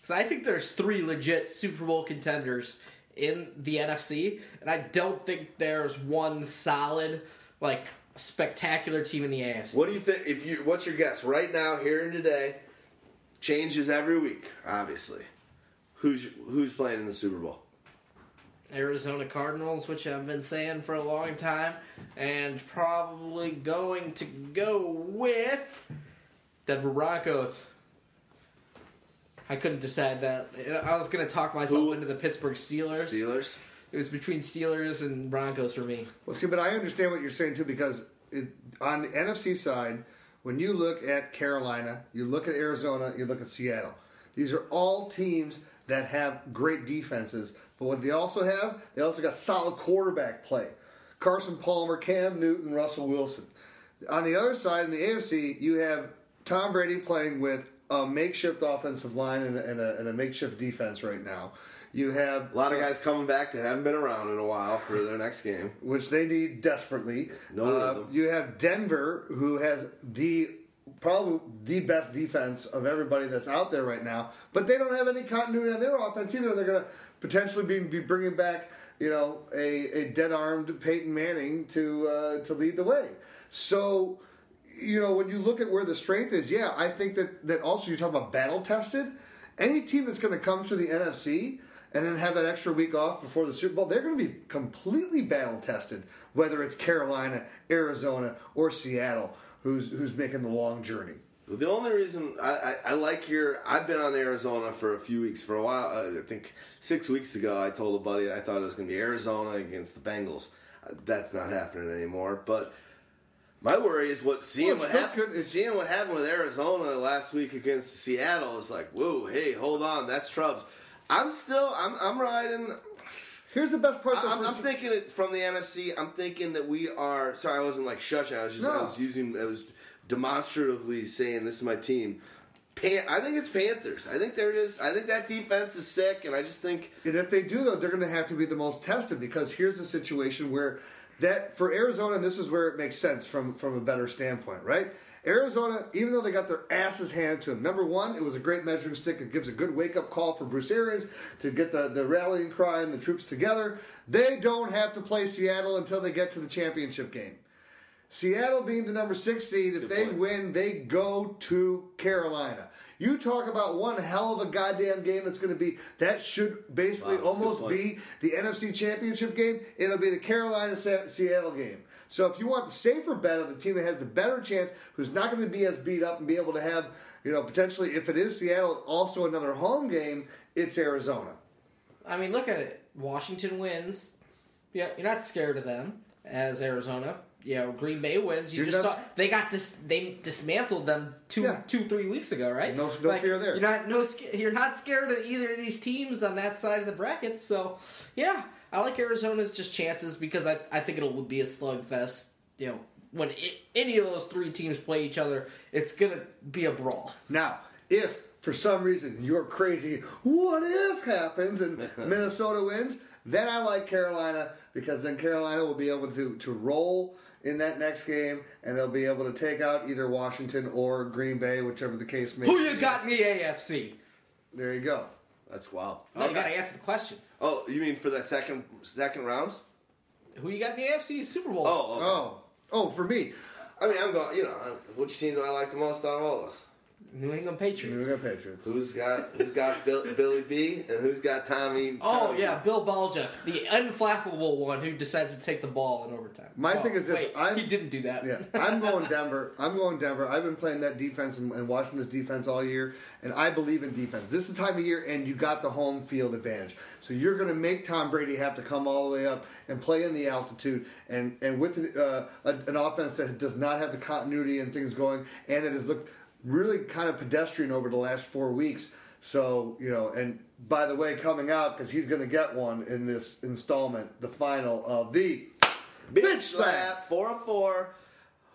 Because I think there's three legit Super Bowl contenders in the NFC, and I don't think there's one solid, like spectacular team in the AFC. What do you think? If you, what's your guess right now, here and today? Changes every week, obviously. Who's who's playing in the Super Bowl? Arizona Cardinals, which I've been saying for a long time, and probably going to go with Denver Broncos. I couldn't decide that. I was going to talk myself Who? into the Pittsburgh Steelers. Steelers. It was between Steelers and Broncos for me. Well, see, but I understand what you're saying too because it, on the NFC side, when you look at Carolina, you look at Arizona, you look at Seattle. These are all teams that have great defenses, but what they also have, they also got solid quarterback play. Carson Palmer, Cam Newton, Russell Wilson. On the other side, in the AFC, you have Tom Brady playing with a makeshift offensive line and a, and a, and a makeshift defense right now. You have A lot of guys coming back that haven't been around in a while for their next game. which they need desperately. No Uh, you have Denver, who has the probably the best defense of everybody that's out there right now, but they don't have any continuity on their offense either. They're going to potentially be, be bringing back, you know, a, a dead armed Peyton Manning to uh, to lead the way. So. You know, when you look at where the strength is, yeah, I think that, that also you're talking about battle tested. Any team that's going to come through the NFC and then have that extra week off before the Super Bowl, they're going to be completely battle tested, whether it's Carolina, Arizona, or Seattle, who's who's making the long journey. Well, The only reason I, I, I like your I've been on Arizona for a few weeks for a while. Uh, I think six weeks ago I told a buddy I thought it was going to be Arizona against the Bengals. Uh, that's not happening anymore. But my worry is what seeing Well, what happened. Seeing what happened with Arizona last week against Seattle is like, whoa, hey, hold on, that's Trubs. I'm still I'm I'm riding. Here's the best part. though, I'm, I'm thinking it from the NFC. I'm thinking that we are. Sorry, I wasn't like shush. I was just I was using. I was demonstratively saying this is my team. Pan, I think it's Panthers. I think they're just. I think that defense is sick, and I just think And if they do, though, they're going to have to be the most tested because here's a situation where that for Arizona, and this is where it makes sense from from a better standpoint, right? Arizona, even though they got their asses handed to them, number one, it was a great measuring stick. It gives a good wake up call for Bruce Arians to get the, the rallying cry and the troops together. They don't have to play Seattle until they get to the championship game. Seattle being the number six seed, if they point. win, they go to Carolina. You talk about one hell of a goddamn game that's going to be, that should basically Wow, that's a good almost be the NFC Championship game. It'll be the Carolina Seattle game. So if you want the safer bet of the team that has the better chance, who's not going to be as beat up and be able to have, you know, potentially, if it is Seattle, also another home game, it's Arizona. I mean, look at it. Washington wins. Yeah, you're not scared of them as Arizona. You know, Green Bay wins. You You're just saw they got dis, they dismantled them two Yeah. two three weeks ago, right? No- no fear there. You're not no you're not scared of either of these teams on that side of the bracket. So yeah, I like Arizona's just chances because I I think it'll be a slugfest. You know, when i any of those three teams play each other, it's gonna be a brawl. Now, if for some reason you're crazy, what if happens and Minnesota wins, then I like Carolina because then Carolina will be able to, to roll in that next game and they'll be able to take out either Washington or Green Bay, whichever the case may Who be. you got in the AFC? There you go. That's wild. No, you gotta answer the question. Oh, you mean for that second second round? Who you got in the AFC Super Bowl? Oh, okay. Oh, oh, for me, I mean, I'm going. You know, which team do I like the most out of all of us? New England Patriots. New England Patriots. Who's got Who's got Bill, Billy B and who's got Tommy? Oh Tommy? yeah, Bill Belichick, the unflappable one who decides to take the ball in overtime. My Oh, thing is this, wait, I'm- he didn't do that. Yeah, I'm going Denver. I'm going Denver. I've been playing that defense and, and watching this defense all year, and I believe in defense. This is the time of year, and you got the home field advantage. So you're going to make Tom Brady have to come all the way up and play in the altitude, and and with uh, a, an offense that does not have the continuity and things going, and that has looked really kind of pedestrian over the last four weeks. So you know, and by the way, coming out because he's going to get one in this installment, the final of the Bitch slap, four on four.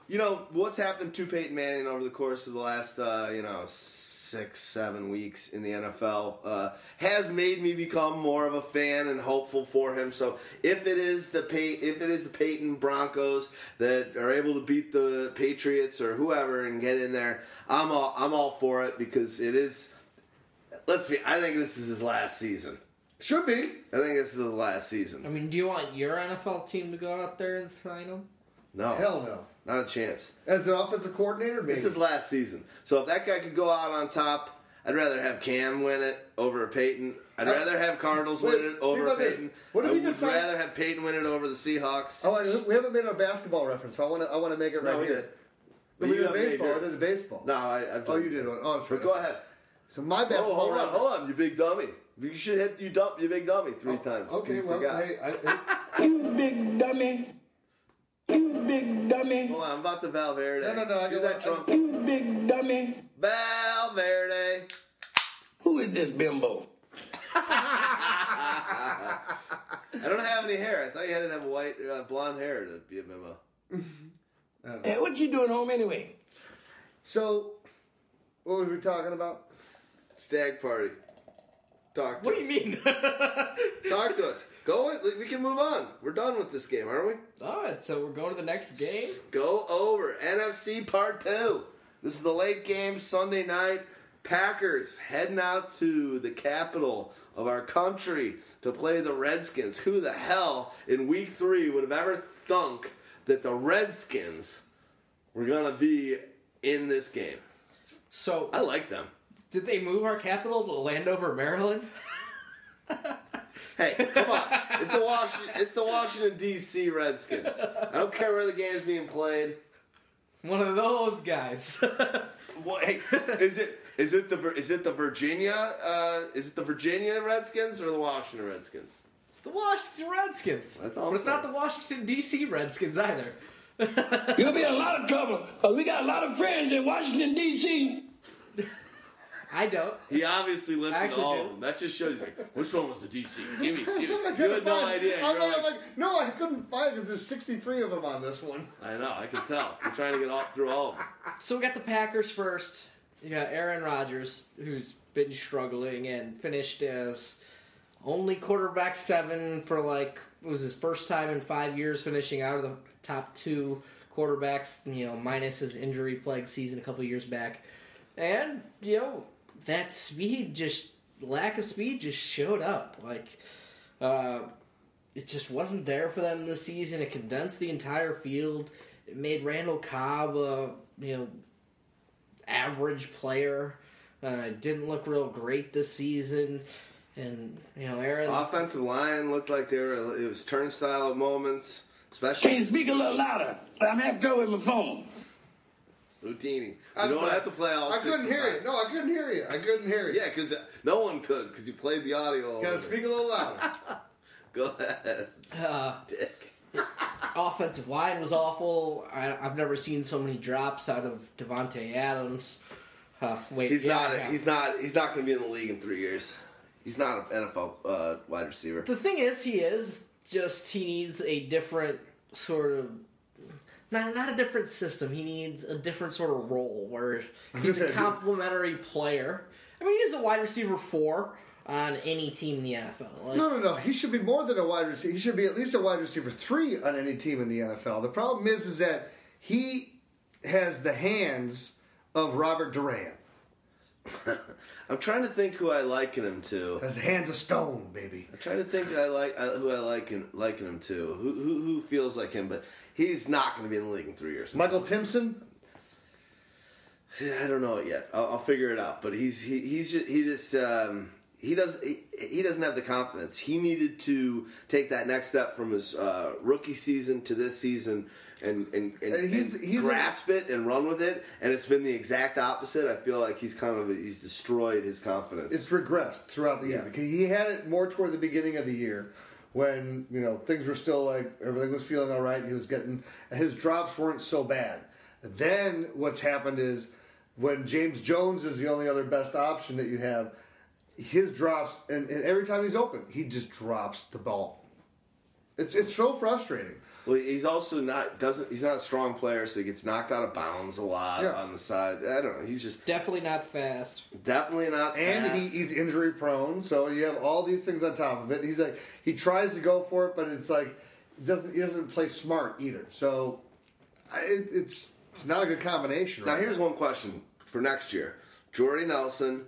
You know what's happened to Peyton Manning over the course of the last, uh, you know, six, seven weeks in the NFL uh, has made me become more of a fan and hopeful for him. So if it is the Pey- if it is the Peyton Broncos that are able to beat the Patriots or whoever and get in there, I'm all I'm all for it because it is. Let's be. I think this is his last season. should be. I think this is the last season. I mean, do you want your NFL team to go out there and sign him? No, Hell no. not a chance. As an offensive coordinator, maybe. It's his last season. So if that guy could go out on top, I'd rather have Cam win it over Peyton. I'd Uh, rather have Cardinals wait, win it over about this. Peyton. What if I would decides- rather have Peyton win it over the Seahawks. Oh, I- we haven't made a basketball reference, so I want to. I want to make it right no, we here. did. But you we did baseball. I yours. did the baseball. No, I, I've Oh, you did one. Oh, that's But right. go ahead. So my Oh, hold on, reference- hold on, you big dummy. You should hit you dump you big dummy three Oh, times. Okay, you well, forgot. hey, I, You big dummy. You big dummy. Hold on, I'm about to Valverde. No, no, no, I Do go- that I- Trump. You big dummy. Valverde. Who is this bimbo? I don't have any hair. I thought you had to have white, uh, blonde hair to be a bimbo. Hey, what you doing home anyway? so, what was we talking about? Stagg Party. Talk to What do us. you mean? Talk to us. Go. We can move on. We're done with this game, aren't we? All right, so we're going to the next game. S- Go over NFC Part Two. This is the late game Sunday night. Packers heading out to the capital of our country to play the Redskins. Who the hell in Week Three would have ever thunk that the Redskins were gonna be in this game? So, I like them. did they move our capital to Landover, Maryland? Hey, come on! It's the Washington. It's the Washington D.C. Redskins. I don't care where the game's being played. One of those guys. What, hey, is it is it the is it the Virginia uh, is it the Virginia Redskins or the Washington Redskins? it's the Washington Redskins. That's all But I'm it's not the. Washington D.C. Redskins either. You'll be in a lot of trouble. 'cause we got a lot of friends in Washington, D.C. I don't. He obviously listened to all do. of them. That just shows you like which one was the DC. Give me, give me. You had no find- idea. I'm like, like, no, I couldn't find because there's 63 of them on this one. I know. I can tell. I'm trying to get all through all of them. So we got the Packers first. You got Aaron Rodgers, who's been struggling and finished as only quarterback seven for like it was his first time in five years finishing out of the top two quarterbacks. You know, minus his injury plagued season a couple years back, and you know that speed just lack of speed just showed up like. Uh, it just wasn't there for them this season. It condensed the entire field. It made Randall Cobb a you know average player. Uh, didn't look real great this season, and you know Aaron Offensive line looked like they were. It was turnstile at moments, especially Can you speak a little louder? I'm having trouble with my phone. Houdini. You I'm don't sorry. have to play all. I couldn't hear you. No, I couldn't hear you. I couldn't hear you. Yeah, because no one could because you played the audio. Gotta speak a little louder. Go ahead, uh, Dick. offensive line was awful. I, I've never seen so many drops out of Davante Adams. Uh, wait, He's yeah, not. I have. He's not. He's not going to be in the league in three years. He's not an NFL uh, wide receiver. The thing is, he is just he needs a different sort of not not a different system. He needs a different sort of role where he's a complementary player. I mean, he's a wide receiver four on any team in the NFL. Like, No, no, no. He should be more than a wide receiver. He should be at least a wide receiver three on any team in the NFL. The problem is, is that he has the hands of Robert Duran. I'm trying to think who I liken him to. Has the hands of stone, baby. I'm trying to think I like uh, who I liken liken him to. Who, who who feels like him, but he's not going to be in the league in three years. Michael Timson. Yeah, I don't know it yet. I'll, I'll figure it out. But he's he, he's just, he just um, he does he, he doesn't have the confidence. He needed to take that next step from his uh, rookie season to this season. And and, and, Uh, he's- and he's a- grasp it and run with it, and it's been the exact opposite. I feel like he's kind of he's destroyed his confidence. It's regressed throughout the year Yeah. because he had it more toward the beginning of the year when you know things were still like everything was feeling all right. He was getting and his drops weren't so bad. Then what's happened is when James Jones is the only other best option that you have, his drops, and, and every time he's open, he just drops the ball. It's it's so frustrating. Well, he's also not doesn't he's not a strong player, so he gets knocked out of bounds a lot Yeah. on the side. I don't know. He's just Definitely not fast. definitely not. And fast. he, he's injury prone, so you have all these things on top of it. He's like he tries to go for it, but it's like he doesn't he doesn't play smart either. So it, it's it's not a good combination. Now right here's one question for next year: Jordy Nelson,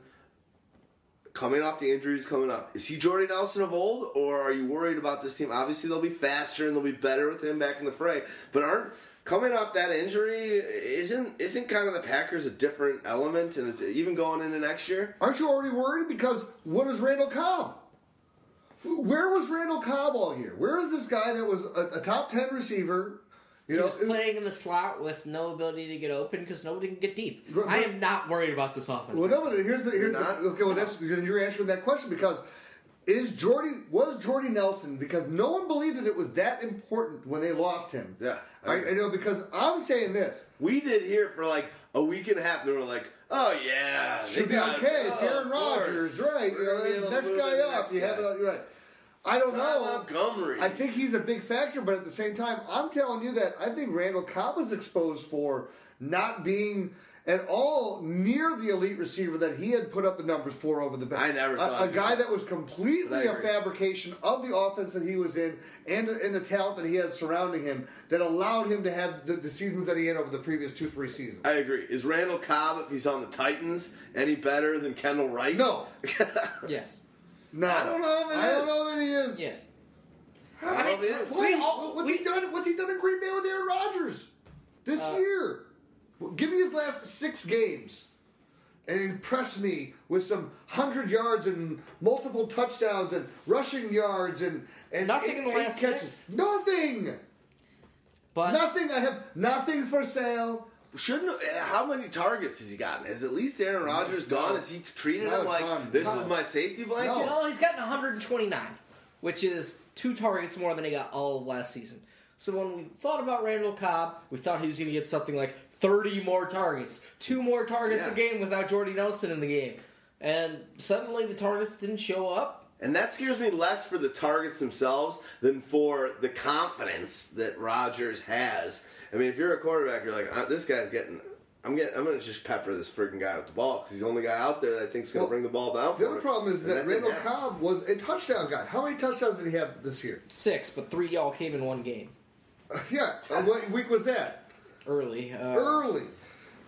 coming off the injuries coming up, is he Jordy Nelson of old, or are you worried about this team? Obviously, they'll be faster and they'll be better with him back in the fray. But aren't coming off that injury isn't isn't kind of the Packers a different element, and even going into next year? Aren't you already worried? Because what is Randall Cobb? Where was Randall Cobb all year? Where is this guy that was a, a top ten receiver? You He know, was playing in the slot with no ability to get open because nobody can get deep. But- I am not worried about this offense. Well, no, season. but here's the here's not? okay. Well, that's then you're answering that question because is Jordy was Jordy Nelson because no one believed that it was that important when they lost him. Yeah. I, I know because I'm saying this We did hear for like a week and a half. They were like, "Oh yeah, they should be got- okay. oh, It's Aaron. Rodgers, right? You know, next guy up. next You have guy. it. You're right. I don't Ty know. Montgomery. I think he's a big factor, but at the same time, I'm telling you that I think Randall Cobb is exposed for not being at all near the elite receiver that he had put up the numbers for over the back. I never a, thought a he was guy that- that was completely a fabrication of the offense that he was in and the, and the talent that he had surrounding him that allowed him to have the, the seasons that he had over the previous two three seasons. I agree. Is Randall Cobb, if he's on the Titans, any better than Kendall Wright? No, yes. No, I don't know if it I don't know that he is. Yes. I mean, mean, it is. Why? We all- what's we- he done? What's he done in Green Bay with Aaron Rodgers this Uh, year? Give me his last six games, and impress me with some hundred yards and multiple touchdowns and rushing yards and and Nothing eight, in the eight last catches. six? Nothing. But Nothing. I have nothing for sale. Shouldn't eh, how many targets has he gotten? Has at least Aaron Rodgers No. gone? Has he treated him like ton. this No. is my safety blanket? No. well, he's gotten 129, which is two targets more than he got all of last season. So when we thought about Randall Cobb, we thought he was going to get something like 30 more targets, two more targets Yeah. a game without Jordy Nelson in the game, and suddenly the targets didn't show up. And that scares me less for the targets themselves than for the confidence that Rodgers has. I mean, if you're a quarterback, you're like, "Uh, this guy's getting. I'm getting. I'm gonna just pepper this freaking guy with the ball because he's the only guy out there that I think's gonna Well, bring the ball down. The for other him. problem is And that didn't Randall happen. Cobb was a touchdown guy. How many touchdowns did he have this year? Six, but three y'all came in one game Yeah. Uh, what week was that? early. Uh, Early.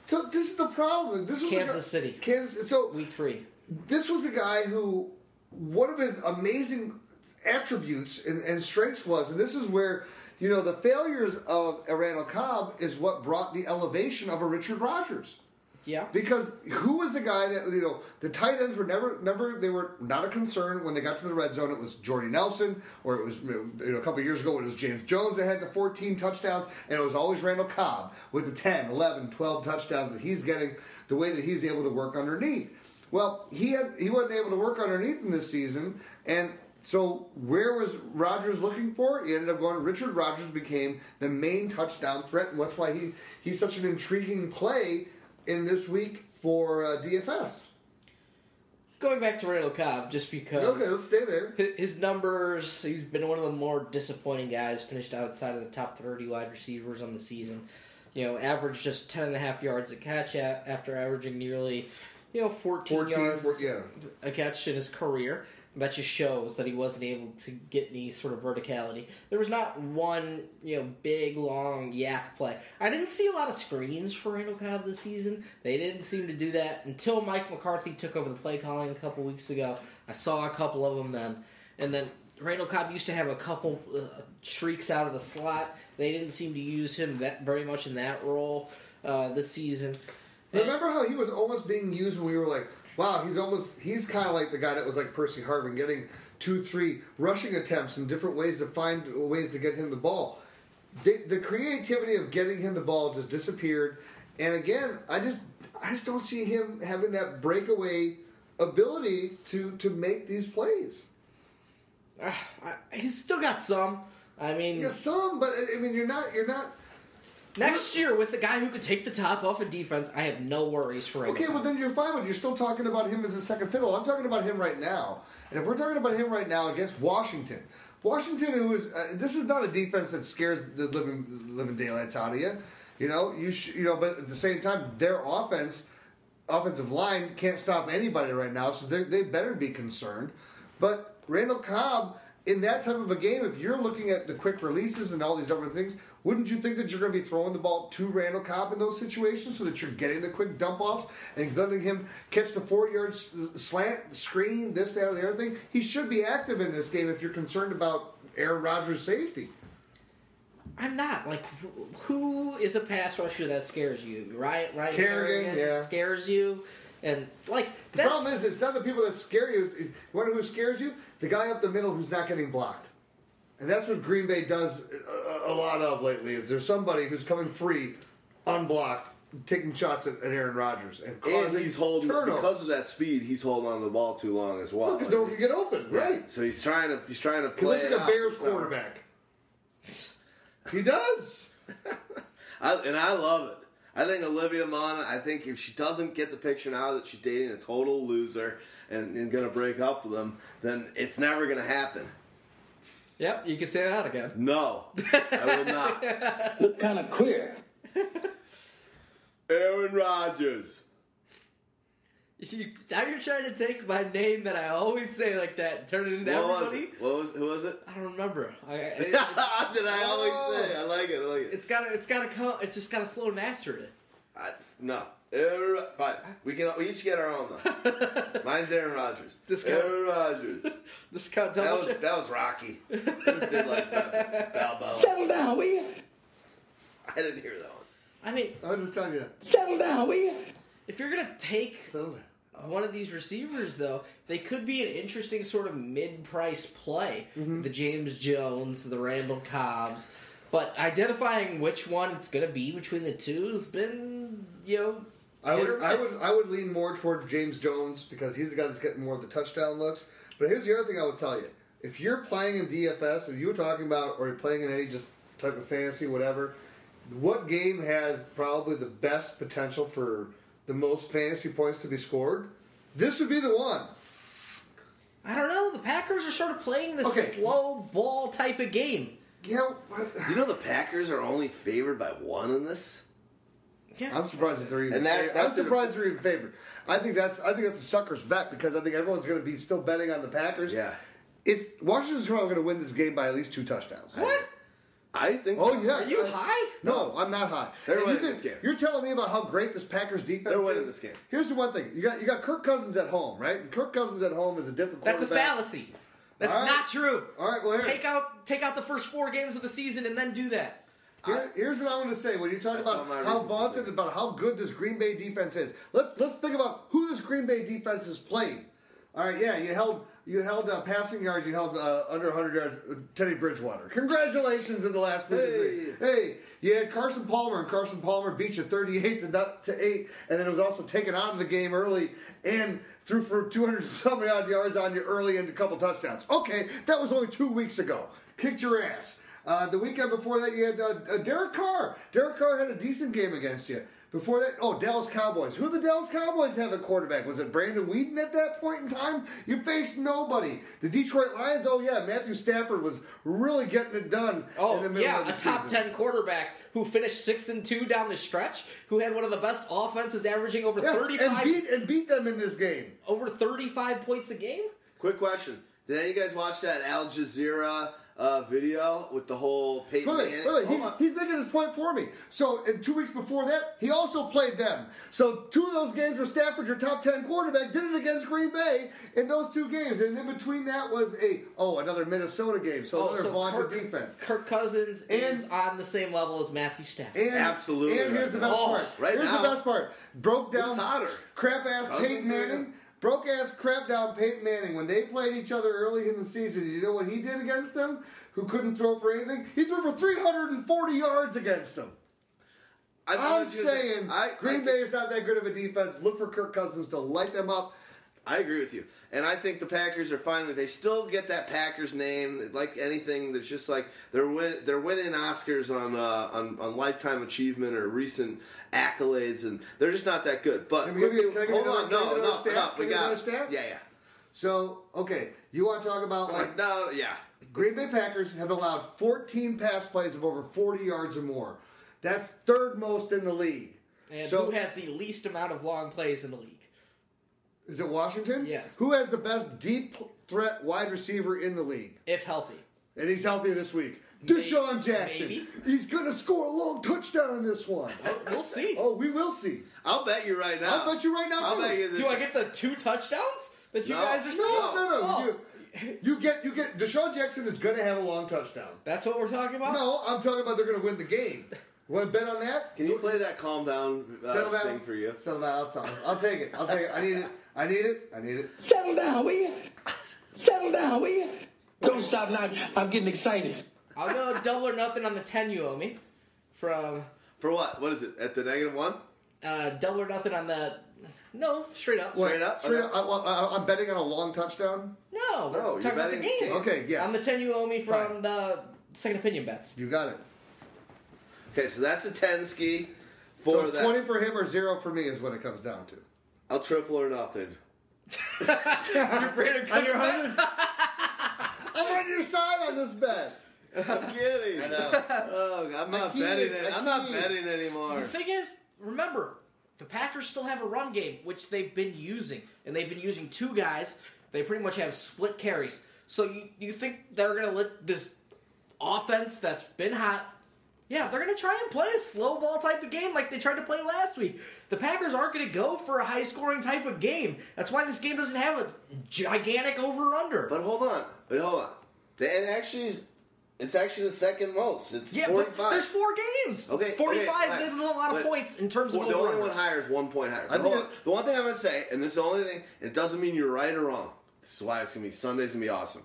So this is the problem. This was Kansas guy- City. Kansas. So Week three. this was a guy who one of his amazing attributes and, and strengths was, and this is where you know the failures of Randall Cobb is what brought the elevation of a Richard Rodgers. Yeah. Because who was the guy that you know the tight ends were never never they were not a concern when they got to the red zone. It was Jordy Nelson, or it was you know, a couple years ago it was James Jones that had the 14 touchdowns, and it was always Randall Cobb with the 10, 11, 12 touchdowns that he's getting. The way that he's able to work underneath. Well, he had he wasn't able to work underneath in this season, and so where was Rodgers looking for? He ended up going. Richard Rodgers became the main touchdown threat, and that's why he he's such an intriguing play in this week for uh, DFS. Going back to Randall Cobb, just because Okay, let's stay there. his numbers, he's been one of the more disappointing guys, finished outside of the top 30 wide receivers on the season. You know, averaged just 10 and a half yards a catch after averaging nearly, you know, 14, 14, yards yeah. a catch in his career. That just shows that he wasn't able to get any sort of verticality. There was not one, you know, big long YAC play. I didn't see a lot of screens for Randall Cobb this season. They didn't seem to do that until Mike McCarthy took over the play calling a couple weeks ago. I saw a couple of them then, and then Randall Cobb used to have a couple uh, streaks out of the slot. They didn't seem to use him that very much in that role uh, this season. And- Remember how he was almost being used when we were like, wow, he's almost he's kind of like the guy that was like Percy Harvin, getting two, three rushing attempts and different ways to find ways to get him the ball. The, the creativity of getting him the ball just disappeared, and again, I just I just don't see him having that breakaway ability to to make these plays. Ah, I- he's still got some. I mean, Yeah, some, but I mean, you're not you're not. Next year, with a guy who could take the top off of defense, I have no worries for him. Okay, well then you're fine with. You're still talking about him as a second fiddle. I'm talking about him right now, and if we're talking about him right now against Washington, Washington, who is uh, this is not a defense that scares the living living daylights out of you. You know, you sh- you know, but at the same time, their offense, offensive line can't stop anybody right now, so they better be concerned. But Randall Cobb. In that type of a game, if you're looking at the quick releases and all these other things, wouldn't you think that you're going to be throwing the ball to Randall Cobb in those situations so that you're getting the quick dump offs and letting him catch the four yard slant, screen, this, that, or the other thing? He should be active in this game if you're concerned about Aaron Rodgers' safety. I'm not like who is a pass rusher that scares you? Right, right. Kerrigan, yeah. scares you, and like The problem is, it's not the people that scare you. It's- You wonder who scares you? The guy up the middle who's not getting blocked. And that's what Green Bay does a, a lot of lately. Is there's somebody who's coming free, unblocked, taking shots at, at Aaron Rodgers and And causing he's holding turnovers. because of that speed. He's holding on to the ball too long as well. because no one can get open, Yeah. right? So he's trying to he's trying to He play looks it like a. Bears quarterback. He does. I, and I love it. I think Olivia Munn. I think if she doesn't get the picture now that she's dating a total loser and, and going to break up with him, then it's never going to happen. Yep, you can say that again. No, I will not. Look kind of queer. Aaron Rodgers. You, now you're trying to take my name that I always say like that and turn it into What was it? What was who was it? I don't remember. I, I, it, Did I always say? I like it. I like it. it's gotta, it's gotta come. It's just gotta flow naturally. I, no. Aaron, fine. We can we each get our own though. Mine's Aaron Rodgers. Discount. Aaron Rodgers. Discount That double was that was Rocky. I just did like that. Balboa. Settle down, will you? I didn't hear that one. I mean, I was just telling you. Settle down, will you? if you're gonna take Settle down. one of these receivers, though, they could be an interesting sort of mid-price play. Mm-hmm. The James Jones, the Randall Cobbs, but identifying which one it's gonna be between the two has been, you know, I would, I would, I would lean more toward James Jones because he's the guy that's getting more of the touchdown looks. But here's the other thing I would tell you: if you're playing in DFS, or you were talking about, or you're playing in any just type of fantasy, whatever, what game has probably the best potential for the most fantasy points to be scored? This would be the one. I don't know. The Packers are sort of playing this Okay. slow ball type of game. Yeah, what- You know the Packers are only favored by one in this. Yeah, I'm surprised that they're even. And that- I'm surprised they're even favored. I think that's I think that's a sucker's bet because I think everyone's going to be still betting on the Packers. Yeah. It's Washington's probably going to win this game by at least two touchdowns. what? I think. Oh so. yeah. Are you I- high? No, I'm not high. They're And you winning can- this game. You're telling me about how great this Packers defense They're winning is. this game. Here's the one thing: you got you got Kirk Cousins at home, right? Kirk Cousins at home is a different. That's a fallacy. That's All right. not true. All right, well here, Take out take out the first four games of the season and then do that. Here- here's what I want to say when you talk about how vaunted about how good this Green Bay defense is. Let's let's think about who this Green Bay defense is playing. All right, yeah, you held you held uh, passing yards, you held uh, under 100 yards. uh, Teddy Bridgewater, congratulations in the last week. Hey. Hey, you had Carson Palmer, and Carson Palmer beat you 38 to, not- to 8, and then it was also taken out of the game early and threw for 200 some odd yards on you early and a couple touchdowns. Okay, that was only two weeks ago. Kicked your ass. Uh, the weekend before that, you had uh, uh, Derek Carr. Derek Carr had a decent game against you. Before that, oh, Dallas Cowboys. Who did the Dallas Cowboys have at quarterback? Was it Brandon Weeden at that point in time? You faced nobody. The Detroit Lions, oh, yeah, Matthew Stafford was really getting it done in Oh the middle yeah, of the a top season. ten quarterback who finished six and two down the stretch, who had one of the best offenses, averaging over Yeah, thirty and beat and beat them in this game. over thirty five points a game. Quick question: Did any of you guys watch that Al Jazeera uh, video with the whole Peyton Wait, Manning? wait, wait, Hold on. he's, he's making his point for me. So, in two weeks before that, he also played them. So, two of those games were Stafford, your top 10 quarterback, did it against Green Bay in those two games. And in between that was a, oh, another Minnesota game. So, another vaunted Kirk, defense. Kirk Cousins is on the same level as Matthew Stafford. And, Absolutely And here's right the best Oh, part. right here's now. the best part. Broke down Who's hotter? crap ass Cousins Peyton or- Manning. Broke ass crap down Peyton Manning. When they played each other early in the season, you know what he did against them? Who couldn't throw for anything? He threw for 340 yards against them. I thought I'm you say- saying I- Green I- Bay is not that good of a defense. Look for Kirk Cousins to light them up. I agree with you, and I think the Packers are finally. They still get that Packers name, like anything that's just like they're win, they're winning Oscars on, uh, on on lifetime achievement or recent accolades, and they're just not that good. But Can we give you- can I give you hold on, another- no, give you another no, no, we I give you got another yeah, yeah. So, okay, you want to talk about like no, yeah. Green Bay Packers have allowed 14 pass plays of over 40 yards or more. That's third most in the league. And so, who has the least amount of long plays in the league? Is it Washington? Yes. Who has the best deep threat wide receiver in the league? If healthy. And he's healthy this week. Deshaun Maybe. Jackson. Maybe. He's going to score a long touchdown in this one. We'll see. oh, we will see. I'll bet you right now. I'll bet you right now, I'll too. bet you. Do I get the two touchdowns that you No. guys are saying? No, no, no. Oh, You, you get you get DeSean Jackson is going to have a long touchdown. That's what we're talking about? No, I'm talking about they're going to win the game. Want to bet on that? Can you play that calm down uh, thing for you? Settle down. I'll, I'll take it. I'll take it. I need it. I need it. I need it. Settle down, will you? Settle down, will you? Don't stop now. I'm getting excited. I'll go double or nothing on the 10 you owe me. From For what? What is it? At the negative one? uh, double or nothing on the. No, straight up. Straight up? Straight Okay. up, I, I, I'm betting on a long touchdown. No, we're No, you're talking about the game. the game. Okay, yes. On the 10 you owe me from Fine. the second opinion bets. You got it. Okay, so that's a 10 ski for So that. 20 for him or zero for me is what it comes down to. I'll triple or nothing. Your Brandin Cooks bet? I'm on your side on this bet. I'm kidding. I know. Oh, I'm not I betting it. I I'm not can't. betting anymore. The thing is, remember, the Packers still have a run game, which they've been using. And they've been using two guys. They pretty much have split carries. So you, you think they're going to let this offense that's been hot. Yeah, they're going to try and play a slow ball type of game like they tried to play last week. The Packers aren't going to go for a high scoring type of game. That's why this game doesn't have a gigantic over under. But hold on. But hold on. It actually, is- it's actually the second most. It's yeah, 45. but there's four games. Okay, 45 okay, isn't a lot of points in terms of well, the only one higher is one point higher. I But think on. the one thing I'm gonna say, and this is the only thing, it doesn't mean you're right or wrong. This is why it's gonna be Sunday's gonna be awesome.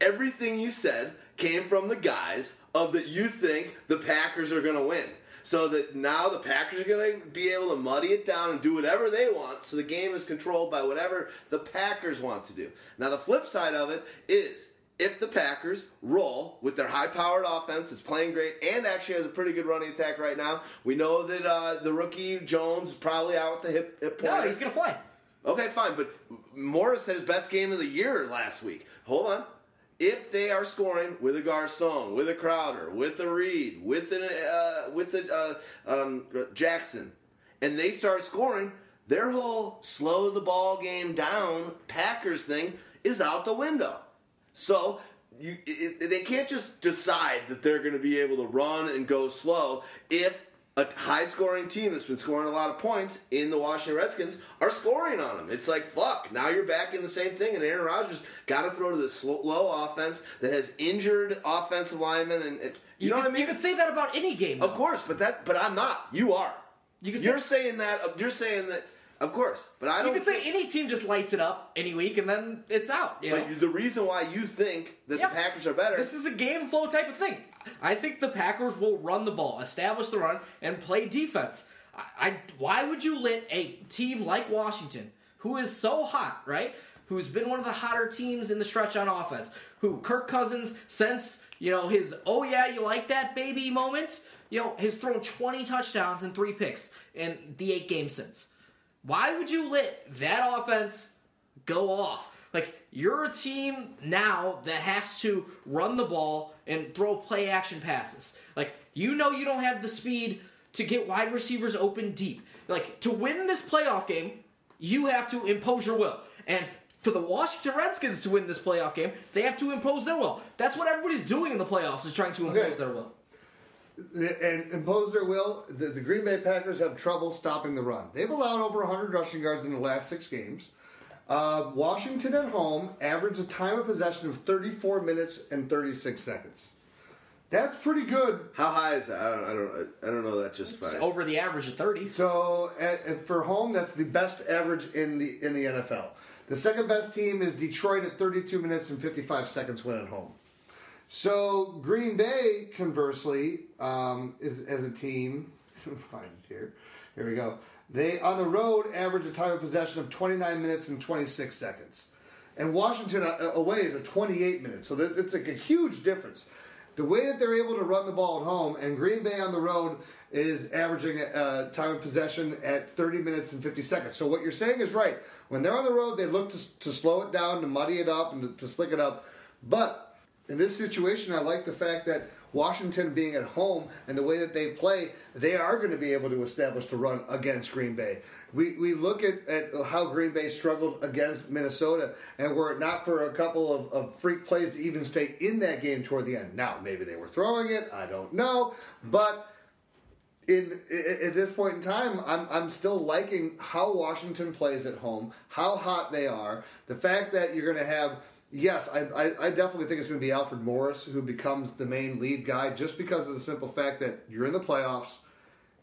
Everything you said came from the guys of that you think the Packers are gonna win. So that now the Packers are going to be able to muddy it down and do whatever they want. So the game is controlled by whatever the Packers want to do. Now the flip side of it is if the Packers roll with their high-powered offense, it's playing great, and actually has a pretty good running attack right now. We know that uh, the rookie Jones is probably out with the hip, hip No, he's going to play. Okay, fine, but Morris had his best game of the year last week. Hold on. If they are scoring with a Garcon, with a Crowder, with a Reed, with an uh, with a uh, um, Jackson, and they start scoring, their whole slow the ball game down Packers thing is out the window. So you, it, they can't just decide that they're going to be able to run and go slow if a high scoring team that's been scoring a lot of points in the Washington Redskins are scoring on them. It's like, fuck, now you're back in the same thing, and Aaron Rodgers got to throw to this slow, low offense that has injured offensive linemen. And, and you, know could, what I mean? You could say that about any game. Of course, but that, but I'm not. You are. You can You're say, saying that. You're saying that. Of course, but I don't. You can say any team just lights it up any week and then it's out. You know? But the reason why you think that the Packers are better This is a game flow type of thing. I think the Packers will run the ball, establish the run, and play defense. I, I why would you let a team like Washington, who is so hot, right? Who's been one of the hotter teams in the stretch on offense? Who Kirk Cousins since you know his oh yeah you like that baby moment, you know has thrown twenty touchdowns and three picks in the eight games since. Why would you let that offense go off? Like you're a team now that has to run the ball and throw play action passes. Like you know you don't have the speed to get wide receivers open deep. Like to win this playoff game, you have to impose your will. And for the Washington Redskins to win this playoff game, they have to impose their will. That's what everybody's doing in the playoffs is trying to impose Okay. their will. and impose their will. The, the Green Bay Packers have trouble stopping the run. They've allowed over 100 rushing yards in the last six games. Uh, Washington at home averaged a time of possession of 34 minutes and 36 seconds. That's pretty good. How high is that? I don't. I don't. I don't know that just by It's fine. over the average of 30. So uh, for home, that's the best average in the in the NFL. The second best team is Detroit at 32 minutes and 55 seconds when at home. So Green Bay, conversely, um, is as a team. Find it here. Here we go. They on the road average a time of possession of 29 minutes and 26 seconds, and Washington uh, away is a 28 minutes. So it's like a huge difference. The way that they're able to run the ball at home, and Green Bay on the road is averaging uh, time of possession at 30 minutes and 50 seconds. So what you're saying is right. When they're on the road, they look to, to slow it down, to muddy it up, and to, to slick it up. But in this situation, I like the fact that Washington being at home and the way that they play, they are going to be able to establish the run against Green Bay. We, we look at, at how Green Bay struggled against Minnesota, and were it not for a couple of, of freak plays to even stay in that game toward the end. Now, maybe they were throwing it, I don't know, but in, at this point in time, I'm I'm still liking how Washington plays at home, how hot they are, the fact that you're going to have. Yes, I, I, I definitely think it's going to be Alfred Morris who becomes the main lead guy, just because of the simple fact that you're in the playoffs.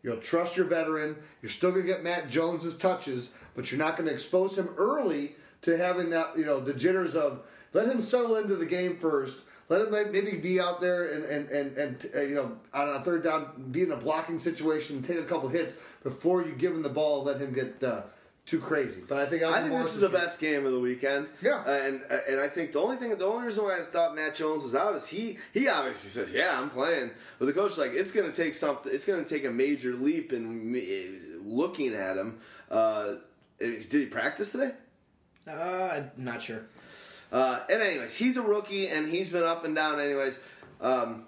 You'll trust your veteran. You're still going to get Matt Jones's touches, but you're not going to expose him early to having that you know the jitters of let him settle into the game first let him maybe be out there and and and, and uh, you know on a third down, be in a blocking situation, and take a couple hits before you give him the ball. Let him get uh, too crazy. But I think I think this is the best game of the weekend. Yeah, uh, and uh, and I think the only thing, the only reason why I thought Matt Jones was out is he he obviously says, yeah, I'm playing, but the coach is like, it's going to take something, it's going to take a major leap in me, looking at him. Uh, did he practice today? Uh, not sure. Uh, and anyways, he's a rookie and he's been up and down. Anyways, um,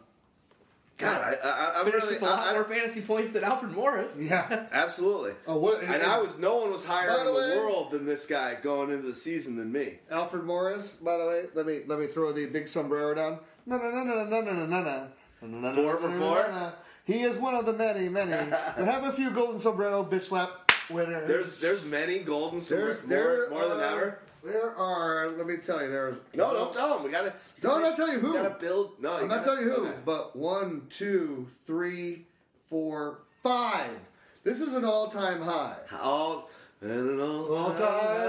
God, I, I, I'm Finished really, with a lot I, I, more fantasy points than Alfred Morris. Yeah, absolutely. Oh, what? And, I was no one was higher in the the way- world than this guy going into the season than me. Alfred Morris. By the way, let me let me throw the big sombrero down. No, no, no, no, no, no, no, no, no. No, no, no, Four for no, no, four? no, no. He is one of the many, many. We have a few golden sombrero bitch slap winners. There's there's many golden There's more, there more than are- ever. There are. Let me tell you. There's No, don't tell him. We gotta. No, I'm not telling you who. We gotta build. No, I'm you not gotta- telling you who, okay. but one, two, three, four, five. This is an all-time high. All and an all All-time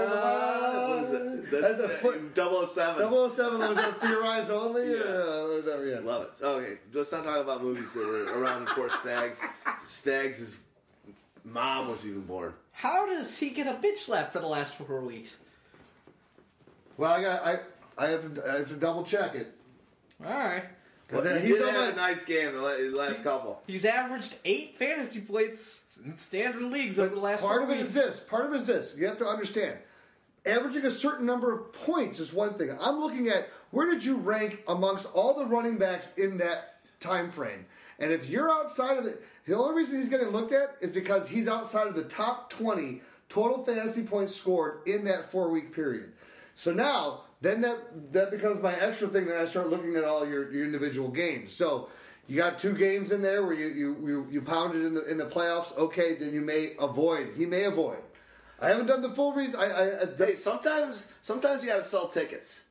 high. What is it? Is that That's a foot- 007? 007 was that for your eyes only, Yeah. or uh, whatever? Yeah. Love it. Okay, let's not talk about movies that were around before Stags. Stags' mom was even born. How does he get a bitch slap for the last four weeks? Well, I got I I have to I have to double check it. All right. Because Well, he he's did have a nice game the la- the last couple. He's averaged eight fantasy points in standard leagues over the last part four of it weeks. is this. Part of it is this. You have to understand. Averaging a certain number of points is one thing. I'm looking at where did you rank amongst all the running backs in that time frame. And if you're outside of the the only reason he's getting looked at is because he's outside of the top 20 total fantasy points scored in that four week period. So now, then that that becomes my extra thing that I start looking at all your, your individual games. So you got two games in there where you, you, you, you pounded in the in the playoffs. Okay, then you may avoid. He may avoid. I haven't done the full reason. I, I, I Hey, sometimes sometimes you gotta sell tickets.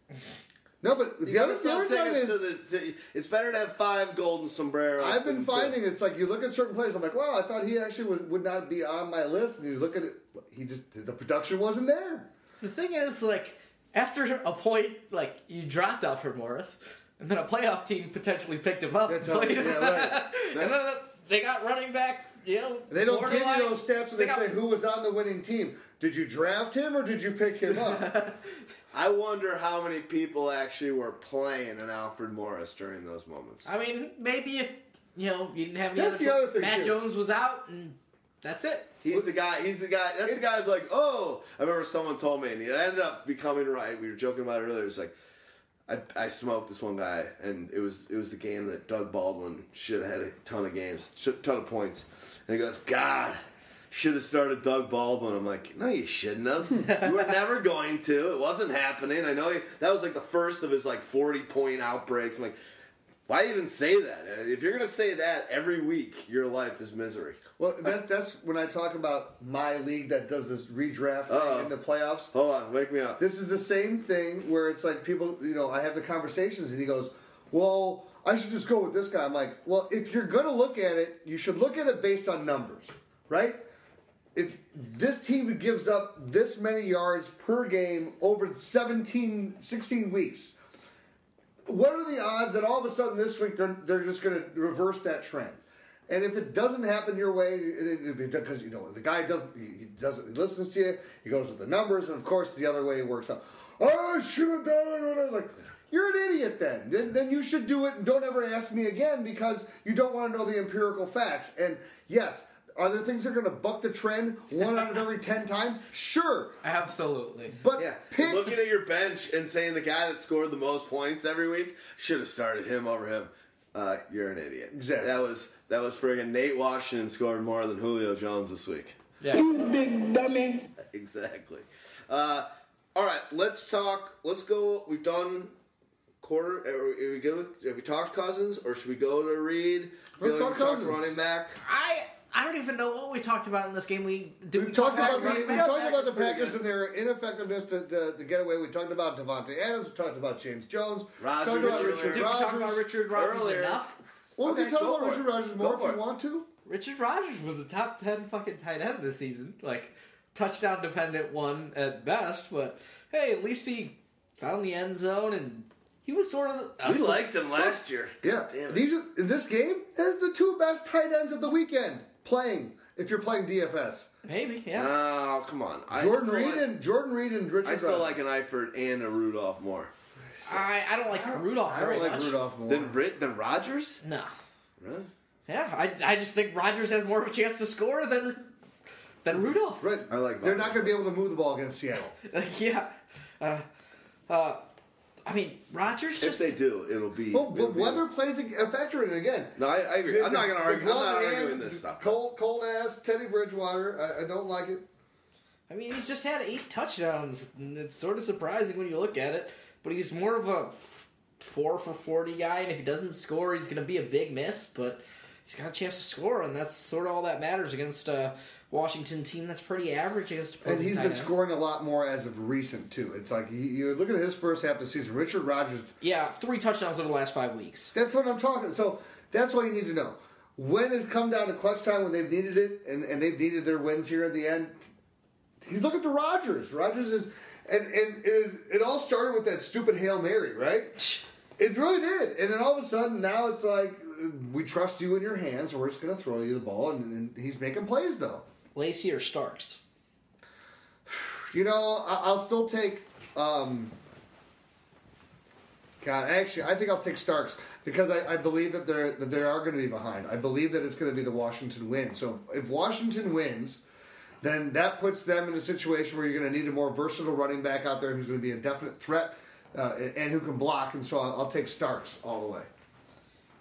no, but You the gotta other, the sell other time tickets is to the. To, it's better to have five golden sombreros. I've been than- finding it's like you look at certain players. I'm like, wow, I thought he actually would, would not be on my list. And you look at it, he just the production wasn't there. The thing is, like, after a point, like, you dropped Alfred Morris, and then a playoff team potentially picked him up That's and played him. yeah, right. and then they got running back, you know. They don't give you those stats when they, got- say who was on the winning team. Did you draft him or did you pick him up? I wonder how many people actually were playing an Alfred Morris during those moments. I mean, maybe if, you know, you didn't have any That's other the other thing, Matt too. Jones was out, and that's it. He's the guy. He's the guy. That's the guy. Like, oh, I remember someone told me, and it ended up becoming right. We were joking about it earlier. It's like, I, I smoked this one guy, and it was it was the game that Doug Baldwin should have had a ton of games, ton of points, and he goes, God. Should have started Doug Baldwin. I'm like, no, you shouldn't have. you were never going to. It wasn't happening. I know he, that was like the first of his like 40 point outbreaks. I'm like, why even say that? If you're gonna say that every week, your life is misery. Well, that, that's when I talk about my league that does this redraft Uh-oh. in the playoffs. Hold on, wake me up. This is the same thing where it's like people, you know, I have the conversations and he goes, Well, I should just go with this guy. I'm like, Well, if you're going to look at it, you should look at it based on numbers, right? If this team gives up this many yards per game over 17, 16 weeks, what are the odds that all of a sudden this week they're, they're just going to reverse that trend? And if it doesn't happen your way, because you know the guy doesn't, he doesn't he listens to you. He goes with the numbers, and of course the other way it works out. Oh, I should have done it. whatever. Like you're an idiot. Then. then, then you should do it, and don't ever ask me again because you don't want to know the empirical facts. And yes, are there things that are going to buck the trend one out of every ten times? Sure, Absolutely. but Yeah, pick looking at your bench and saying the guy that scored the most points every week should have started him over him. Uh, you're an idiot. Exactly. That was that was friggin' Nate Washington scored more than Julio Jones this week. Yeah. You big dummy. Exactly. Uh, all right, let's talk. Let's go. We've done quarter. Are we, are good with? Have we talked Cousins, or should we go to Reed? Let's Feel talk we talked Cousins. running back. I I don't even know what we talked about in this game. We did We've we talked talk about the, running we backs? talked about the Packers and their ineffectiveness to, to, to get away. We talked about Davante Adams. We talked about James Jones. Roger, talked about Richard Richard Did we talk about Richard Rodgers Earlier. enough? Well, we can talk about Richard it. Rodgers Go more if you it. want to. Richard Rodgers was a top ten fucking tight end this season. Like touchdown dependent one at best, but hey, at least he found the end zone and he was sort of. We liked him last year. Yeah, Damn it. these are, in this game is the two best tight ends of the weekend playing. If you're playing DFS, maybe yeah. Oh, come on. Jordan still Reed like- and Jordan Reed and Richard. I still Rodgers. like an Eifert and a Rudolph more. I I don't like Rudolph I don't like much. Rudolph more. Than Rit than Rodgers? No. Really? Yeah, I, I just think Rodgers has more of a chance to score than than Rudolph. Right. I like They're not going to be able to move the ball against Seattle. Like, yeah. Uh, uh, I mean, Rodgers If just. they do, it'll be. Well, it'll but be- weather plays a a factor in it again. No, I, I agree. The- I'm not going to argue. I'm not glove arguing this stuff. Cold, cold ass Teddy Bridgewater. I, I don't like it. I mean, he's just had eight touchdowns. And it's sort of surprising when you look at it, but he's more of a four for 40 guy, and if he doesn't score, he's going to be a big miss, but he's got a chance to score, and that's sort of all that matters against a Washington team that's pretty average against And he's been ends. scoring a lot more as of recent too. It's like you, you look at his first half of the season. Richard Rodgers, Yeah, three touchdowns over the last five weeks. That's what I'm talking. So that's all you need to know. When it's come down to clutch time, when they've needed it, and, and they've needed their wins here at the end, he's looking to Rodgers. Rodgers is, and and it, it all started with that stupid hail mary, right? It really did, and then all of a sudden now it's like we trust you in your hands, or we're just going to throw you the ball, and, and he's making plays though. Lacy or Starks? You know, I- I'll still take. Um, God, actually, I think I'll take Starks because I, I believe that they're that they are going to be behind. I believe that it's going to be the Washington win. So if Washington wins, then that puts them in a situation where you're going to need a more versatile running back out there who's going to be a definite threat uh, and who can block. And so I'll, I'll take Starks all the way.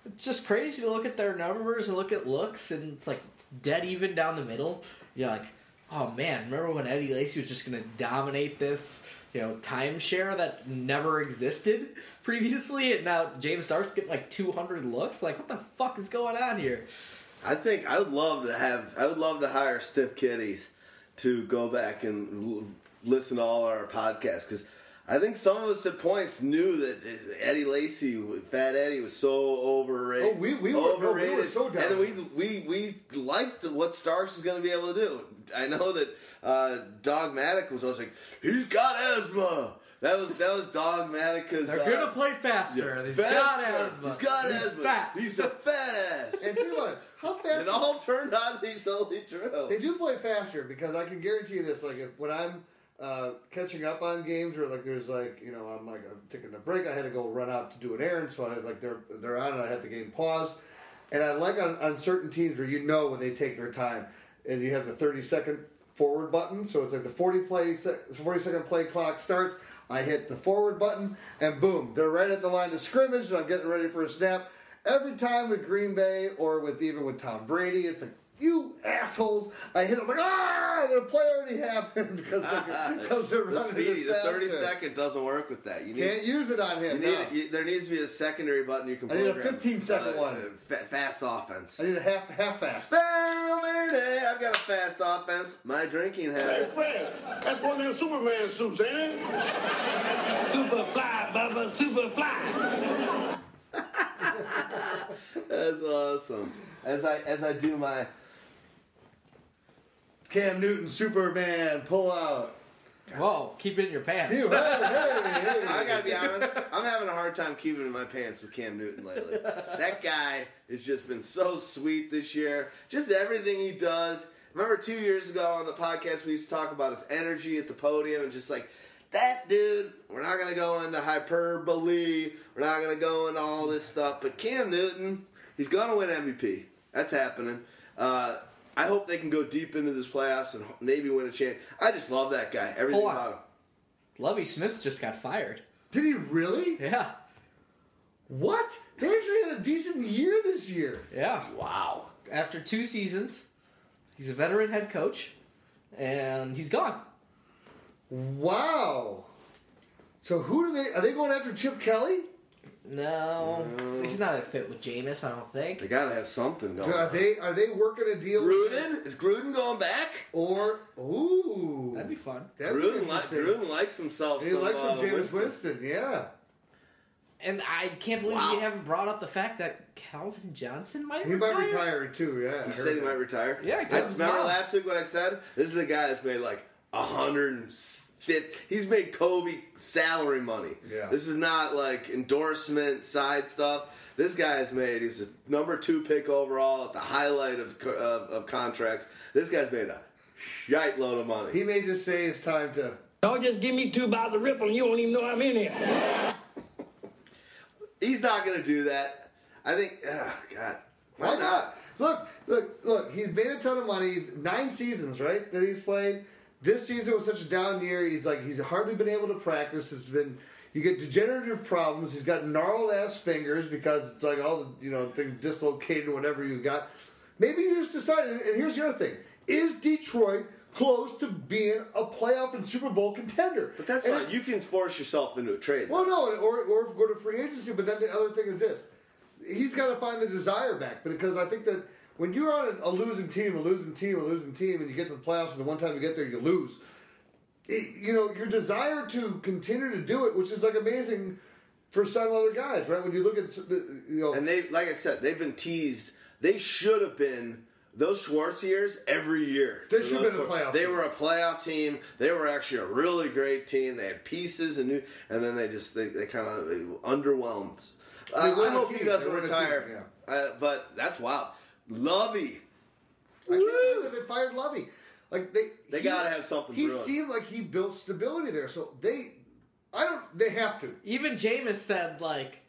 It's just crazy to look at their numbers and look at looks, and it's like dead even down the middle. You're like, oh man, remember when Eddie Lacy was just going to dominate this, you know, timeshare that never existed previously, and now James Starks getting like 200 looks? Like, what the fuck is going on here? I think I would love to have. I would love to hire Stiff Kitties to go back and l- listen to all our podcasts because I think some of us at points knew that Eddie Lacy, Fat Eddie, was so overrated. Oh, we- we were- no, we were overrated, so down. and we we we liked what Starks was going to be able to do. I know that uh, Dogmatic was always like, he's got asthma. That was that was Dogmatic because They're gonna play faster. He's got faster. asthma. He's got He's asthma. fat. He's a fat ass. And think about. How fast? And all turned out to be solely true. They do play faster because I can guarantee you this. Like if when I'm uh, catching up on games where like there's like you know I'm like I'm taking a break. I had to go run out to do an errand, so I had like they're they're on and I had the game pause. And I like on, on certain teams where you know when they take their time, and you have the 30 second forward button. So it's like the 40 play se- 40 second play clock starts. I hit the forward button, and boom, they're right at the line of scrimmage. And I'm getting ready for a snap. Every time with Green Bay or with even with Tom Brady, it's like you assholes. I hit him like ah, the play already happened because they're, they're The running speedy, the thirty faster. second doesn't work with that. You need, Can't use it on you him. need no. you, there needs to be a secondary button you can. I need a program. 15 second Uh, one. fa- fast offense. I need a half half fast. Valverde, I've got a fast offense. My drinking Hey, habit. Fred, that's one of them Superman suits, ain't it? Super fly, Bubba, super fly. That's awesome. As I as I do my Cam Newton, Superman, pull out. Whoa, keep it in your pants. Hey, hey, hey. I gotta be honest. I'm having a hard time keeping it in my pants with Cam Newton lately. that guy has just been so sweet this year. Just everything he does. Remember two years ago on the podcast we used to talk about his energy at the podium and just like that dude. We're not gonna go into hyperbole. We're not gonna go into all this stuff. But Cam Newton, he's gonna win MVP. That's happening. Uh, I hope they can go deep into this playoffs and maybe win a champ. I just love that guy. Everything Hold on. about him. Lovie Smith just got fired. Did he really? Yeah, What? They actually had a decent year this year. yeah. Wow. After two seasons, he's a veteran head coach, and he's gone. Wow. So who do they? Are they going after Chip Kelly? No, no, he's not a fit with Jameis. I don't think. They gotta have something going. Are they are they working a deal? Gruden is Gruden going back? Or ooh, that'd be fun. That'd Gruden, be li- Gruden likes himself. He some, likes some uh, Jameis Winston. Winston. Yeah. And I can't believe wow. you haven't brought up the fact that Calvin Johnson might. He retire. might retire too. Yeah, he said he might retire. Yeah, I remember last week what I said. This is a guy that's made like a hundred fifth. He's made Kobe salary money. Yeah. This is not like endorsement side stuff. This guy has made. He's a number two pick overall at the highlight of of, of contracts. This guy's made a shite load of money. He may just say it's time to. Don't just give me two bottles of Ripple and you won't even know I'm in here. he's not going to do that. I think. Oh God. Why, not? Look, look, look. He's made a ton of money. Nine seasons, right? That he's played this season was such a down year. He's like he's hardly been able to practice. It's been you get degenerative problems. He's got gnarled ass fingers because it's like all the you know things dislocated or whatever you got. Maybe you just decided. And here's the other thing: is Detroit close to being a playoff and Super Bowl contender? But that's And it- You can force yourself into a trade. well, no, or or go to free agency. But then the other thing is this: he's got to find the desire back because I think that when you're on a, a losing team, a losing team, a losing team, and you get to the playoffs, and the one time you get there, you lose. It, you know your desire to continue to do it, which is like amazing for some other guys, right? When you look at the, you know, And they, like I said, they've been teased. They should have been those Schwartz years every year. They should have been a playoff They team. were a playoff team. They were actually a really great team. They had pieces and new, and then they just they, they kind of underwhelmed. Uh, I hope team. he doesn't retire. team, uh, but that's wild. Lovie. I can't believe that they fired Lovie. Like they, They he- gotta have something He brewing. seemed like he built stability there, so they, I don't, they have to. Even Jameis said, like,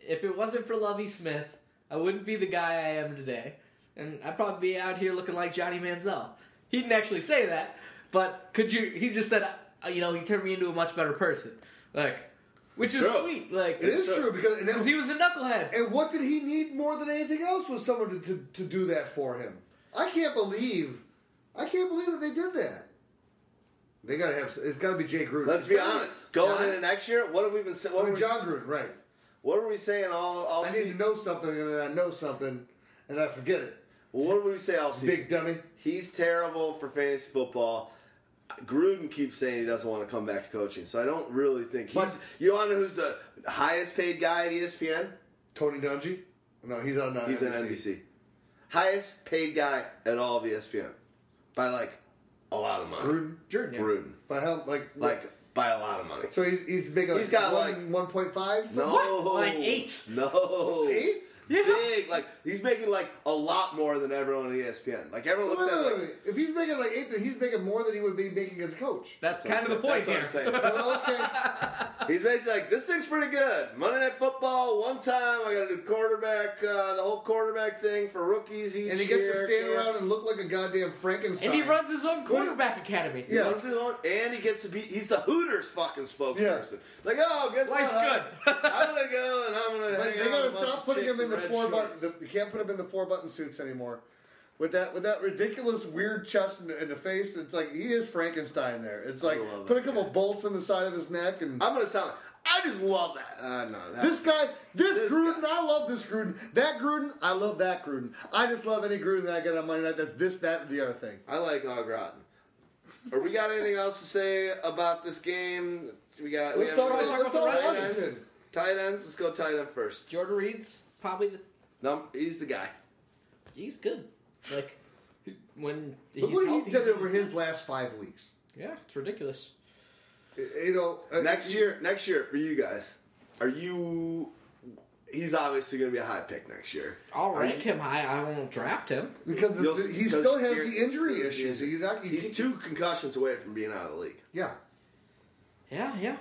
if it wasn't for Lovie Smith, I wouldn't be the guy I am today. And I'd probably be out here looking like Johnny Manziel. He didn't actually say that, but could you, he just said, uh, you know, he turned me into a much better person. Like, which is True. sweet. Like, It is true because and, that- because he was a knucklehead. and what did he need more than anything else was someone to, to, to do that for him. I can't believe, I can't believe that they did that. They gotta have. It's gotta be Jay Gruden. Let's be honest. Going John- into next year, what have we been saying? I What, mean, were we- Jon Gruden, right? what were we saying all all I need season? to know something, and then I know something, and I forget it. What did we say all season? Big dummy. He's terrible for fantasy football. Gruden keeps saying he doesn't want to come back to coaching, so I don't really think he's. But- you want to know who's the highest paid guy at ESPN? Tony Dungy. No, he's on. Uh, He's on NBC. Highest paid guy at all of ESPN by like a lot of money. Gruden. Jordan, yeah. Gruden, By how? Like, like by a lot of money. So he's he's making. Like He's got, one, like- one point five. No, What? Like eight? No, Eight? Yeah. Big, like he's making like a lot more than everyone at E ESPN. Like So everyone wait, looks at wait, it wait, like, wait. If he's making like eight, then he's making more than he would be making as a coach. That's That's kind of the what point I'm here. saying. Oh, okay. He's basically like, this thing's pretty good. Monday Night Football, one time I got to do quarterback, uh, the whole quarterback thing for rookies each and he gets to stand Yeah. around and look like a goddamn Frankenstein. and he runs his own quarterback academy. He Yeah. runs his own- and he gets to be, he's the Hooters fucking spokesperson. Yeah. Like, oh, guess Life's what? good. I'm going to go and I'm going to But hang they gotta with a bunch stop putting him in the four shorts. button. You can't put him in the four button suits anymore. With that, with that ridiculous weird chest in the, the face, it's like he is Frankenstein. There, it's like love put a that couple guy. bolts in the side of his neck, and I'm going to sound like, I just love that. Uh, no, that this guy, this, This Gruden, guy. I love this Gruden. That Gruden, I love that Gruden. I just love any Gruden that I get on Monday night. That's this, that, and the other thing. I like Og Rotten. Or we got anything else to say about this game? We got. Let's we talk have about- some let's talk about tight ends. Tight ends. Let's go tight end first. Jordan Reed's probably the. No, he's the guy. He's good. Like when Look he's what healthy, he did over he's- his last five weeks. Yeah, it's ridiculous. You know, uh, Next year, next year for you guys, are you? He's obviously going to be a high pick next year. I'll Are rank you- him high. I won't draft him. because the, the- he because still has the injury because the issues. injury- You're not, you He's two concussions away from being out of the league. Yeah. Yeah, yeah.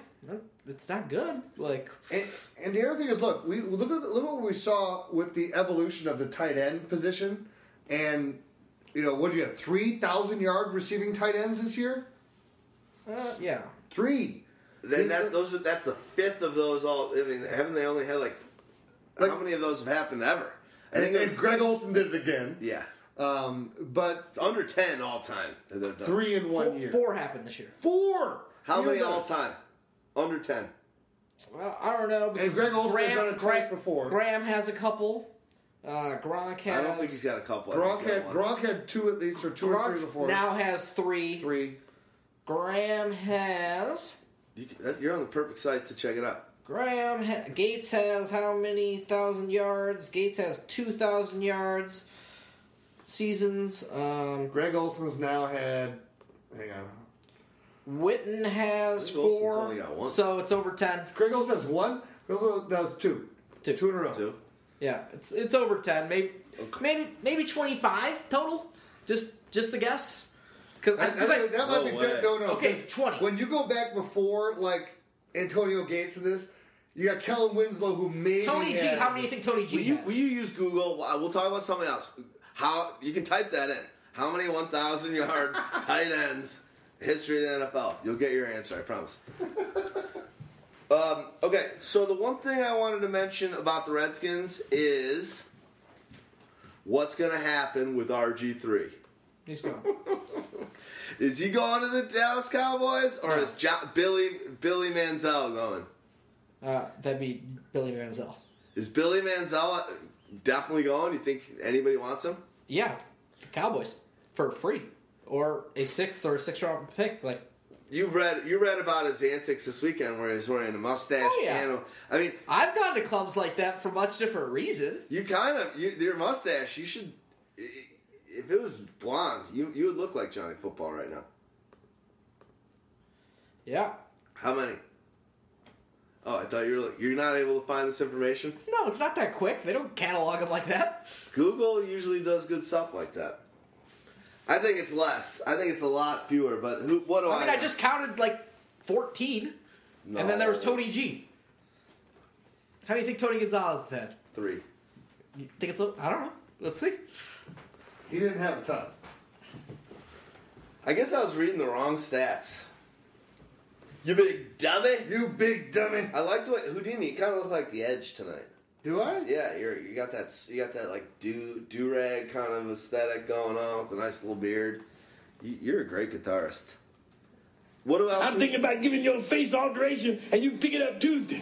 No, It's not good. Like, And, and the other thing is, look, we look at look at what we saw with the evolution of the tight end position, and you know, what do you have? Three thousand yard receiving tight ends this year. uh, yeah. Three. Then that, those are, that's the fifth of those all. I mean, haven't they only had like, Like- how many of those have happened ever? I And, think and it's, Greg Olsen did it again. yeah, Um, but it's under ten all time. done. three in one Four, year. four happened this year. Four. How You're many all time? Under ten. Well, I don't know. because Greg Olsen has done it twice Graham- before. Graham has a couple. Uh, Gronk has. I don't think he's got a couple. I Gronk think he's had got one. Gronk had two at least, or two or three Gronk before. now has three. three. Graham has. You can- that- You're on the perfect site to check it out. Graham ha- Gates has how many thousand yards? Gates has two thousand yards seasons. Um, Greg Olsen's now had. Hang on. Witten has Greg Olsen's four, only got one. so it's over ten. Greg Olsen has one. Greg Olsen has two. Two. Two in a row. Two. Yeah, it's it's over ten. Maybe maybe maybe twenty five total. Just just a guess. Because I, I, that might No be way. no, no. Okay, 'cause 20. When you go back before, like Antonio Gates in this, you got Kellen Winslow who maybe Tony G. had- How many do you think Tony G? Will you, had? will you use Google? Well, We'll talk about something else. How you can type that in? How many 1,000 yard tight ends history of the NFL? You'll get your answer. I promise. um, okay, so the one thing I wanted to mention about the Redskins is what's going to happen with RG three. He's gone. Is he going to the Dallas Cowboys or is jo- Billy Billy Manziel going? Uh, that'd be Billy Manziel. Is Billy Manziel definitely going? You think anybody wants him? Yeah, the Cowboys for free or a sixth or a sixth round pick. Like You read you read about his antics this weekend where he's wearing a mustache. Oh, yeah. and a- I mean, I've gone to clubs like that for much different reasons. you kind of you, your mustache. You should. If it was blonde, you you would look like Johnny Football right now. Yeah. How many? Oh, I thought you were. You're not able to find this information. No, it's not that quick. They don't catalog them like that. Google usually does good stuff like that. I think it's less. I think it's a lot fewer. But who? What do I? I mean, I just counted like 14, and then there was Tony G. How do you think Tony Gonzalez has had? three. You think it's? a- I don't know. Let's see. He didn't have a ton. I guess I was reading the wrong stats. You big dummy. You big dummy. I liked what Houdini. You kind of looked like the Edge tonight. Do I? Yeah, you're you got that you got that like do do rag kind of aesthetic going on with a nice little beard. You, you're a great guitarist. What else? I'm thinking about giving your face alteration, and you pick it up Tuesday.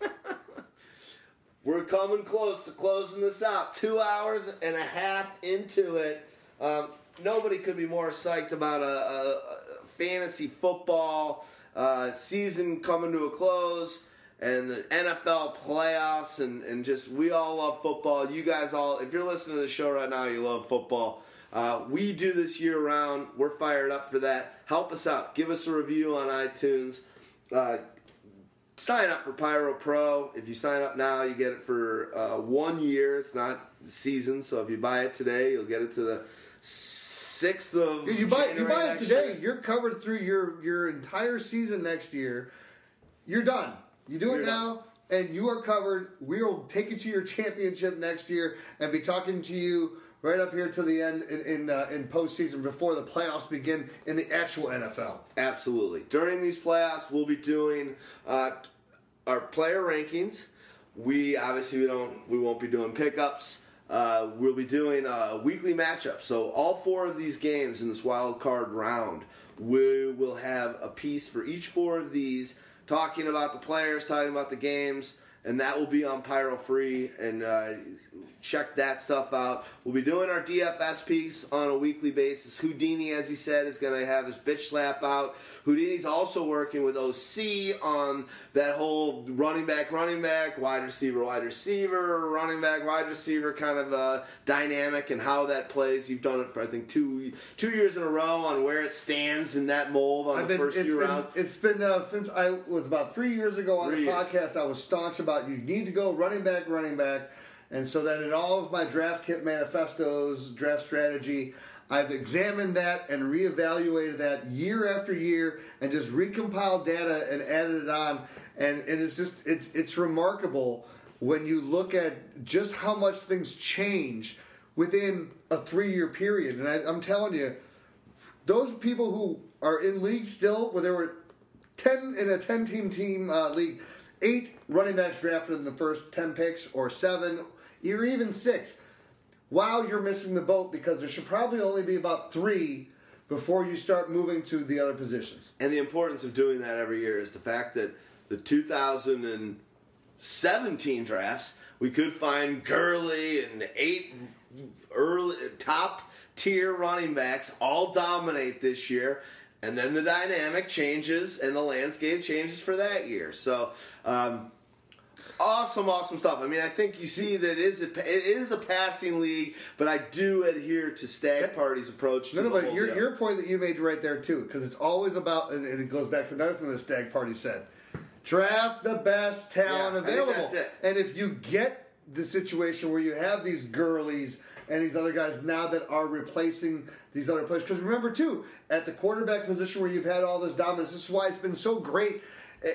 We're coming close to closing this out. Two hours and a half into it. Um, nobody could be more psyched about a, a, a fantasy football uh, season coming to a close and the NFL playoffs and, and just we all love football. You guys all, if you're listening to the show right now, you love football. Uh, we do this year round. We're fired up for that. Help us out. Give us a review on iTunes. Uh, sign up for Pyro Pro. If you sign up now, you get it for uh, one year. It's not the season, so if you buy it today, you'll get it to the sixth of. You buy you buy it today. year. You're covered through your your entire season next year. You're done. You do it now, and you are covered. We will take you to your championship next year and be talking to you right up here to the end in in, uh, in postseason before the playoffs begin in the actual NFL. Absolutely. During these playoffs, we'll be doing uh, our player rankings. We obviously we don't we won't be doing pickups. Uh, we'll be doing a weekly matchup. So all four of these games in this wild card round, we will have a piece for each four of these, talking about the players, talking about the games, and that will be on Pyro Free. And uh, check that stuff out. We'll be doing our DFS piece on a weekly basis. Houdini, as he said, is going to have his bitch slap out. Houdini's also working with OC on that whole running back, running back, wide receiver, wide receiver, running back, wide receiver kind of uh, dynamic and how that plays. You've done it for I think two two years in a row on where it stands in that mold on I've the been, first few been, rounds. it's been uh, since I was about three years ago on Three the years. podcast. I was staunch about you need to go running back, running back, and so then in all of my draft kit manifestos, draft strategy, I've examined that and reevaluated that year after year, and just recompiled data and added it on, and, and it's just it's it's remarkable when you look at just how much things change within a three year period, and I, I'm telling you those people who are in league still, where there were ten in a ten team team uh, league, eight running backs drafted in the first ten picks, or seven, or even six. Wow, you're missing the boat because there should probably only be about three before you start moving to the other positions. And the importance of doing that every year is the fact that the 2017 drafts, we could find Gurley and eight early top tier running backs all dominate this year. And then the dynamic changes and the landscape changes for that year. So, um, awesome, awesome stuff. I mean, I think you see that it is a, it is a passing league, but I do adhere to Stagg Party's approach. No, no, but your, deal. your point that you made right there too, because it's always about, and it goes back to another thing the Stagg Party said: draft the best talent Yeah, available. that's it. And if you get the situation where you have these Gurleys and these other guys now that are replacing these other players, because remember too, at the quarterback position where you've had all this dominance, this is why it's been so great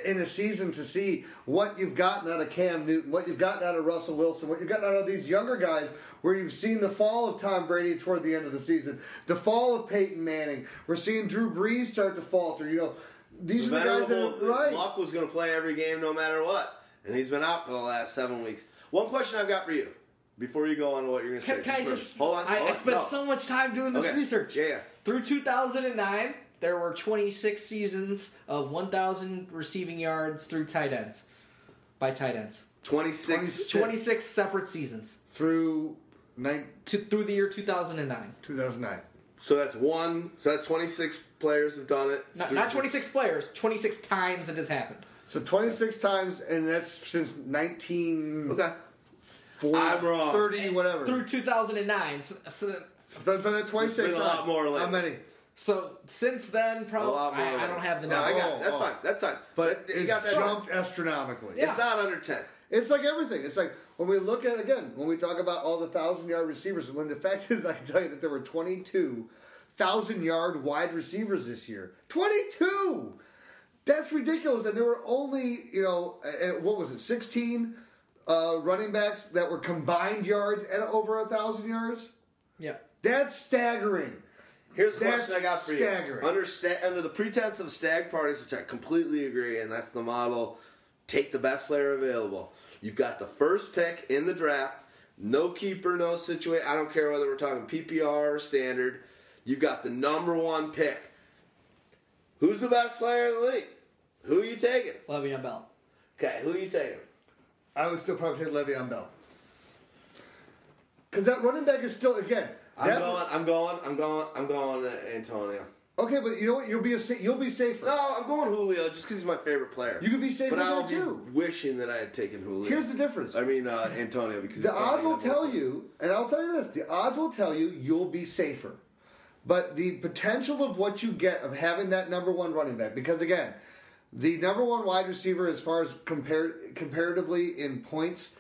in a season to see what you've gotten out of Cam Newton, what you've gotten out of Russell Wilson, what you've gotten out of these younger guys, where you've seen the fall of Tom Brady toward the end of the season, the fall of Peyton Manning. We're seeing Drew Brees start to falter. You know, these No are the guys that are right. Luck was going to play every game no matter what, and he's been out for the last seven weeks. One question I've got for you before you go on to what you're going to say. Can, can I for- just? hold on? I, hold I spent no. so much time doing this Okay. research. Yeah, yeah. Through 2009, there were 26 seasons of 1,000 receiving yards through tight ends, by tight ends. 26. 26 separate seasons through nine, to, through the year 2009. 2009. So that's one. So that's 26 players have done it. Not, not 26 players, 26 times it has happened. So 26 times, and that's since 19. Okay. I'm wrong. 30, whatever. Through 2009. So, so, So that's, that's 26. It's been a lot more How many? So since then, A probably lot more. I, I don't have the No, number. I got. That's oh. fine. That's fine. But you it's got that. jumped astronomically. It's not under 10. It's like everything. It's like when we look at again when we talk about all the thousand yard receivers. When the fact is, I can tell you that there were twenty two thousand yard wide receivers this year. Twenty two. That's ridiculous. And there were only you know what was it sixteen uh, running backs that were combined yards at over a thousand yards. Yeah. That's staggering. Here's the That's question I got for staggering. you. Under, sta- under the pretense of stag parties, which I completely agree, and that's the model, take the best player available. You've got the first pick in the draft, no keeper, no situation. I don't care whether we're talking PPR or standard. You've got the number one pick. Who's the best player in the league? Who are you taking? Le'Veon Bell. Okay, who are you taking? I would still probably take Le'Veon Bell because that running back is still again. I'm that- going. I'm going. I'm going. I'm going. to Antonio. Okay, but you know what? You'll be a sa- you'll be safer. No, I'm going Julio just because he's my favorite player. You could be safer but there I'll be too. wishing that I had taken Julio. Here's the difference. I mean uh, Antonio because The odds will tell you, and I'll tell you this: the odds will tell you you'll be safer. But the potential of what you get of having that number one running back, because again, the number one wide receiver as far as compared comparatively in points,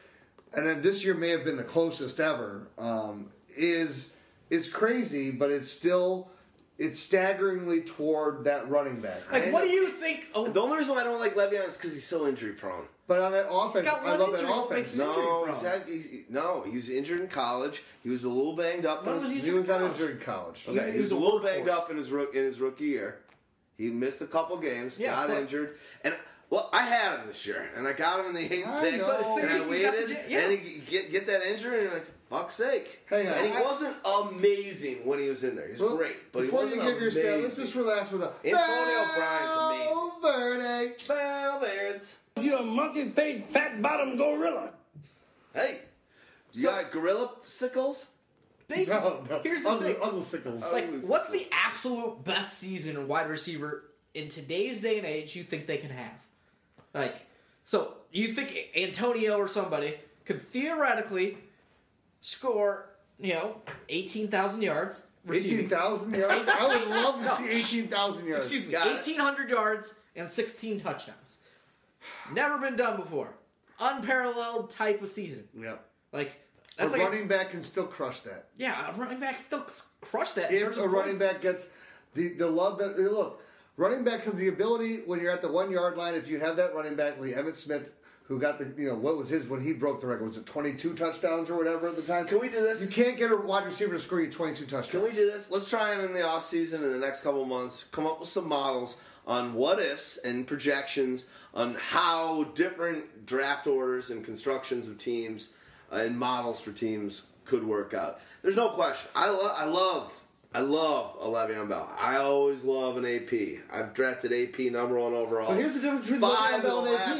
and then this year may have been the closest ever, um, is is crazy, but it's still it's staggeringly toward that running back. Like, what do you think? Oh, The only reason why I don't like Le'Veon is because he's so injury prone. But on that offense, got I love that offense. No, he's had, he's, no, he was injured in college. He was a little banged up. When in was his, he He was not injured in college. Okay, He he was was a a little banged workhorse. up in his in his rookie year. He missed a couple games, Yeah, got injured, and well, I had him this year, and I got him in the eighth I pick, know. So- so and I waited, the yeah. and he get get that injury, and like fuck's sake, Hang on. and he I- wasn't amazing when he was in there. He was Well, great, but he before wasn't you give your amazing. stat, let's just relax with a Antonio Bryant's amazing. Valverde. Valverde's. You're a monkey faced, fat bottom gorilla. Hey, You got gorilla sickles? Basically, No, no. here's the Uncle, thing. Uncle Sickles. like, Ugly what's the absolute best season in wide receiver in today's day and age you think they can have? Like, so you think Antonio or somebody could theoretically score, you know, eighteen thousand yards receiving. Eighteen thousand yards. I would love to see eighteen thousand yards. Excuse me, Got it. eighteen hundred yards and sixteen touchdowns. Never been done before. Unparalleled type of season. Yep. Like A that's like a- running back can still crush that. yeah, a running back still crush that. If a running back gets the, the love that look, running back has the ability when you're at the one yard line. If you have that running back, Lee Emmitt Smith, who got the you know what was his when he broke the record was it 22 touchdowns or whatever at the time. Can we do this? You can't get a wide receiver to score you 22 touchdowns. Can we do this? Let's try it in the off season in the next couple months. Come up with some models on what ifs and projections on how different draft orders and constructions of teams uh, and models for teams could work out. There's no question. I love. I love. I love a Le'Veon Bell. I always love an AP. I've drafted AP number one overall. But here's the difference between five Le'Veon Bell and AP.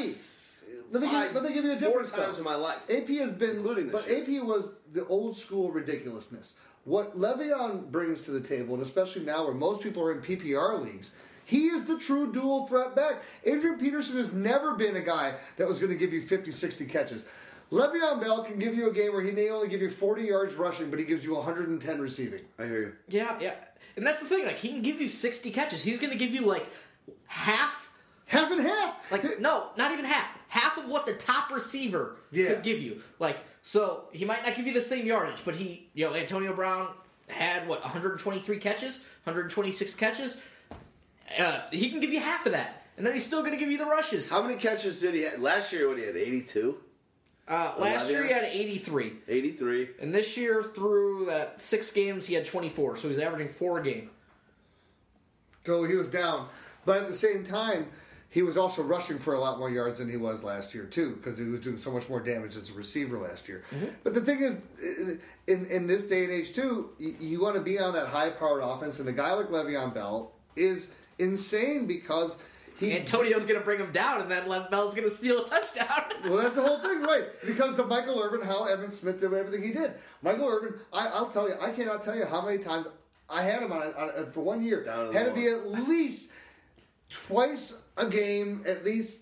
Last- Let me, five- give, let me give you a four difference. times though. in my life. AP has been, Including this but year. AP was the old school ridiculousness. What Le'Veon brings to the table, and especially now where most people are in PPR leagues, he is the true dual threat back. Adrian Peterson has never been a guy that was going to give you 50, 60 catches. Le'Veon Bell can give you a game where he may only give you 40 yards rushing, but he gives you 110 receiving. I hear you. Yeah, yeah. And that's the thing. Like he can give you sixty catches. He's going to give you like half. Half and half. Like no, not even half. Half of what the top receiver Yeah. could give you. Like so, he might not give you the same yardage, but he, you know, Antonio Brown had what 123 catches, 126 catches. Uh, he can give you half of that, and then he's still going to give you the rushes. How many catches did he have? Last year, what he had? 82? Uh, last year he had 83, 83. and this year through that six games he had 24. So he's averaging four a game. So he was down. But at the same time, he was also rushing for a lot more yards than he was last year, too, because he was doing so much more damage as a receiver last year. Mm-hmm. But the thing is, in, in this day and age, too, you, you want to be on that high powered offense, and a guy like Le'Veon Bell is insane because he. Antonio's going to bring him down, and then Lev Bell's going to steal a touchdown. Well, that's the whole thing, right? Because of Michael Irvin, how Emmitt Smith did everything he did. Michael Irvin, I, I'll tell you, I cannot tell you how many times I had him on, on for one year. Down had to be at least twice a game, at least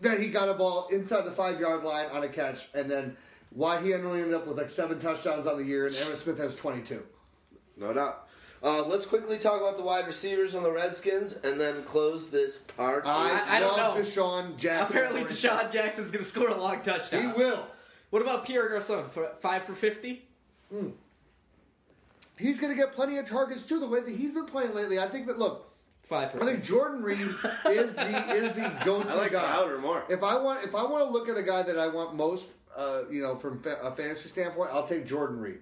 that he got a ball inside the five yard line on a catch, and then why he only ended up with like seven touchdowns on the year, and Emmitt Smith has twenty two. No doubt. Uh, let's quickly talk about the wide receivers on the Redskins and then close this part. I, I don't love know. DeSean Jackson. Apparently, DeSean Jackson's going to score a long touchdown. He will. What about Pierre Garcon for five for fifty? He's going to get plenty of targets too. The way that he's been playing lately, I think that look. Five for I think Jordan Reed is the is the go-to I like guy. Crowder more. If I want if I want to look at a guy that I want most, uh, you know, from fa- a fantasy standpoint, I'll take Jordan Reed,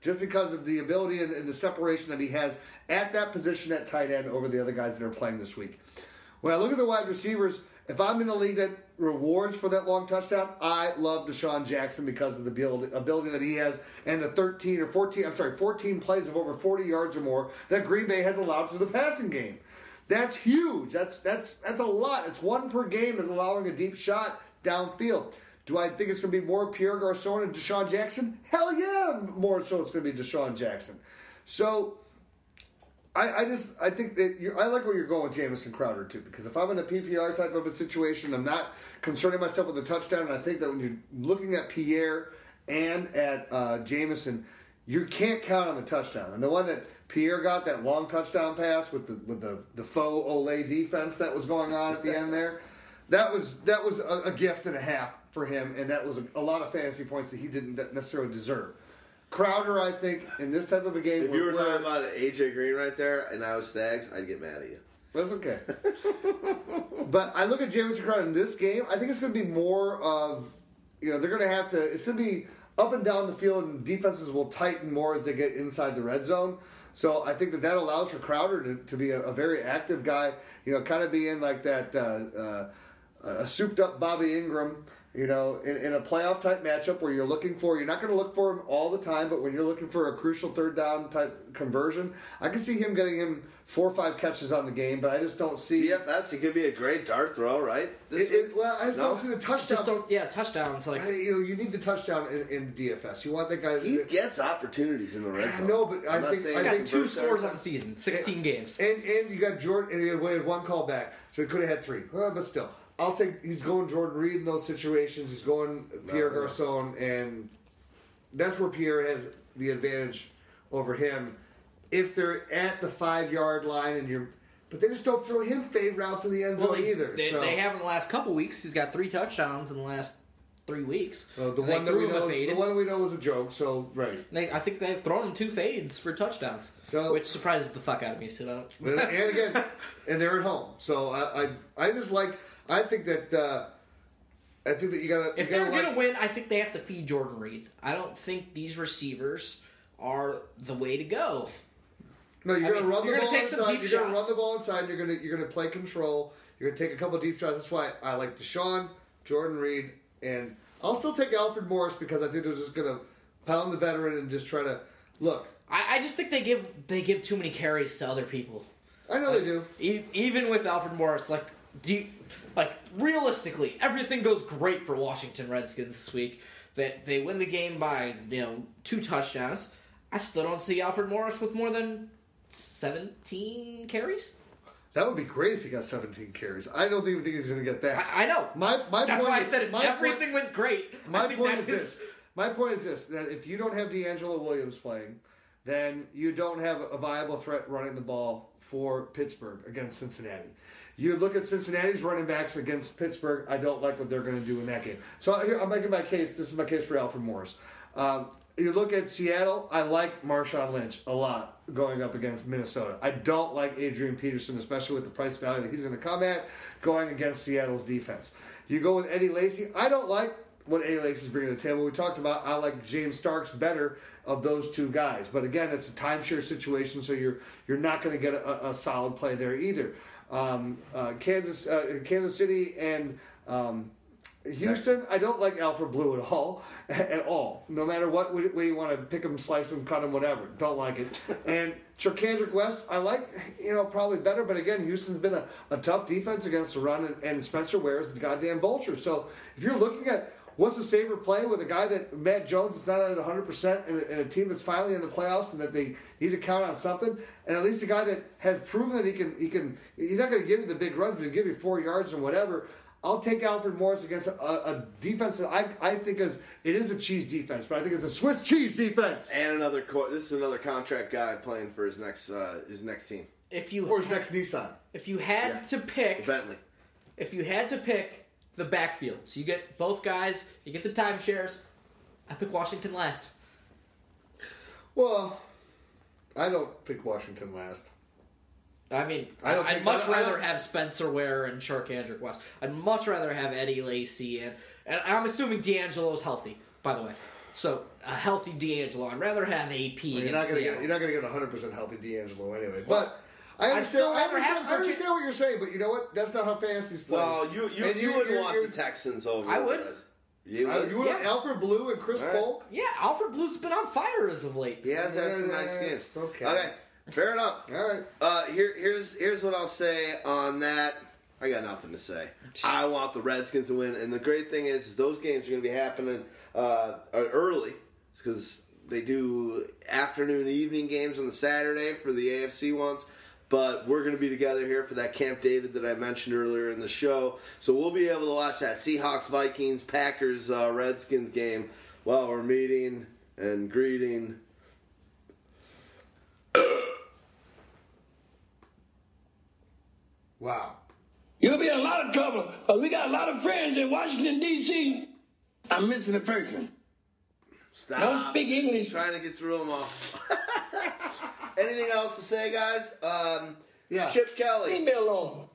just because of the ability and, and the separation that he has at that position at tight end over the other guys that are playing this week. When I look at the wide receivers, if I'm in a league that rewards for that long touchdown, I love DeSean Jackson because of the ability, ability that he has and the 13 or 14, I'm sorry, 14 plays of over 40 yards or more that Green Bay has allowed to the passing game. That's huge. That's that's that's a lot. It's one per game and allowing a deep shot downfield. Do I think it's going to be more Pierre Garcon and DeSean Jackson? Hell yeah, more so it's going to be DeSean Jackson. So I, I just I think that you I like where you're going with Jamison Crowder too because if I'm in a PPR type of a situation, I'm not concerning myself with a touchdown, and I think that when you're looking at Pierre and at uh, Jamison, you can't count on the touchdown. And the one that Pierre got that long touchdown pass with the with the the faux Olay defense that was going on at the end there, that was that was a, a gift and a half for him, and that was a, a lot of fantasy points that he didn't necessarily deserve. Crowder, I think, in this type of a game, If you were talking about AJ Green right there and I was Stags, I'd get mad at you. That's okay. but I look at Jamison Crowder in this game. I think it's going to be more of, you know, they're going to have to. It's going to be up and down the field, and defenses will tighten more as they get inside the red zone. So I think that that allows for Crowder to, to be a, a very active guy. You know, kind of be in like that uh, uh, a souped up Bobby Engram. You know, in, in a playoff type matchup where you're looking for, you're not going to look for him all the time, but when you're looking for a crucial third down type conversion, I can see him getting him four or five catches on the game, but I just don't see. Yep, that's he could be a great dart throw, right? It, it, well, I just No? don't see the touchdown. Just don't. Yeah, touchdowns. Like I- you know, you need the touchdown in, in DFS. You want that guy. He gets opportunities in the red I zone. know, but I I'm not think- saying I he got think two scores on the season, sixteen games. And and you got Jordan, and he had one call back, so he could have had three. Well, but still, I'll take. He's going Jordan Reed in those situations. He's going Pierre No, no. Garcon, and that's where Pierre has the advantage over him. If they're at the five yard line and you're, but they just don't throw him fade routes in the end zone Well, they, either. They, so. they have in the last couple weeks. He's got three touchdowns in the last three weeks. Uh, the And one that we know, fade. the one that we know was a joke. So right. They, I think they've thrown him two fades for touchdowns, So- which surprises the fuck out of me. So don't. and, and again, and they're at home. So I, I, I just like. I think that. Uh, I think that you gotta. If you they're gotta gonna win, I think they have to feed Jordan Reed. I don't think these receivers are the way to go. No, you're I gonna mean, run the you're gonna ball take some inside. deep You're gonna run the ball inside. You're gonna you're gonna play control. You're gonna take a couple deep shots. That's why I like DeSean, Jordan Reed, and I'll still take Alfred Morris because I think they're just gonna pound the veteran and just try to look. I, I just think they give they give too many carries to other people. I know they do. E- even with Alfred Morris, like, do you, like realistically, everything goes great for Washington Redskins this week. That they win the game by you know two touchdowns. I still don't see Alfred Morris with more than seventeen carries. That would be great if he got 17 carries. I don't even think he's gonna get that. I, I know. My my That's point why I is- said if my everything point- went great. My point that is this. My point is this: that if you don't have DeAngelo Williams playing, then you don't have a viable threat running the ball for Pittsburgh against Cincinnati. You look at Cincinnati's running backs against Pittsburgh. I don't like what they're going to do in that game. So here, I'm making my case. This is my case for Alfred Morris. Um, you look at Seattle. I like Marshawn Lynch a lot going up against Minnesota. I don't like Adrian Peterson, especially with the price value that he's going to come at going against Seattle's defense. You go with Eddie Lacy. I don't like what Eddie Lacy's bringing to the table. We talked about I like James Starks better of those two guys, but again, it's a timeshare situation, so you're you're not going to get a, a solid play there either. Um, uh, Kansas uh, Kansas City and um, Houston, I don't like Alfred Blue at all, at all. No matter what way way you want to pick him, slice him, cut him, whatever. Don't like it. and Kendrick West, I like, you know, probably better. But again, Houston's been a, a tough defense against the run, and, and Spencer Ware is the goddamn vulture. So if you're looking at what's the safer play with a guy that Matt Jones is not at 100 percent, and a- and a team that's finally in the playoffs, and that they need to count on something, and at least a guy that has proven that he can, he can, he's not going to give you the big runs, but he'll give you four yards and whatever. I'll take Alfred Morris against a, a defense that I, I think is it is a cheese defense, but I think it's a Swiss cheese defense. And another co- this is another contract guy playing for his next uh, his next team, If you Or his next Nissan. if you had Yeah. to pick Bentley. if you had to pick the backfield, so you get both guys, you get the timeshares. I pick Washington last. Well, I don't pick Washington last. I mean, I would much I don't- I rather have Spencer Ware and Charcandrick West. I'd much rather have Eddie Lacy and and I'm assuming DeAngelo's healthy, by the way. So a healthy DeAngelo. I'd rather have AP. You're not gonna get you're not gonna get 100 percent healthy DeAngelo anyway. But I understand. still I understand, I understand what you're saying, but you know what? That's not how fantasy's played. Well, you you, And you, you- would you're- want you're- the Texans over. I would. Reds. You Uh, would. you want Yeah. Alfred Blue and Chris All right. Polk? Yeah, Alfred Blue's been on fire as of late. he has had some Yeah, nice yeah, games. okay. Okay, fair enough. All right. Uh, here, here's here's what I'll say on that. I got nothing to say. I want the Redskins to win, and the great thing is, is those games are going to be happening uh, early because they do afternoon, evening games on the Saturday for the AFC ones. But we're going to be together here for that Camp David that I mentioned earlier in the show, so we'll be able to watch that Seahawks, Vikings, Packers, uh, Redskins game while we're meeting and greeting. Wow. You'll be in a lot of trouble. 'cause we got a lot of friends in Washington, D.C. I'm missing a person. Stop. Don't speak English. Trying to get through them all. Anything else to say, guys? Um, Yeah. Chip Kelly. Leave me alone.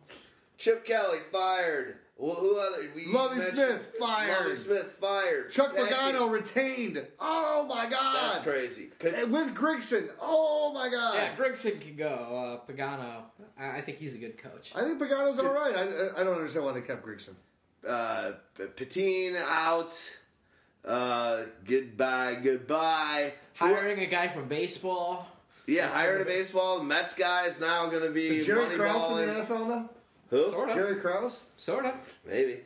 Chip Kelly fired. Well, who other? We Lovie mentioned- Smith fired. Lovie Smith fired. Chuck Thank Pagano you. retained. Oh my God. That's crazy. Pit- And with Grigson. Oh my God. Yeah, Grigson can go. Uh, Pagano, I, I think he's a good coach. I think Pagano's all right. I, I, I don't understand why they kept Grigson. uh, Pettine out. Uh, goodbye, goodbye. Hiring a guy from baseball. Yeah, That's hired a gonna be- baseball. The Mets guy is now going to be Is Jerry Krause in the. NFL now? Who? Sort of. Jerry Krause? Sort of. Maybe.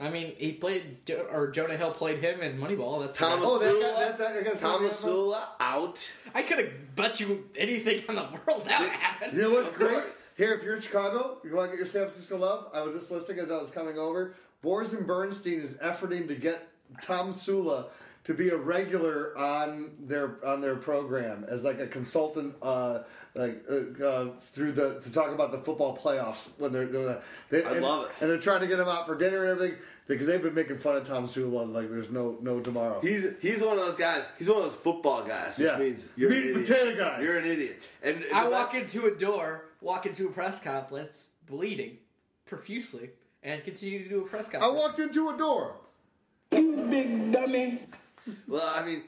I mean, he played, or Jonah Hill played him in Moneyball. That's the Thomas Oh, that guy- Sula. that- that guy's Tomsula out. I could have bet you anything in the world that would happen. You know what's great? Here, if you're in Chicago, you want to get your San Francisco love. I was just listening as I was coming over. Boers and Bernstein is efforting to get Tomsula to be a regular on their on their program as like a consultant, uh, like uh, uh, through the to talk about the football playoffs when they're doing that. They, I and, love it. and they're trying to get him out for dinner and everything because they've been making fun of Tomsula like there's no no tomorrow. He's he's one of those guys. He's one of those football guys, which Yeah. means you're Meat an idiot. potato guys. You're an idiot. And I walk best- into a door, walk into a press conference, bleeding profusely, and continue to do a press conference. I walked into a door. You big dummy. Well, I mean,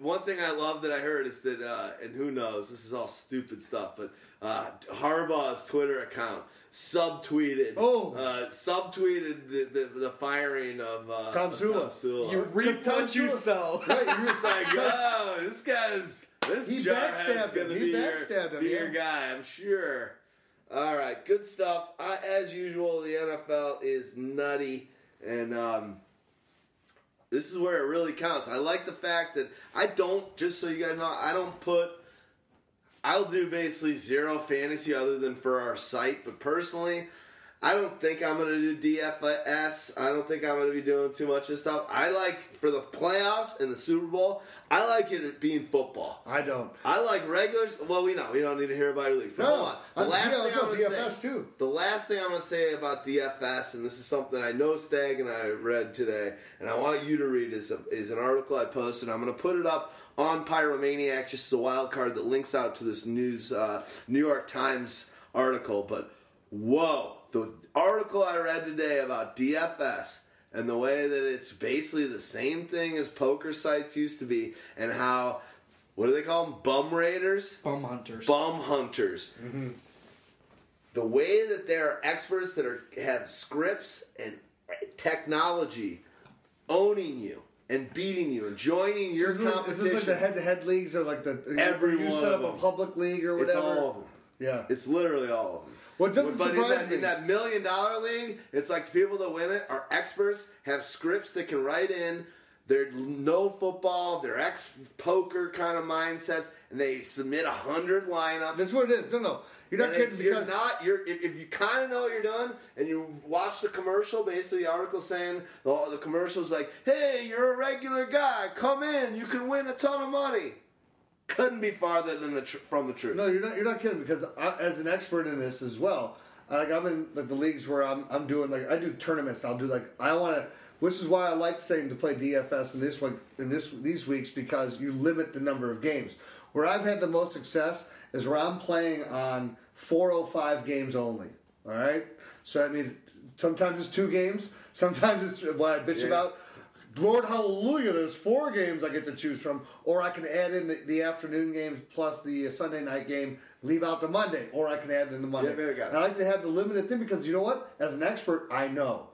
one thing I love that I heard is that, uh, and who knows, this is all stupid stuff, but uh, Harbaugh's Twitter account subtweeted, Oh. uh, subtweeted the, the, the firing of uh, Tom of Sula. Tomsula. You reap Tom what you Sula- sow. Right, you It's like, oh, this guy's this He backstabbed gonna him. be, He your, backstabbed him, be your yeah. guy, I'm sure. All right, good stuff. I, as usual, the NFL is nutty, and um, this is where it really counts. I like the fact that I don't. Just so you guys know, I don't put. I'll do basically zero fantasy other than for our site, but personally, I don't think I'm going to do DFS. I don't think I'm going to be doing too much of this stuff. I like for the playoffs and the Super Bowl. I like it being football. I don't. I like regulars. Well, we know we don't need to hear about your league. But No, hold on. The I'm- last yeah, thing I'm going to say. too. The last thing I'm going to say about DFS, and this is something I know Stag and I read today, and I want you to read is a, is an article I posted. I'm going to put it up on Pyromaniac, just as a wild card that links out to this news uh, New York Times article. But whoa, the article I read today about DFS and the way that it's basically the same thing as poker sites used to be, and how what do they call them? Bum raiders Bum hunters. bum hunters. Mm-hmm. The way that there are experts that are have scripts and technology owning you and beating you and joining your Is this, is competition. this like the head-to-head leagues or like the Every you set up a public league or whatever? it's all of them. Yeah. It's literally all of them. What doesn't but in that, me- in that million dollar league, it's like the people that win it are experts, have scripts that can write in. They're no football, they're ex poker kind of mindsets, and they submit a hundred lineups. That's what it is. No, no, you're not And kidding because you're not. You're if, if you kind of know what you're doing, and you watch the commercial. Basically, the article saying the the commercial's like, "Hey, you're a regular guy. Come in. You can win a ton of money." Couldn't be farther than the tr- from the truth. no, you're not. You're not kidding because I, as an expert in this as well, like I'm in like the leagues where I'm I'm doing like I do tournaments. I'll do like I want to. Which is why I like saying to play DFS in this one in this these weeks because you limit the number of games. Where I've had the most success is where I'm playing on 405 games only. All right, so that means sometimes it's two games, sometimes it's what I bitch Yeah. about. Lord hallelujah, there's four games I get to choose from, or I can add in the, the afternoon games plus the uh, Sunday night game, leave out the Monday, or I can add in the Monday. Yeah, I got it. And I like to have the limited thing because you know what? As an expert, I know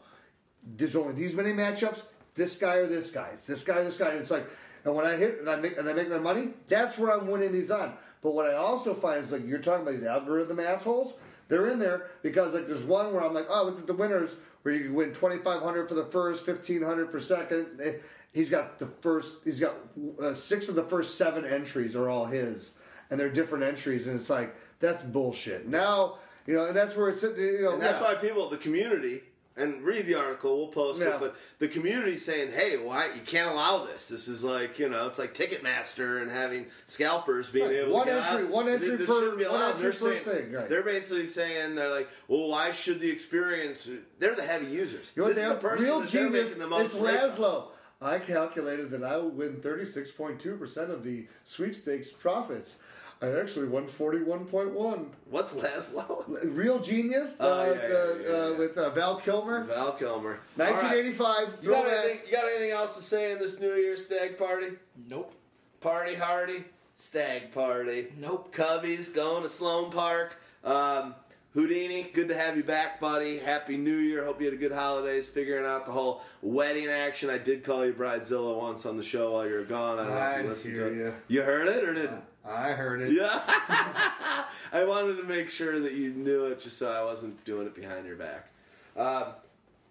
there's only these many matchups. This guy or this guy. It's this guy or this guy. And it's like, and when I hit and I make and I make my money, that's where I'm winning these on. But what I also find is like you're talking about these algorithm assholes. They're in there because like there's one where I'm like, oh, look at the winners where you can win 2,500 for the first, 1,500 for second. Eh, He's got the first. He's got uh, six of the first seven entries are all his, and they're different entries, and it's like that's bullshit. Now you know, and that's where it's you know. And that's yeah. why people, the community, and read the article. We'll post Yeah. it, but the community's saying, "Hey, why you can't allow this? This is like you know, it's like Ticketmaster and having scalpers being Right. able One to entry- out. one entry this per- be one entry They're per saying, thing, right. They're basically saying they're like, well, why should the experience? They're the heavy users. You know this is the person Real that genius. making the most It's. Laszlo. I calculated that I would win 36.2% of the sweepstakes profits. I actually won 41.1. What's Laszlo? Real genius Oh, uh, yeah, yeah, the, yeah, uh, yeah. with uh, Val Kilmer. Val Kilmer. All right. 1985. You got, throwback. anything, you got anything else to say in this New Year's stag party? Nope. Party hardy, stag party. Nope. Cubbies going to Sloan Park. Um, Houdini, good to have you back, buddy. Happy New Year. Hope you had a good holidays figuring out the whole wedding action. I did call you Bridezilla once on the show while you were gone. I don't know if you listened hear to it. ya. You heard it or didn't? I heard it. Yeah. I wanted to make sure that you knew it just so I wasn't doing it behind your back. Um,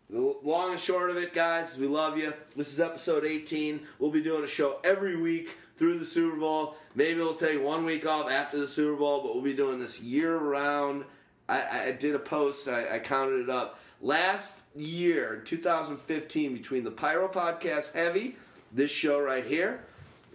the long and short of it, guys, we love you. This is episode 18. We'll be doing a show every week through the Super Bowl. Maybe we'll take one week off after the Super Bowl, but we'll be doing this year round. I, I did a post, I, I counted it up. Last year, 2015, between the Pyro Podcast Heavy, this show right here,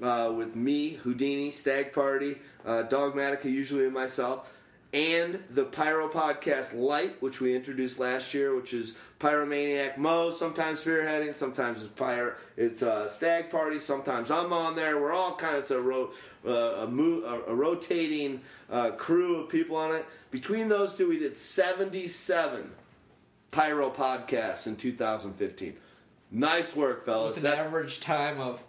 uh, with me, Houdini, Stagg Party, uh, Dogmatica, usually and myself, and the Pyro Podcast Light, which we introduced last year, which is Pyromaniac Mo, sometimes spearheading, sometimes it's Pyro, it's uh, Stagg Party, sometimes I'm on there. We're all kind of a, ro- uh, a, mo- a, a rotating uh, crew of people on it. Between those two, we did 77 Pyro podcasts in 2015. Nice work, fellas. With an That's average time of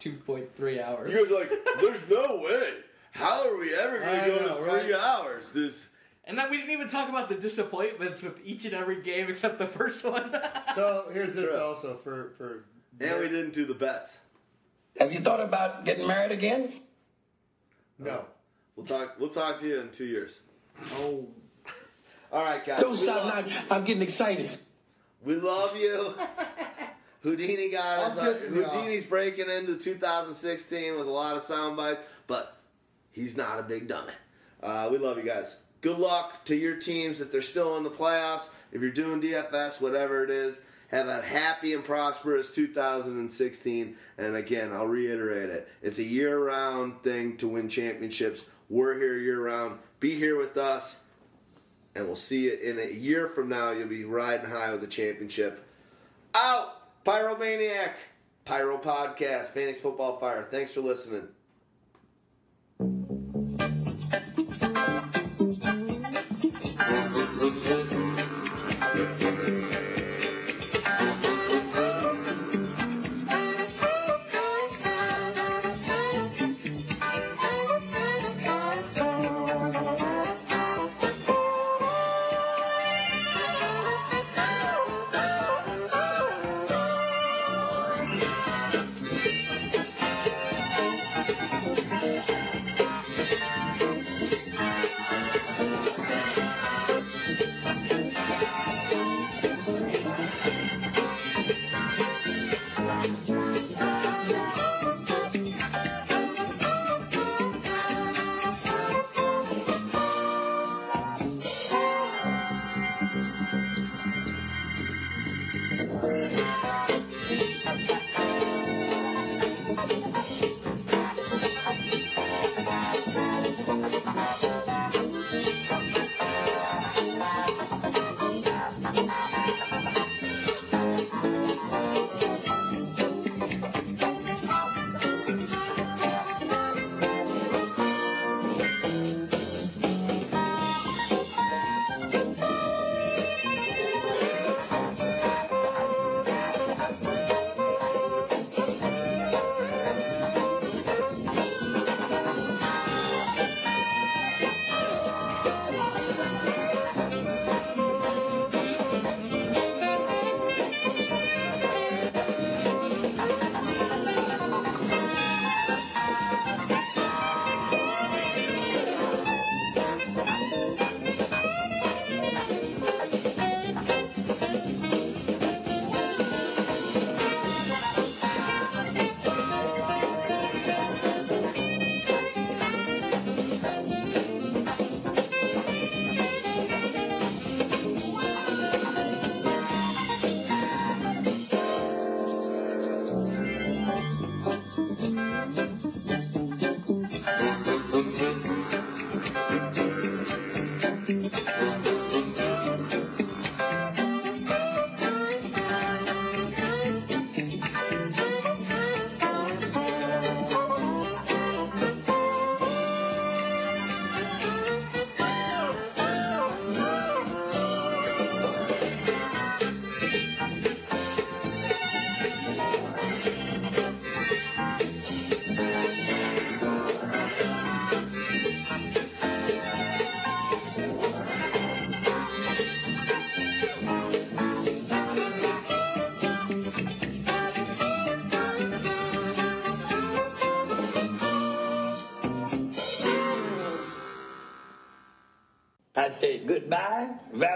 2.3 hours. You guys are like, there's no way. How are we ever going I to go know, to three right? hours? This And then we didn't even talk about the disappointments with each and every game except the first one. So here's this True. also for for. and we didn't do the bets. Have you thought about getting married again? No. We'll talk. We'll talk to you in two years. oh. All right, guys. Don't we, stop now. I'm getting excited. we love you. Houdini got us. Uh. Houdini's breaking into 2016 with a lot of sound bites, but he's not a big dummy. Uh, we love you guys. Good luck to your teams if they're still in the playoffs. If you're doing DFS, whatever it is, have a happy and prosperous 2016. And again, I'll reiterate it. It's a year-round thing to win championships. We're here year-round. Be here with us, and we'll see you in a year from now. You'll be riding high with the championship. Out! Pyromaniac! Pyro Podcast, Fantasy Football Fire. Thanks for listening.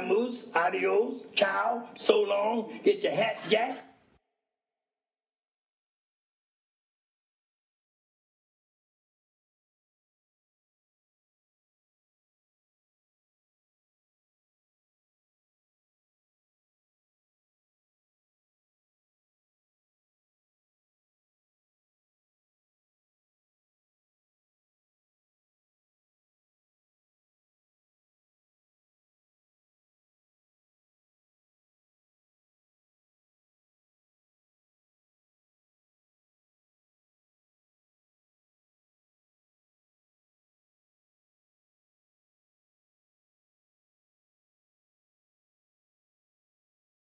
Goodbye, adios, ciao, so long, get your hat jack.